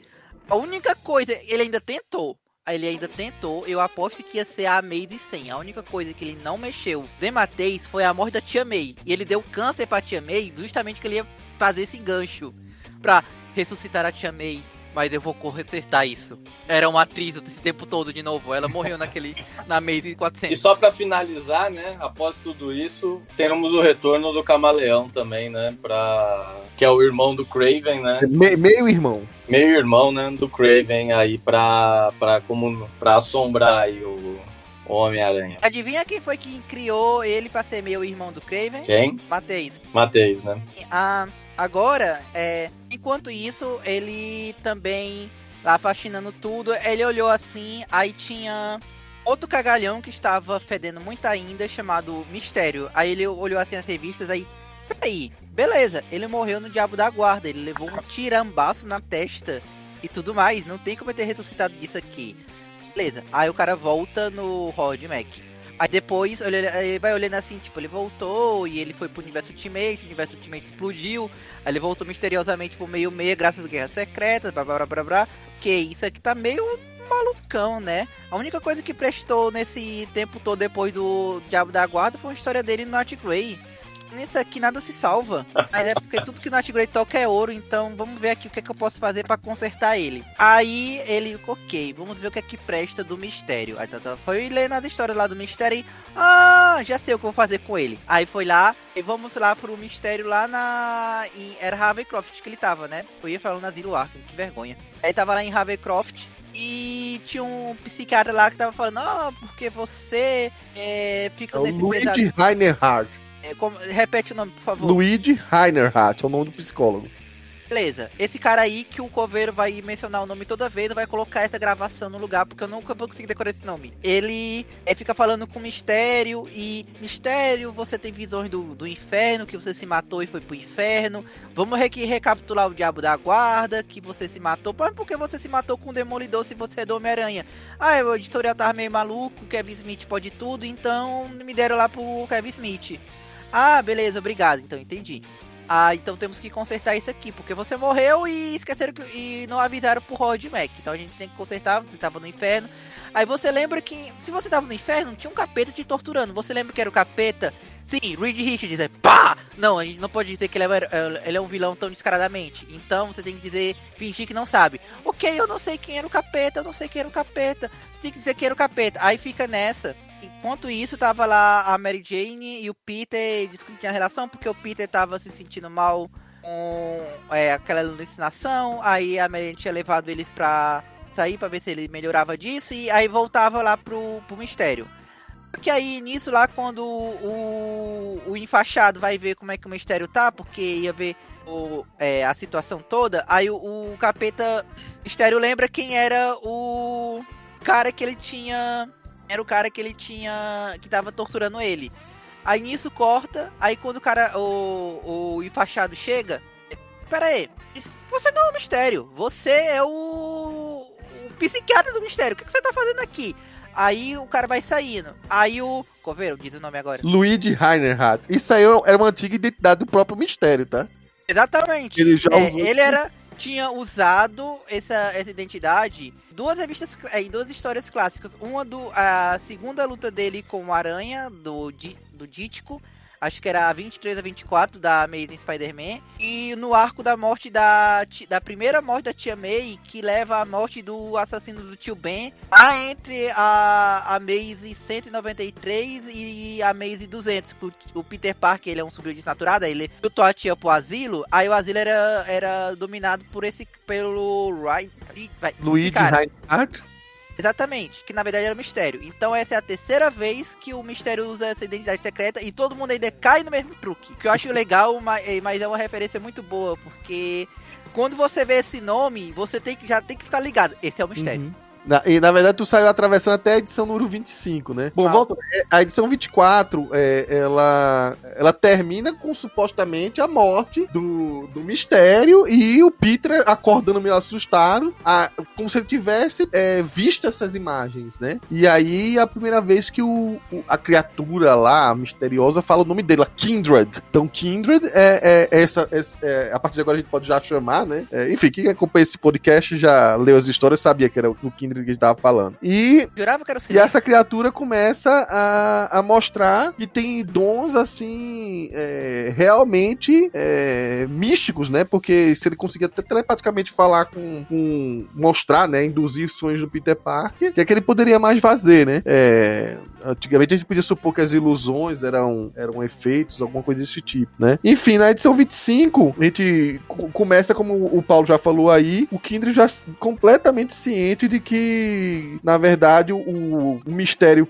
A única coisa, ele ainda tentou. Ele ainda tentou, eu aposto que ia ser a May de 100. A única coisa que ele não mexeu de Mateis foi a morte da tia May. E ele deu câncer pra tia May, justamente que ele ia fazer esse gancho pra ressuscitar a tia May. Mas eu vou consertar isso. Era uma atriz esse tempo todo de novo. Ela morreu naquele. na May 400. E só pra finalizar, né? Após tudo isso, temos o retorno do Camaleão também, né? Pra... Que é o irmão do Craven, né? Me- meio irmão. Meio irmão, né? Do Craven aí pra, pra, como, pra assombrar aí o, o Homem-Aranha. Adivinha quem foi que criou ele pra ser meu irmão do Craven? Quem? Mateis. Mateis, né? Ah, agora, é, enquanto isso, ele também, lá faxinando tudo, ele olhou assim, aí tinha outro cagalhão que estava fedendo muito ainda, chamado Mistério. Aí ele olhou assim as revistas, aí, peraí, beleza, ele morreu no Diabo da Guarda, ele levou um tirambaço na testa e tudo mais, não tem como ele ter ressuscitado disso aqui. Beleza, aí o cara volta no Rod Mac. Aí depois ele, ele vai olhando assim, tipo, ele voltou e ele foi pro universo Ultimate, o universo Ultimate explodiu, aí ele voltou misteriosamente pro meio meia graças às guerras secretas, blá blá blá blá blá. Que isso aqui tá meio malucão, né? A única coisa que prestou nesse tempo todo depois do Diabo da Guarda foi a história dele no Night Grey. Nisso aqui nada se salva. Mas é porque tudo que no Great toca é ouro, então vamos ver aqui o que, é que eu posso fazer para consertar ele. Aí ele, ok, vamos ver o que é que presta do mistério. Aí tá, tá, foi lendo as histórias lá do mistério e. Ah, já sei o que eu vou fazer com ele. Aí foi lá, e vamos lá pro mistério lá na. Em, era Ravencroft que ele tava, né? Eu ia falando na Zero Arkham, que vergonha. Aí tava lá em Ravencroft. E tinha um psiquiatra lá que tava falando, ah, porque você é, fica é nesse Luigi Reinhardt. É, como, repete o nome, por favor. Luigi Reinhardt, é o nome do psicólogo. Beleza, esse cara aí que o coveiro vai mencionar o nome toda vez, vai colocar essa gravação no lugar, porque eu nunca vou conseguir decorar esse nome. Ele é, fica falando com Mistério e Mistério, você tem visões do, do inferno, que você se matou e foi pro inferno. Vamos aqui recapitular o Diabo da Guarda, que você se matou. Mas por que você se matou com o Demolidor se você é do Homem-Aranha? Ah, o editorial tava meio maluco, o Kevin Smith pode tudo, então me deram lá pro Kevin Smith. Ah, beleza, obrigado, então entendi. Ah, então temos que consertar isso aqui, porque você morreu e esqueceram que, e não avisaram pro Rod Mac. Então a gente tem que consertar, você tava no inferno. Aí você lembra que se você tava no inferno, tinha um capeta te torturando. Você lembra que era o capeta? Sim, Reed Richards, é pá! Não, a gente não pode dizer que ele é, ele é um vilão tão descaradamente. Então você tem que dizer, fingir que não sabe. Ok, eu não sei quem era o capeta, eu não sei quem era o capeta. Você tem que dizer que era o capeta. Aí fica nessa. Enquanto isso, tava lá a Mary Jane e o Peter discutindo a relação, porque o Peter tava se sentindo mal com é, aquela alucinação. Aí a Mary Jane tinha levado eles pra sair pra ver se ele melhorava disso. E aí voltava lá pro, pro mistério. Porque aí, nisso lá, quando o, o enfaixado vai ver como é que o mistério tá, porque ia ver o, é, a situação toda, aí o, o capeta mistério lembra quem era o cara que ele tinha era o cara que ele tinha. que tava torturando ele. Aí nisso corta, aí quando o cara. o, o enfaixado chega. Pera aí, você não é um mistério, você é o. o psiquiatra do mistério, o que, que você tá fazendo aqui? Aí o cara vai saindo. Aí o. Coveiro, diz o nome agora. Luigi Reinhardt. Isso aí era uma antiga identidade do próprio mistério, tá? Exatamente. Ele já é, Ele era tinha usado essa, essa identidade duas revistas é, em duas histórias clássicas. Uma do a segunda luta dele com o Aranha do do Dítico acho que era a 23 a 24 da Amazing Spider-Man, e no arco da morte da, da primeira morte da Tia May, que leva à morte do assassino do tio Ben, lá entre a Amazing 193 e a Amazing 200, o Peter Parker, ele é um sobrinho desnaturado, ele lutou a tia pro asilo, aí o asilo era, era dominado por esse, pelo Ryan... Luigi Reinhardt? Exatamente, que na verdade era um mistério. Então essa é a terceira vez que o mistério usa essa identidade secreta e todo mundo ainda cai no mesmo truque. Que eu acho legal, mas é uma referência muito boa, porque quando você vê esse nome, você tem que, já tem que ficar ligado. Esse é o mistério. Uhum. Na, e na verdade tu saiu atravessando até a edição número 25, né? Bom, ah. volta. É, a edição 24, é, ela, ela termina com supostamente a morte do, do mistério e o Peter acordando meio assustado, a, como se ele tivesse é, visto essas imagens, né? E aí a primeira vez que o, o, a criatura lá, a misteriosa, fala o nome dele, Kindred. Então Kindred é, é essa, é, a partir de agora a gente pode já chamar, né? É, enfim, quem acompanha esse podcast já leu as histórias sabia que era o Kindred Kindred que a gente tava falando. E, Jurava que era o e essa criatura começa a, a mostrar que tem dons, assim, é, realmente é, místicos, né? Porque se ele conseguir até telepaticamente falar com, com, mostrar, né? Induzir sonhos do Peter Parker, que é que ele poderia mais fazer, né? É, antigamente a gente podia supor que as ilusões eram, eram efeitos, alguma coisa desse tipo, né? Enfim, na edição 25, a gente começa, como o Paulo já falou aí, o Kindred já completamente ciente de que na verdade, o, o mistério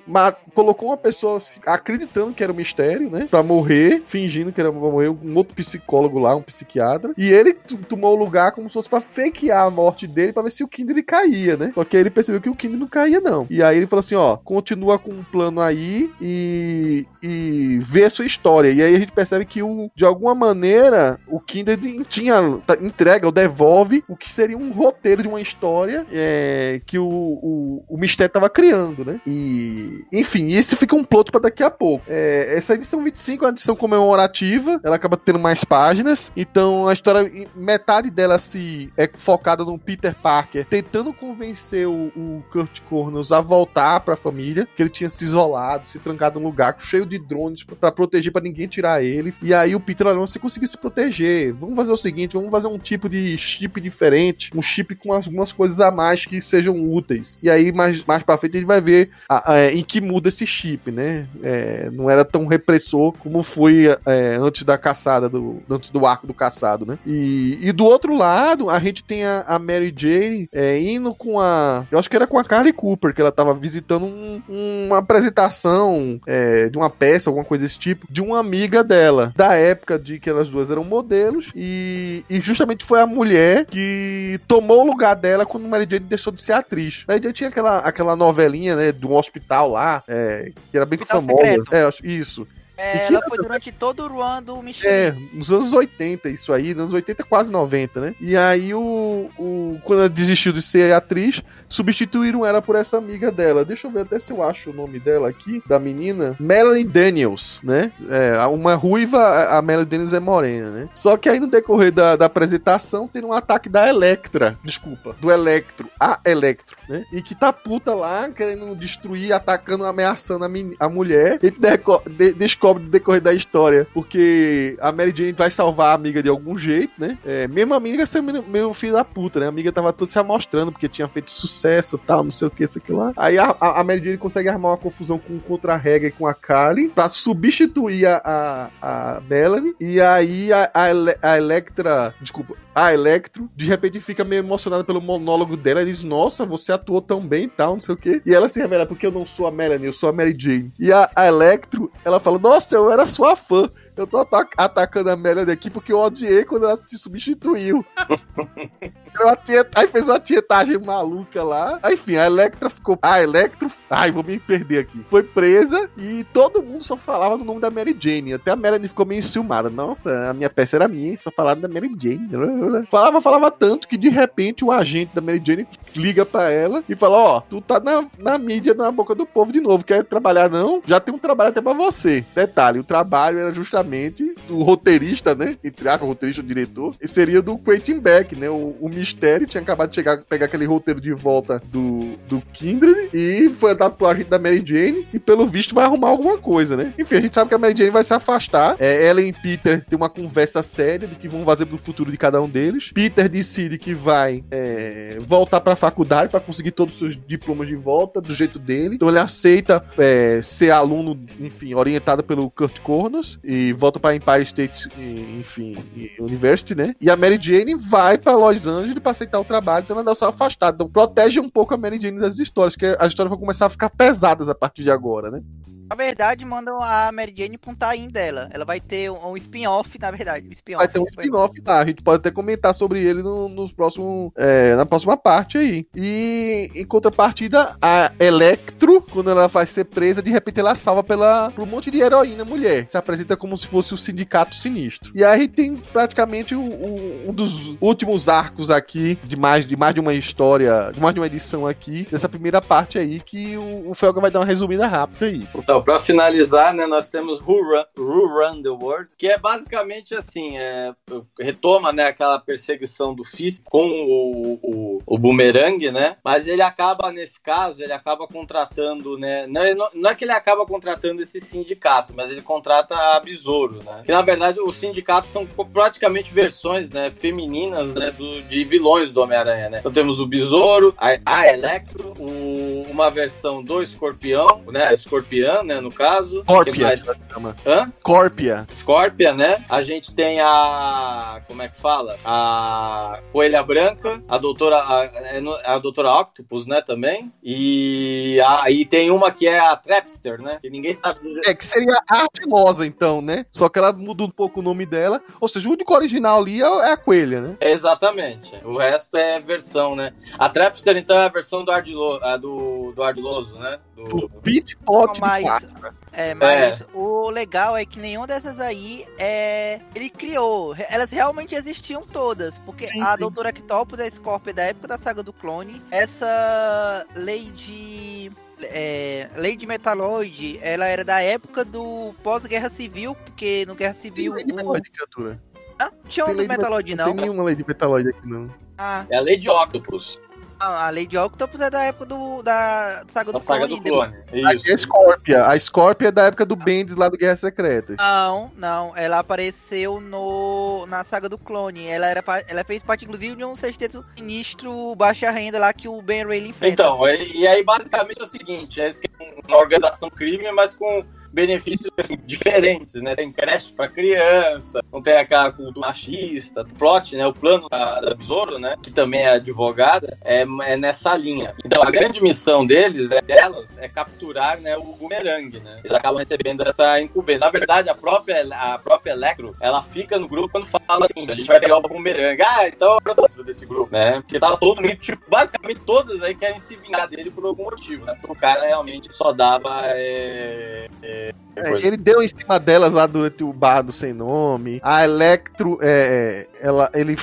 colocou uma pessoa acreditando que era um mistério, né? Pra morrer, fingindo que era pra morrer, um outro psicólogo lá, um psiquiatra. E ele tomou o lugar como se fosse pra fakear a morte dele pra ver se o Kindred caía, né? Só que ele percebeu que o Kindred não caía, não. E aí ele falou assim: ó, continua com um plano aí e, e vê a sua história. E aí a gente percebe que, o, de alguma maneira, o Kindred tinha, tá, entrega ou devolve o que seria um roteiro de uma história é, que o, o, o mistério tava criando, né? E, enfim, esse fica um plot para daqui a pouco. É, essa edição 25 é uma edição comemorativa, ela acaba tendo mais páginas, então a história, metade dela se é focada no Peter Parker tentando convencer o, o Kurt Connors a voltar para a família, que ele tinha se isolado, se trancado num lugar cheio de drones pra proteger, pra ninguém tirar ele. E aí o Peter olha, você conseguiu se proteger. Vamos fazer o seguinte, vamos fazer um tipo de chip diferente, um chip com algumas coisas a mais que sejam úteis. E aí, mais, mais pra frente, a gente vai ver a, a, em que muda esse chip, né? É, não era tão repressor como foi é, antes da caçada, do, antes do arco do caçado, né? E, e do outro lado, a gente tem a, a Mary Jane é, indo com a. Eu acho que era com a Carly Cooper, que ela tava visitando um, uma apresentação é, de uma peça, alguma coisa desse tipo, de uma amiga dela, da época de que elas duas eram modelos, e, e justamente foi a mulher que tomou o lugar dela quando Mary Jane deixou de ser atriz. Mary Jane tinha aquela, aquela novelinha, né, de um hospital lá, é, que era bem Hospital famosa. É, isso. É, ela foi durante todo o run do Michelin. É, nos anos 80, isso aí, nos anos 80, quase 90, né? E aí, o, o, quando ela desistiu de ser atriz, substituíram ela por essa amiga dela. Deixa eu ver até se eu acho o nome dela aqui, da menina. Melanie Daniels, né? É, uma ruiva, a Melanie Daniels é morena, né? Só que aí, no decorrer da, da apresentação, tem um ataque da Electra, desculpa, do Electro, a Electro, né? E que tá puta lá, querendo destruir, atacando, ameaçando a, a mulher. E deco- de- descobre no decorrer da história, porque a Mary Jane vai salvar a amiga de algum jeito, né? É, mesmo a amiga ser meio, filho da puta, né? A amiga tava toda se amostrando porque tinha feito sucesso tal, não sei o que, isso aqui lá. Aí a, a, Mary Jane consegue armar uma confusão com o contra-rega e com a Kali pra substituir a, a, a Melanie. E aí a, a, a Electra, desculpa, a Electro, de repente fica meio emocionada pelo monólogo dela e diz: Nossa, você atuou tão bem e tal, não sei o quê. E ela se revela, porque eu não sou a Melanie, eu sou a Mary Jane. E a, a Electro, ela fala: Nossa, eu era sua fã. Eu tô ata- atacando a Melanie aqui porque eu odiei quando ela te substituiu. Tieta- Aí fez uma tietagem maluca lá. Aí, enfim, a Electra ficou. A Electro. Ai, vou me perder aqui. Foi presa e todo mundo só falava no nome da Mary Jane. Até a Melanie ficou meio enciumada. Nossa, a minha peça era minha, só falaram da Mary Jane. Falava, falava tanto que de repente o agente da Mary Jane liga pra ela e fala: Ó, tu tá na, na mídia, na boca do povo de novo. Quer trabalhar não? Já tem um trabalho até pra você. Detalhe: o trabalho era justamente do roteirista, né? Entre o roteirista, o diretor. E seria do Quentin Beck, né? O, o mistério tinha acabado de chegar, pegar aquele roteiro de volta do, do Kindred e foi pro agente da Mary Jane e pelo visto vai arrumar alguma coisa, né? Enfim, a gente sabe que a Mary Jane vai se afastar. É, ela e Peter tem uma conversa séria de que vão fazer do futuro de cada um deles. Peter decide que vai é, voltar pra faculdade pra conseguir todos os seus diplomas de volta do jeito dele. Então ele aceita é, ser aluno, enfim, orientado pelo Kurt Corners e volta pra Empire State, enfim, University, né? E a Mary Jane vai pra Los Angeles pra aceitar o trabalho, então ela dá só afastada. Então protege um pouco a Mary Jane das histórias, porque as histórias vão começar a ficar pesadas a partir de agora, né? Na verdade, mandam a Mary Jane pra um tie dela. Ela vai ter um, um spin-off, na verdade. Um spin-off. Vai ter um spin-off lá. A gente pode até comentar sobre ele no, nos próximos, é, na próxima parte aí. E em contrapartida, a Electro, quando ela vai ser presa, de repente ela salva pela, por um monte de heroína mulher. Se apresenta como se fosse o sindicato sinistro. E aí tem praticamente o- o- um dos últimos arcos aqui, de mais, de mais de uma história, de mais de uma edição aqui, dessa primeira parte aí, que o, o Felga vai dar uma resumida rápida aí. Então, pra finalizar, né, nós temos Who Run, Who Run the World, que é basicamente assim, é, retoma, né, aquela perseguição do Fisk com o, o, o Boomerang, né, mas ele acaba, nesse caso, ele acaba contratando, né, não, é- não é que ele acaba contratando esse sindicato, mas ele contrata a Besouro, né, que na verdade os sindicatos são praticamente versões, né, femininas, né, do, de vilões do Homem-Aranha, né, então temos o Besouro, a, a Electro, o- uma versão do Escorpião, né, Escorpião, né, no caso. Corpia, mais? chama. Hã? Corpia. Scorpia, né? A gente tem a. Como é que fala? A Coelha Branca, a doutora. A, é a doutora Octopus, né? Também. E aí tem uma que é a Trapster, né? Que ninguém sabe dizer. É, que seria a Ardilosa, então, né? Só que ela mudou um pouco o nome dela. Ou seja, o único original ali é é a coelha, né? Exatamente. O resto é versão, né? A Trapster, então, é a versão do, Ardilo, a do, do Ardiloso, né? O Do, Pit Pot de Mas, plástico. é, mas o legal é que nenhuma dessas aí é. Ele criou. Elas realmente existiam todas. Porque Sim, a sim. Doutora Octopus, a Scorpio da época da saga do clone. Essa Lady. É, Lady Metaloid, ela era da época do pós-guerra civil, porque no Guerra Tem Civil. lei de o... Metaloid, criatura. Ah, tinha um Tem do lei de Metaloid, Não não? tem nenhuma lei de Metaloid aqui, não. Ah, é a Lady Octopus. Ah, a Lady Octopus é da época do, da saga Da do saga clone. do clone. A Isso. Scorpia. A Scorpia é da época do Bendis lá do Guerra Secretas. Não, não. Ela apareceu no na saga do clone. Ela era ela fez parte inclusive de um sexteto sinistro baixa renda lá que o Ben Reilly enfrenta. Então, e, e aí basicamente é o seguinte, é isso que é uma organização crime, mas com benefícios assim, diferentes, né? Tem creche pra criança, não tem aquela cultura machista, plot, né? O plano da, da Besouro, né? Que também é advogada, é, é nessa linha. Então a grande missão deles, é, delas, é capturar né, o bumerangue, né? Eles acabam recebendo essa incumbência. Na verdade, a própria, a própria Electro, ela fica no grupo quando fala assim, a gente vai pegar o bumerangue. Ah, então eu desse grupo, né? Porque tava todo mundo, tipo, basicamente todas aí querem se vingar dele por algum motivo, né? Porque o cara realmente só dava é, é, É, coisa. ele deu em cima delas lá durante o bar do sem nome. A Electro, é, é, ela, ele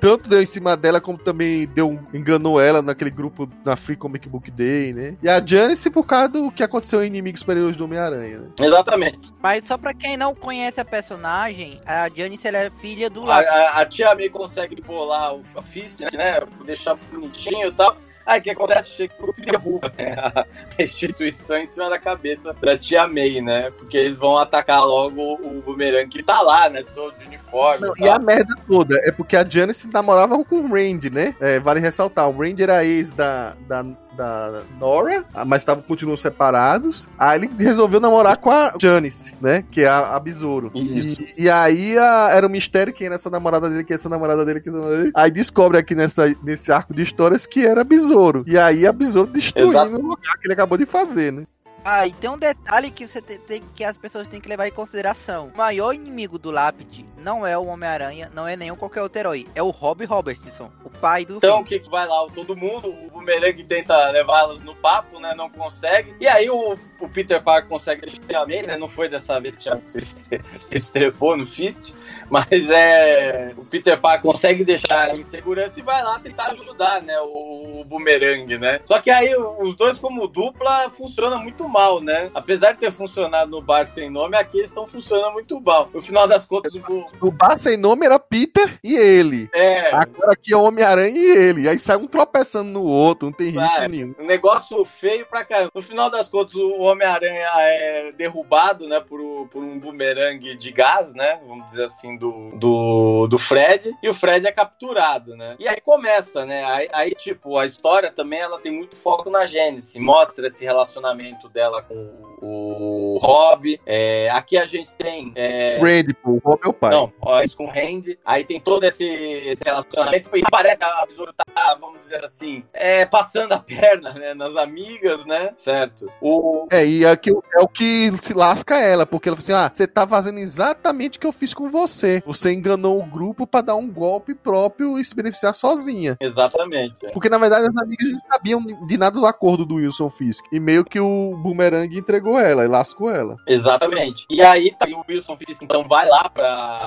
tanto deu em cima dela como também deu, enganou ela naquele grupo da Free Comic Book Day, né? E a Janice por causa do que aconteceu em Inimigos Superiores do Homem-Aranha, né? Exatamente. Mas só pra quem não conhece a personagem, a Janice ela é filha do A, a- a tia May consegue bolar o a Fist, né? Deixar bonitinho e tal. Aí o que acontece? Chega o grupo derruba né, a instituição em cima da cabeça da tia May, né? Porque eles vão atacar logo o bumerangue que tá lá, né? Todo de uniforme. Não, e a merda toda é porque a Janice namorava com o Randy, né? É, vale ressaltar, o Randy era ex da, da, da Nora, ah, mas tavam, continuam separados. Aí ele resolveu namorar com a Janice, né? Que é a, a Besouro. Isso. E, e aí a- era um mistério quem era essa namorada dele, quem é essa namorada dele, quem é essa namorada dele. Aí descobre aqui nessa, nesse arco de histórias que era Besouro. E aí a Besouro destruindo Exato. o lugar que ele acabou de fazer, né? Ah, e tem um detalhe que você tem, tem- que as pessoas têm que levar em consideração. O maior inimigo do Lápide não é o Homem-Aranha, não é nenhum qualquer outro herói. É o Rob Robertson, o pai do Então, o que vai lá? Todo mundo, o bumerangue tenta levá-los no papo, né? Não consegue. E aí o, o Peter Parker consegue May, né? Não foi dessa vez que já se, se estrepou no Fist, mas é. O Peter Parker consegue deixar em segurança e vai lá tentar ajudar, né? O, o bumerangue, né? Só que aí os dois, como dupla, funcionam muito mal, né? Apesar de ter funcionado no bar sem nome, aqui eles estão funcionando muito mal. No final das contas, o. O bar sem nome era Peter e ele. É. Agora aqui é o Homem-Aranha e ele. Aí sai um tropeçando no outro, não tem ritmo Vai. nenhum. Um negócio feio pra caramba. No final das contas, o Homem-Aranha é derrubado, né, por, por um bumerangue de gás, né, vamos dizer assim, do, do, do Fred, e o Fred é capturado, né. E aí começa, né, aí, aí, tipo, a história também, ela tem muito foco na Gênesis, mostra esse relacionamento dela com o Rob, é, aqui a gente tem... é, pô, o Rob é o pai. não, ó, isso com o Randy. Aí tem todo esse, esse relacionamento. E parece que a Besouro tá, vamos dizer assim, é, passando a perna, né? Nas amigas, né? Certo. O. É, e aqui é o que se lasca ela, porque ela fala assim: ah, você tá fazendo exatamente o que eu fiz com você. Você enganou o grupo pra dar um golpe próprio e se beneficiar sozinha. Exatamente. Porque na verdade as amigas não sabiam de nada do acordo do Wilson Fisk. E meio que o Boomerang entregou ela e lascou ela. Exatamente. E aí tá, e o Wilson Fisk então vai lá pra,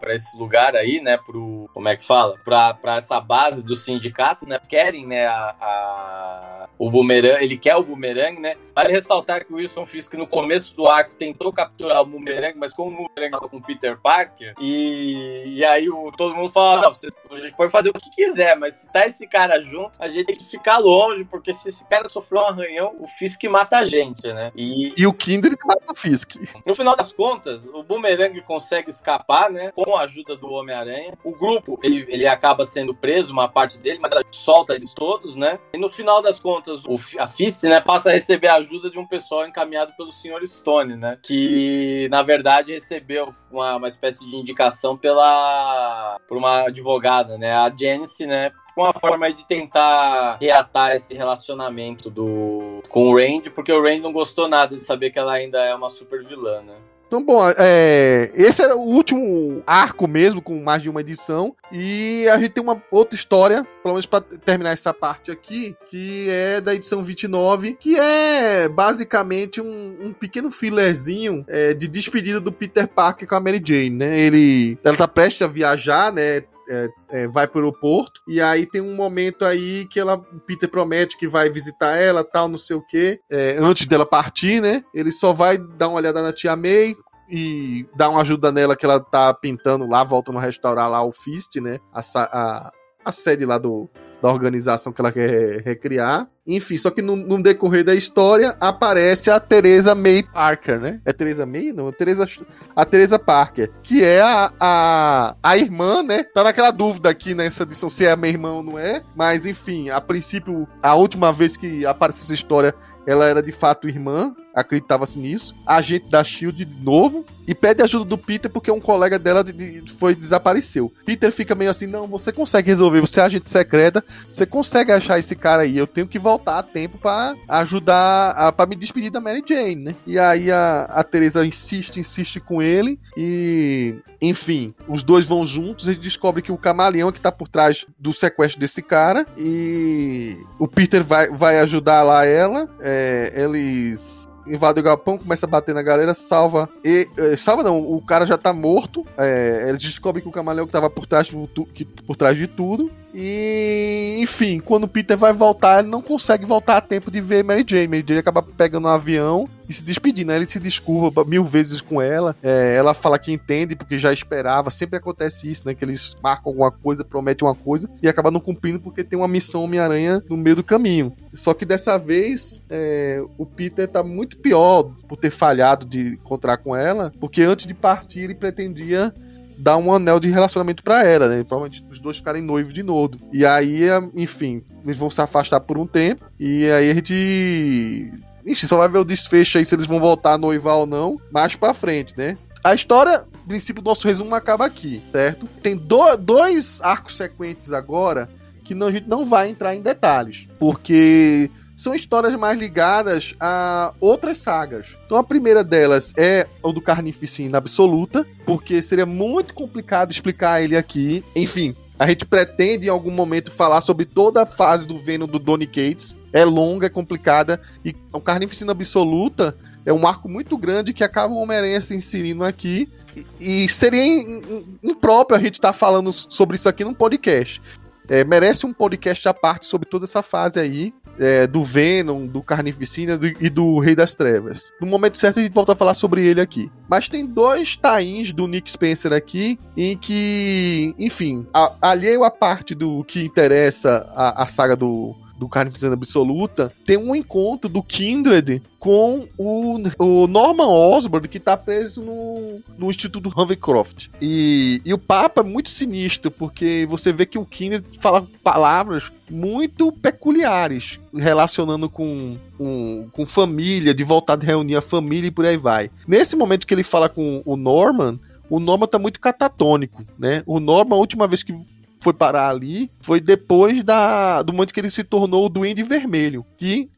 pra esse lugar aí, né? Pro. Como é que fala? Pra, pra essa base do sindicato, né? Querem, né? A, a- o Boomerang, ele quer o Boomerang, né? Vale ressaltar que o Wilson Fisk no começo do arco tentou capturar o Boomerang, mas como o Boomerang tava com o Peter Parker, e, e aí o, todo mundo fala: não, você, a gente pode fazer o que quiser, mas se tá esse cara junto, a gente tem que ficar longe, porque se esse cara sofreu um arranhão, o Fisk mata a gente, né? E, E o Kindred mata o Fisk. no final das contas, o Boomerang consegue escapar, né? Com a ajuda do Homem-Aranha. O grupo, ele, ele acaba sendo preso, uma parte dele, mas ela solta eles todos, né? E no final das contas, o, a Fist, né, passa a receber a ajuda de um pessoal encaminhado pelo Sr. Stone, né? Que, na verdade, recebeu uma, uma espécie de indicação pela por uma advogada, né? A Janice, né? uma forma de tentar reatar esse relacionamento do com o Randy, porque o Randy não gostou nada de saber que ela ainda é uma super vilã, né? Então, bom, é, esse era o último arco mesmo, com mais de uma edição. E a gente tem uma outra história, pelo menos pra terminar essa parte aqui, que é da edição 29, que é basicamente um, um pequeno fillerzinho é, de despedida do Peter Parker com a Mary Jane, né? Ele, ela tá prestes a viajar, né? É, é, vai pro aeroporto e aí tem um momento aí que ela Peter promete que vai visitar ela tal não sei o que antes dela partir né ele só vai dar uma olhada na tia May e dar uma ajuda nela que ela tá pintando lá voltando a restaurar lá o Fist né a, a, a sede lá do da organização que ela quer recriar. Enfim, só que no, no, decorrer da história aparece a Teresa May Parker, né? É Teresa May? Não, Teresa, a Teresa Parker, que é a, a, a irmã, né? Tá naquela dúvida aqui nessa edição se é a minha irmã ou não é, mas enfim, a princípio, a última vez que aparece essa história, ela era de fato irmã, acreditava-se nisso. Agente da Shield de novo e pede ajuda do Peter porque um colega dela foi desapareceu. Peter fica meio assim: "Não, você consegue resolver, você é agente secreta, você consegue achar esse cara aí. Eu tenho que voltar a tempo para ajudar para me despedir da Mary Jane, né?" E aí a, a Teresa insiste, insiste com ele e enfim, os dois vão juntos e descobre que o camaleão é que tá por trás do sequestro desse cara e o Peter vai, vai ajudar lá ela. É, eles invade o galpão, começa a bater na galera, salva. E. Eh, salva não, o cara já tá morto. É, eles descobrem que o camaleão que tava por trás, que, por trás de tudo. E, enfim, quando o Peter vai voltar, ele não consegue voltar a tempo de ver Mary Jane. Mary Jane acaba pegando um avião e se despedindo. Né? Ele se desculpa mil vezes com ela. É, ela fala que entende porque já esperava. Sempre acontece isso, né? Que eles marcam alguma coisa, prometem uma coisa e acabam não cumprindo porque tem uma missão Homem-Aranha no meio do caminho. Só que dessa vez é, o Peter tá muito pior por ter falhado de encontrar com ela, porque antes de partir ele pretendia dar um anel de relacionamento para ela, né? Provavelmente os dois ficarem noivos de novo. E aí, enfim, eles vão se afastar por um tempo. E aí a gente. Ixi, só vai ver o desfecho aí se eles vão voltar a noivar ou não, mais pra frente, né? A história, no princípio, do nosso resumo acaba aqui, certo? Tem do, dois arcos sequentes agora que não, a gente não vai entrar em detalhes, porque são histórias mais ligadas a outras sagas. Então a primeira delas é o do Carnificina Absoluta, porque seria muito complicado explicar ele aqui. Enfim, a gente pretende em algum momento falar sobre toda a fase do Venom do Donny Cates. É longa, é complicada e o Carnificina Absoluta é um arco muito grande que acaba o Homem-Aranha se inserindo aqui. E, seria impróprio a gente estar tá falando sobre isso aqui num podcast. É, merece um podcast à parte sobre toda essa fase aí é, do Venom, do Carnificina do, e do Rei das Trevas. No momento certo a gente volta a falar sobre ele aqui. Mas tem dois tains do Nick Spencer aqui em que, enfim, a, alheio à parte do que interessa a, a saga do do Carnificina Absoluta, tem um encontro do Kindred com o, o Norman Osborn, que tá preso no, no Instituto Ravencroft. E, e o Papa é muito sinistro, porque você vê que o Kindred fala palavras muito peculiares, relacionando com, com, com família, de voltar de reunir a família e por aí vai. Nesse momento que ele fala com o Norman, o Norman tá muito catatônico, né? O Norman, a última vez que foi parar ali foi depois da, do momento que ele se tornou o Duende Vermelho, que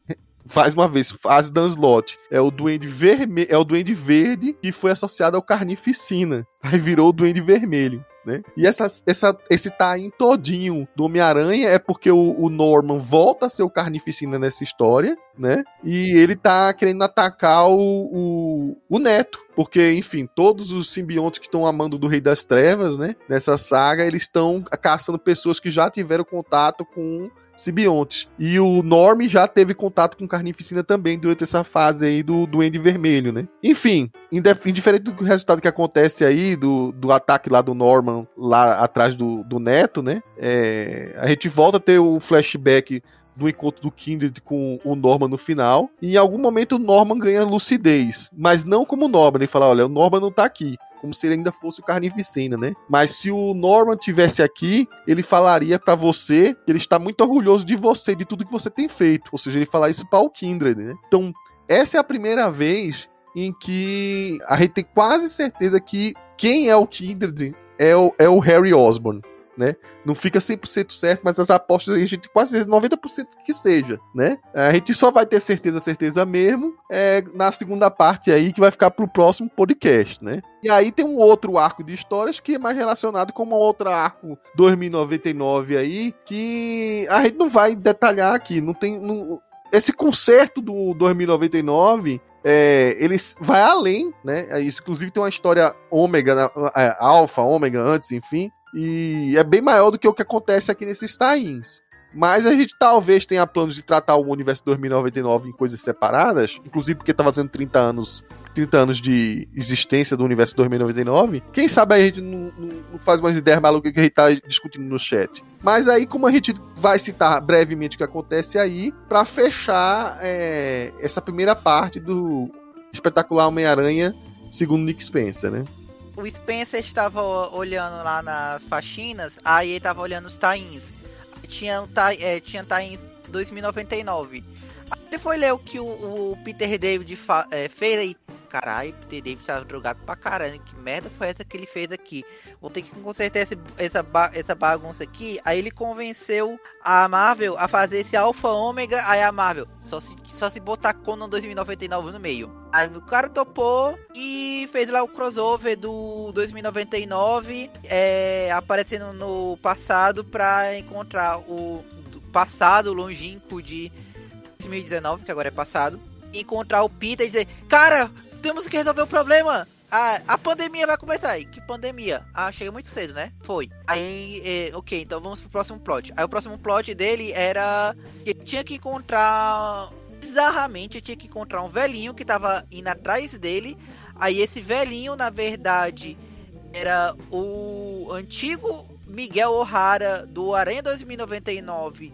faz uma vez, faz Dan Slot. É o Duende Vermelho, é o Duende Verde que foi associado ao Carnificina. Aí virou o Duende Vermelho. Né? E essa, essa, esse tain todinho do Homem-Aranha é porque o, o, Norman volta a ser o Carnificina nessa história, né? E ele tá querendo atacar o, o, o Neto. Porque, enfim, todos os simbiontes que estão amando do Rei das Trevas, né? Nessa saga, eles estão caçando pessoas que já tiveram contato com simbiontes. E o Norm já teve contato com Carnificina também durante essa fase aí do Duende Vermelho, né? Enfim, indiferente do resultado que acontece aí, do, do ataque lá do Norman, lá atrás do, do Neto, né? É, a gente volta a ter o flashback do encontro do Kindred com o Norman no final. E em algum momento o Norman ganha lucidez, mas não como o Norman. Ele fala: olha, o Norman não tá aqui como se ele ainda fosse o Carnificina, né? Mas se o Norman tivesse aqui, ele falaria para você que ele está muito orgulhoso de você, de tudo que você tem feito. Ou seja, ele falar isso para o Kindred, né? Então, essa é a primeira vez em que a gente tem quase certeza que quem é o Kindred é o, é o Harry Osborn né? Não fica 100% certo, mas as apostas a gente quase 90% que seja, né? A gente só vai ter certeza, certeza mesmo, é, na segunda parte aí, que vai ficar pro próximo podcast, né? E aí tem um outro arco de histórias que é mais relacionado com uma outra arco 2099 aí, que a gente não vai detalhar aqui, não tem... Não, esse concerto do 2099 é, vai além, né? É inclusive tem uma história ômega, né? é, alfa, ômega antes, enfim, e é bem maior do que o que acontece aqui nesses tains. Mas a gente talvez tenha planos de tratar o universo 2099 em coisas separadas, inclusive porque tá fazendo 30 anos 30 anos de existência do universo 2099, quem sabe a gente não, não, não faz umas ideias malucas que a gente tá discutindo no chat. Mas aí, como a gente vai citar brevemente o que acontece aí, para fechar é, essa primeira parte do espetacular Homem-Aranha, segundo Nick Spencer, né? O Spencer estava olhando lá nas faxinas, aí ele estava olhando os tains. Tinha, é, tinha tains 2099. Aí ele foi ler o que o, o Peter David é, fez aí caralho, Peter David tava drogado pra caralho. Que merda foi essa que ele fez aqui? Vou ter que consertar esse, essa, essa bagunça aqui. Aí ele convenceu a Marvel a fazer esse Alpha Ômega. Aí a Marvel, só se, só se botar Conan 2099 no meio. Aí o cara topou e fez lá o crossover do 2099, é, aparecendo no passado pra encontrar o passado longínquo de 2019, que agora é passado, encontrar o Peter e dizer: Cara, temos que resolver o problema. Ah, a pandemia vai começar aí. Que pandemia? Ah, chega muito cedo, né? Foi. Aí, é, ok, então vamos pro próximo plot. Aí o próximo plot dele era que tinha que encontrar. Bizarramente, tinha que encontrar um velhinho que tava indo atrás dele. Aí esse velhinho, na verdade, era o antigo Miguel O'Hara do Aranha 2099.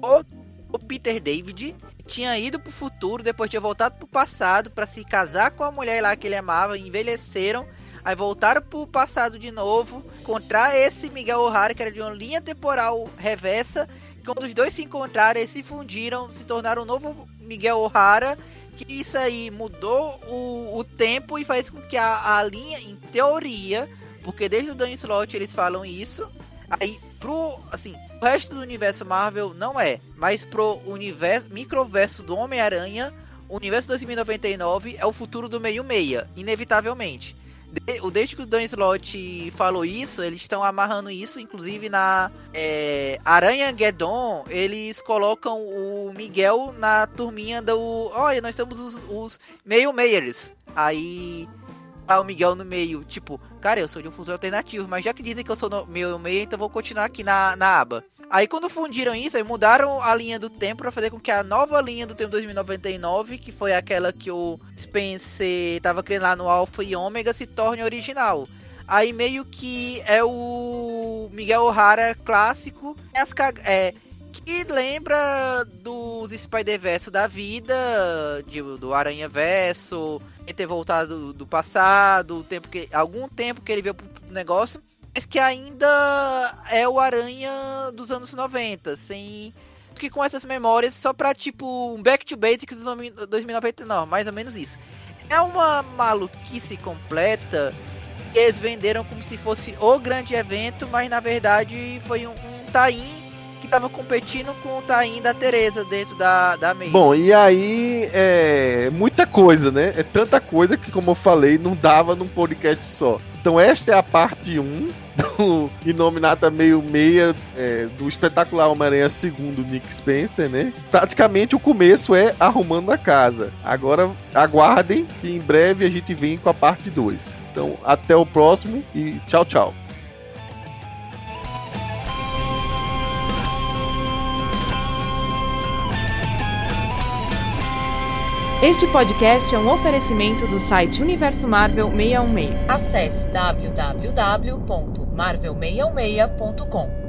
O, o Peter David tinha ido pro futuro, depois tinha voltado pro passado para se casar com a mulher lá que ele amava, envelheceram, aí voltaram pro passado de novo, encontrar esse Miguel O'Hara, que era de uma linha temporal reversa, quando os dois se encontraram, eles se fundiram, se tornaram um novo Miguel O'Hara, que isso aí mudou o, o tempo e faz com que a, a linha, em teoria, porque desde o Dan Slot eles falam isso, aí pro, assim, o resto do universo Marvel não é, mas pro universo, microverso do Homem-Aranha, o universo 2099 é o futuro do meio-meia, inevitavelmente. De, desde que o Dan Slott falou isso, eles estão amarrando isso, inclusive na é, Aranha Guedon, eles colocam o Miguel na turminha do. Olha, nós temos os, os meio-meiers. Aí tá o Miguel no meio, tipo, cara, eu sou de um futuro alternativo, mas já que dizem que eu sou meio-meia, então vou continuar aqui na, na aba. Aí quando fundiram isso, aí mudaram a linha do tempo para fazer com que a nova linha do tempo 2099, que foi aquela que o Spencer tava criando lá no Alpha e Ômega, se torne original. Aí meio que é o Miguel O'Hara clássico, é, que lembra dos Spider-Verse da vida, de, do Aranha Verso, ter voltado do passado, o tempo que, algum tempo que ele veio pro negócio mas que ainda é o Aranha dos anos 90, sem. Porque com essas memórias, só pra tipo um back to basics do 2099, mais ou menos isso. É uma maluquice completa que eles venderam como se fosse o grande evento, mas na verdade foi um, um tain que tava competindo com o tain da Teresa dentro da, da mesa. Bom, e aí é muita coisa, né? É tanta coisa que, como eu falei, não dava num podcast só. Então esta é a parte 1 do Inominata meio meia é, do espetacular Homem-Aranha segundo Nick Spencer, né? Praticamente o começo é arrumando a casa. Agora aguardem que em breve a gente vem com a parte 2. Então até o próximo e tchau, tchau. Este podcast é um oferecimento do site Universo Marvel 616. Acesse www.marvel616.com.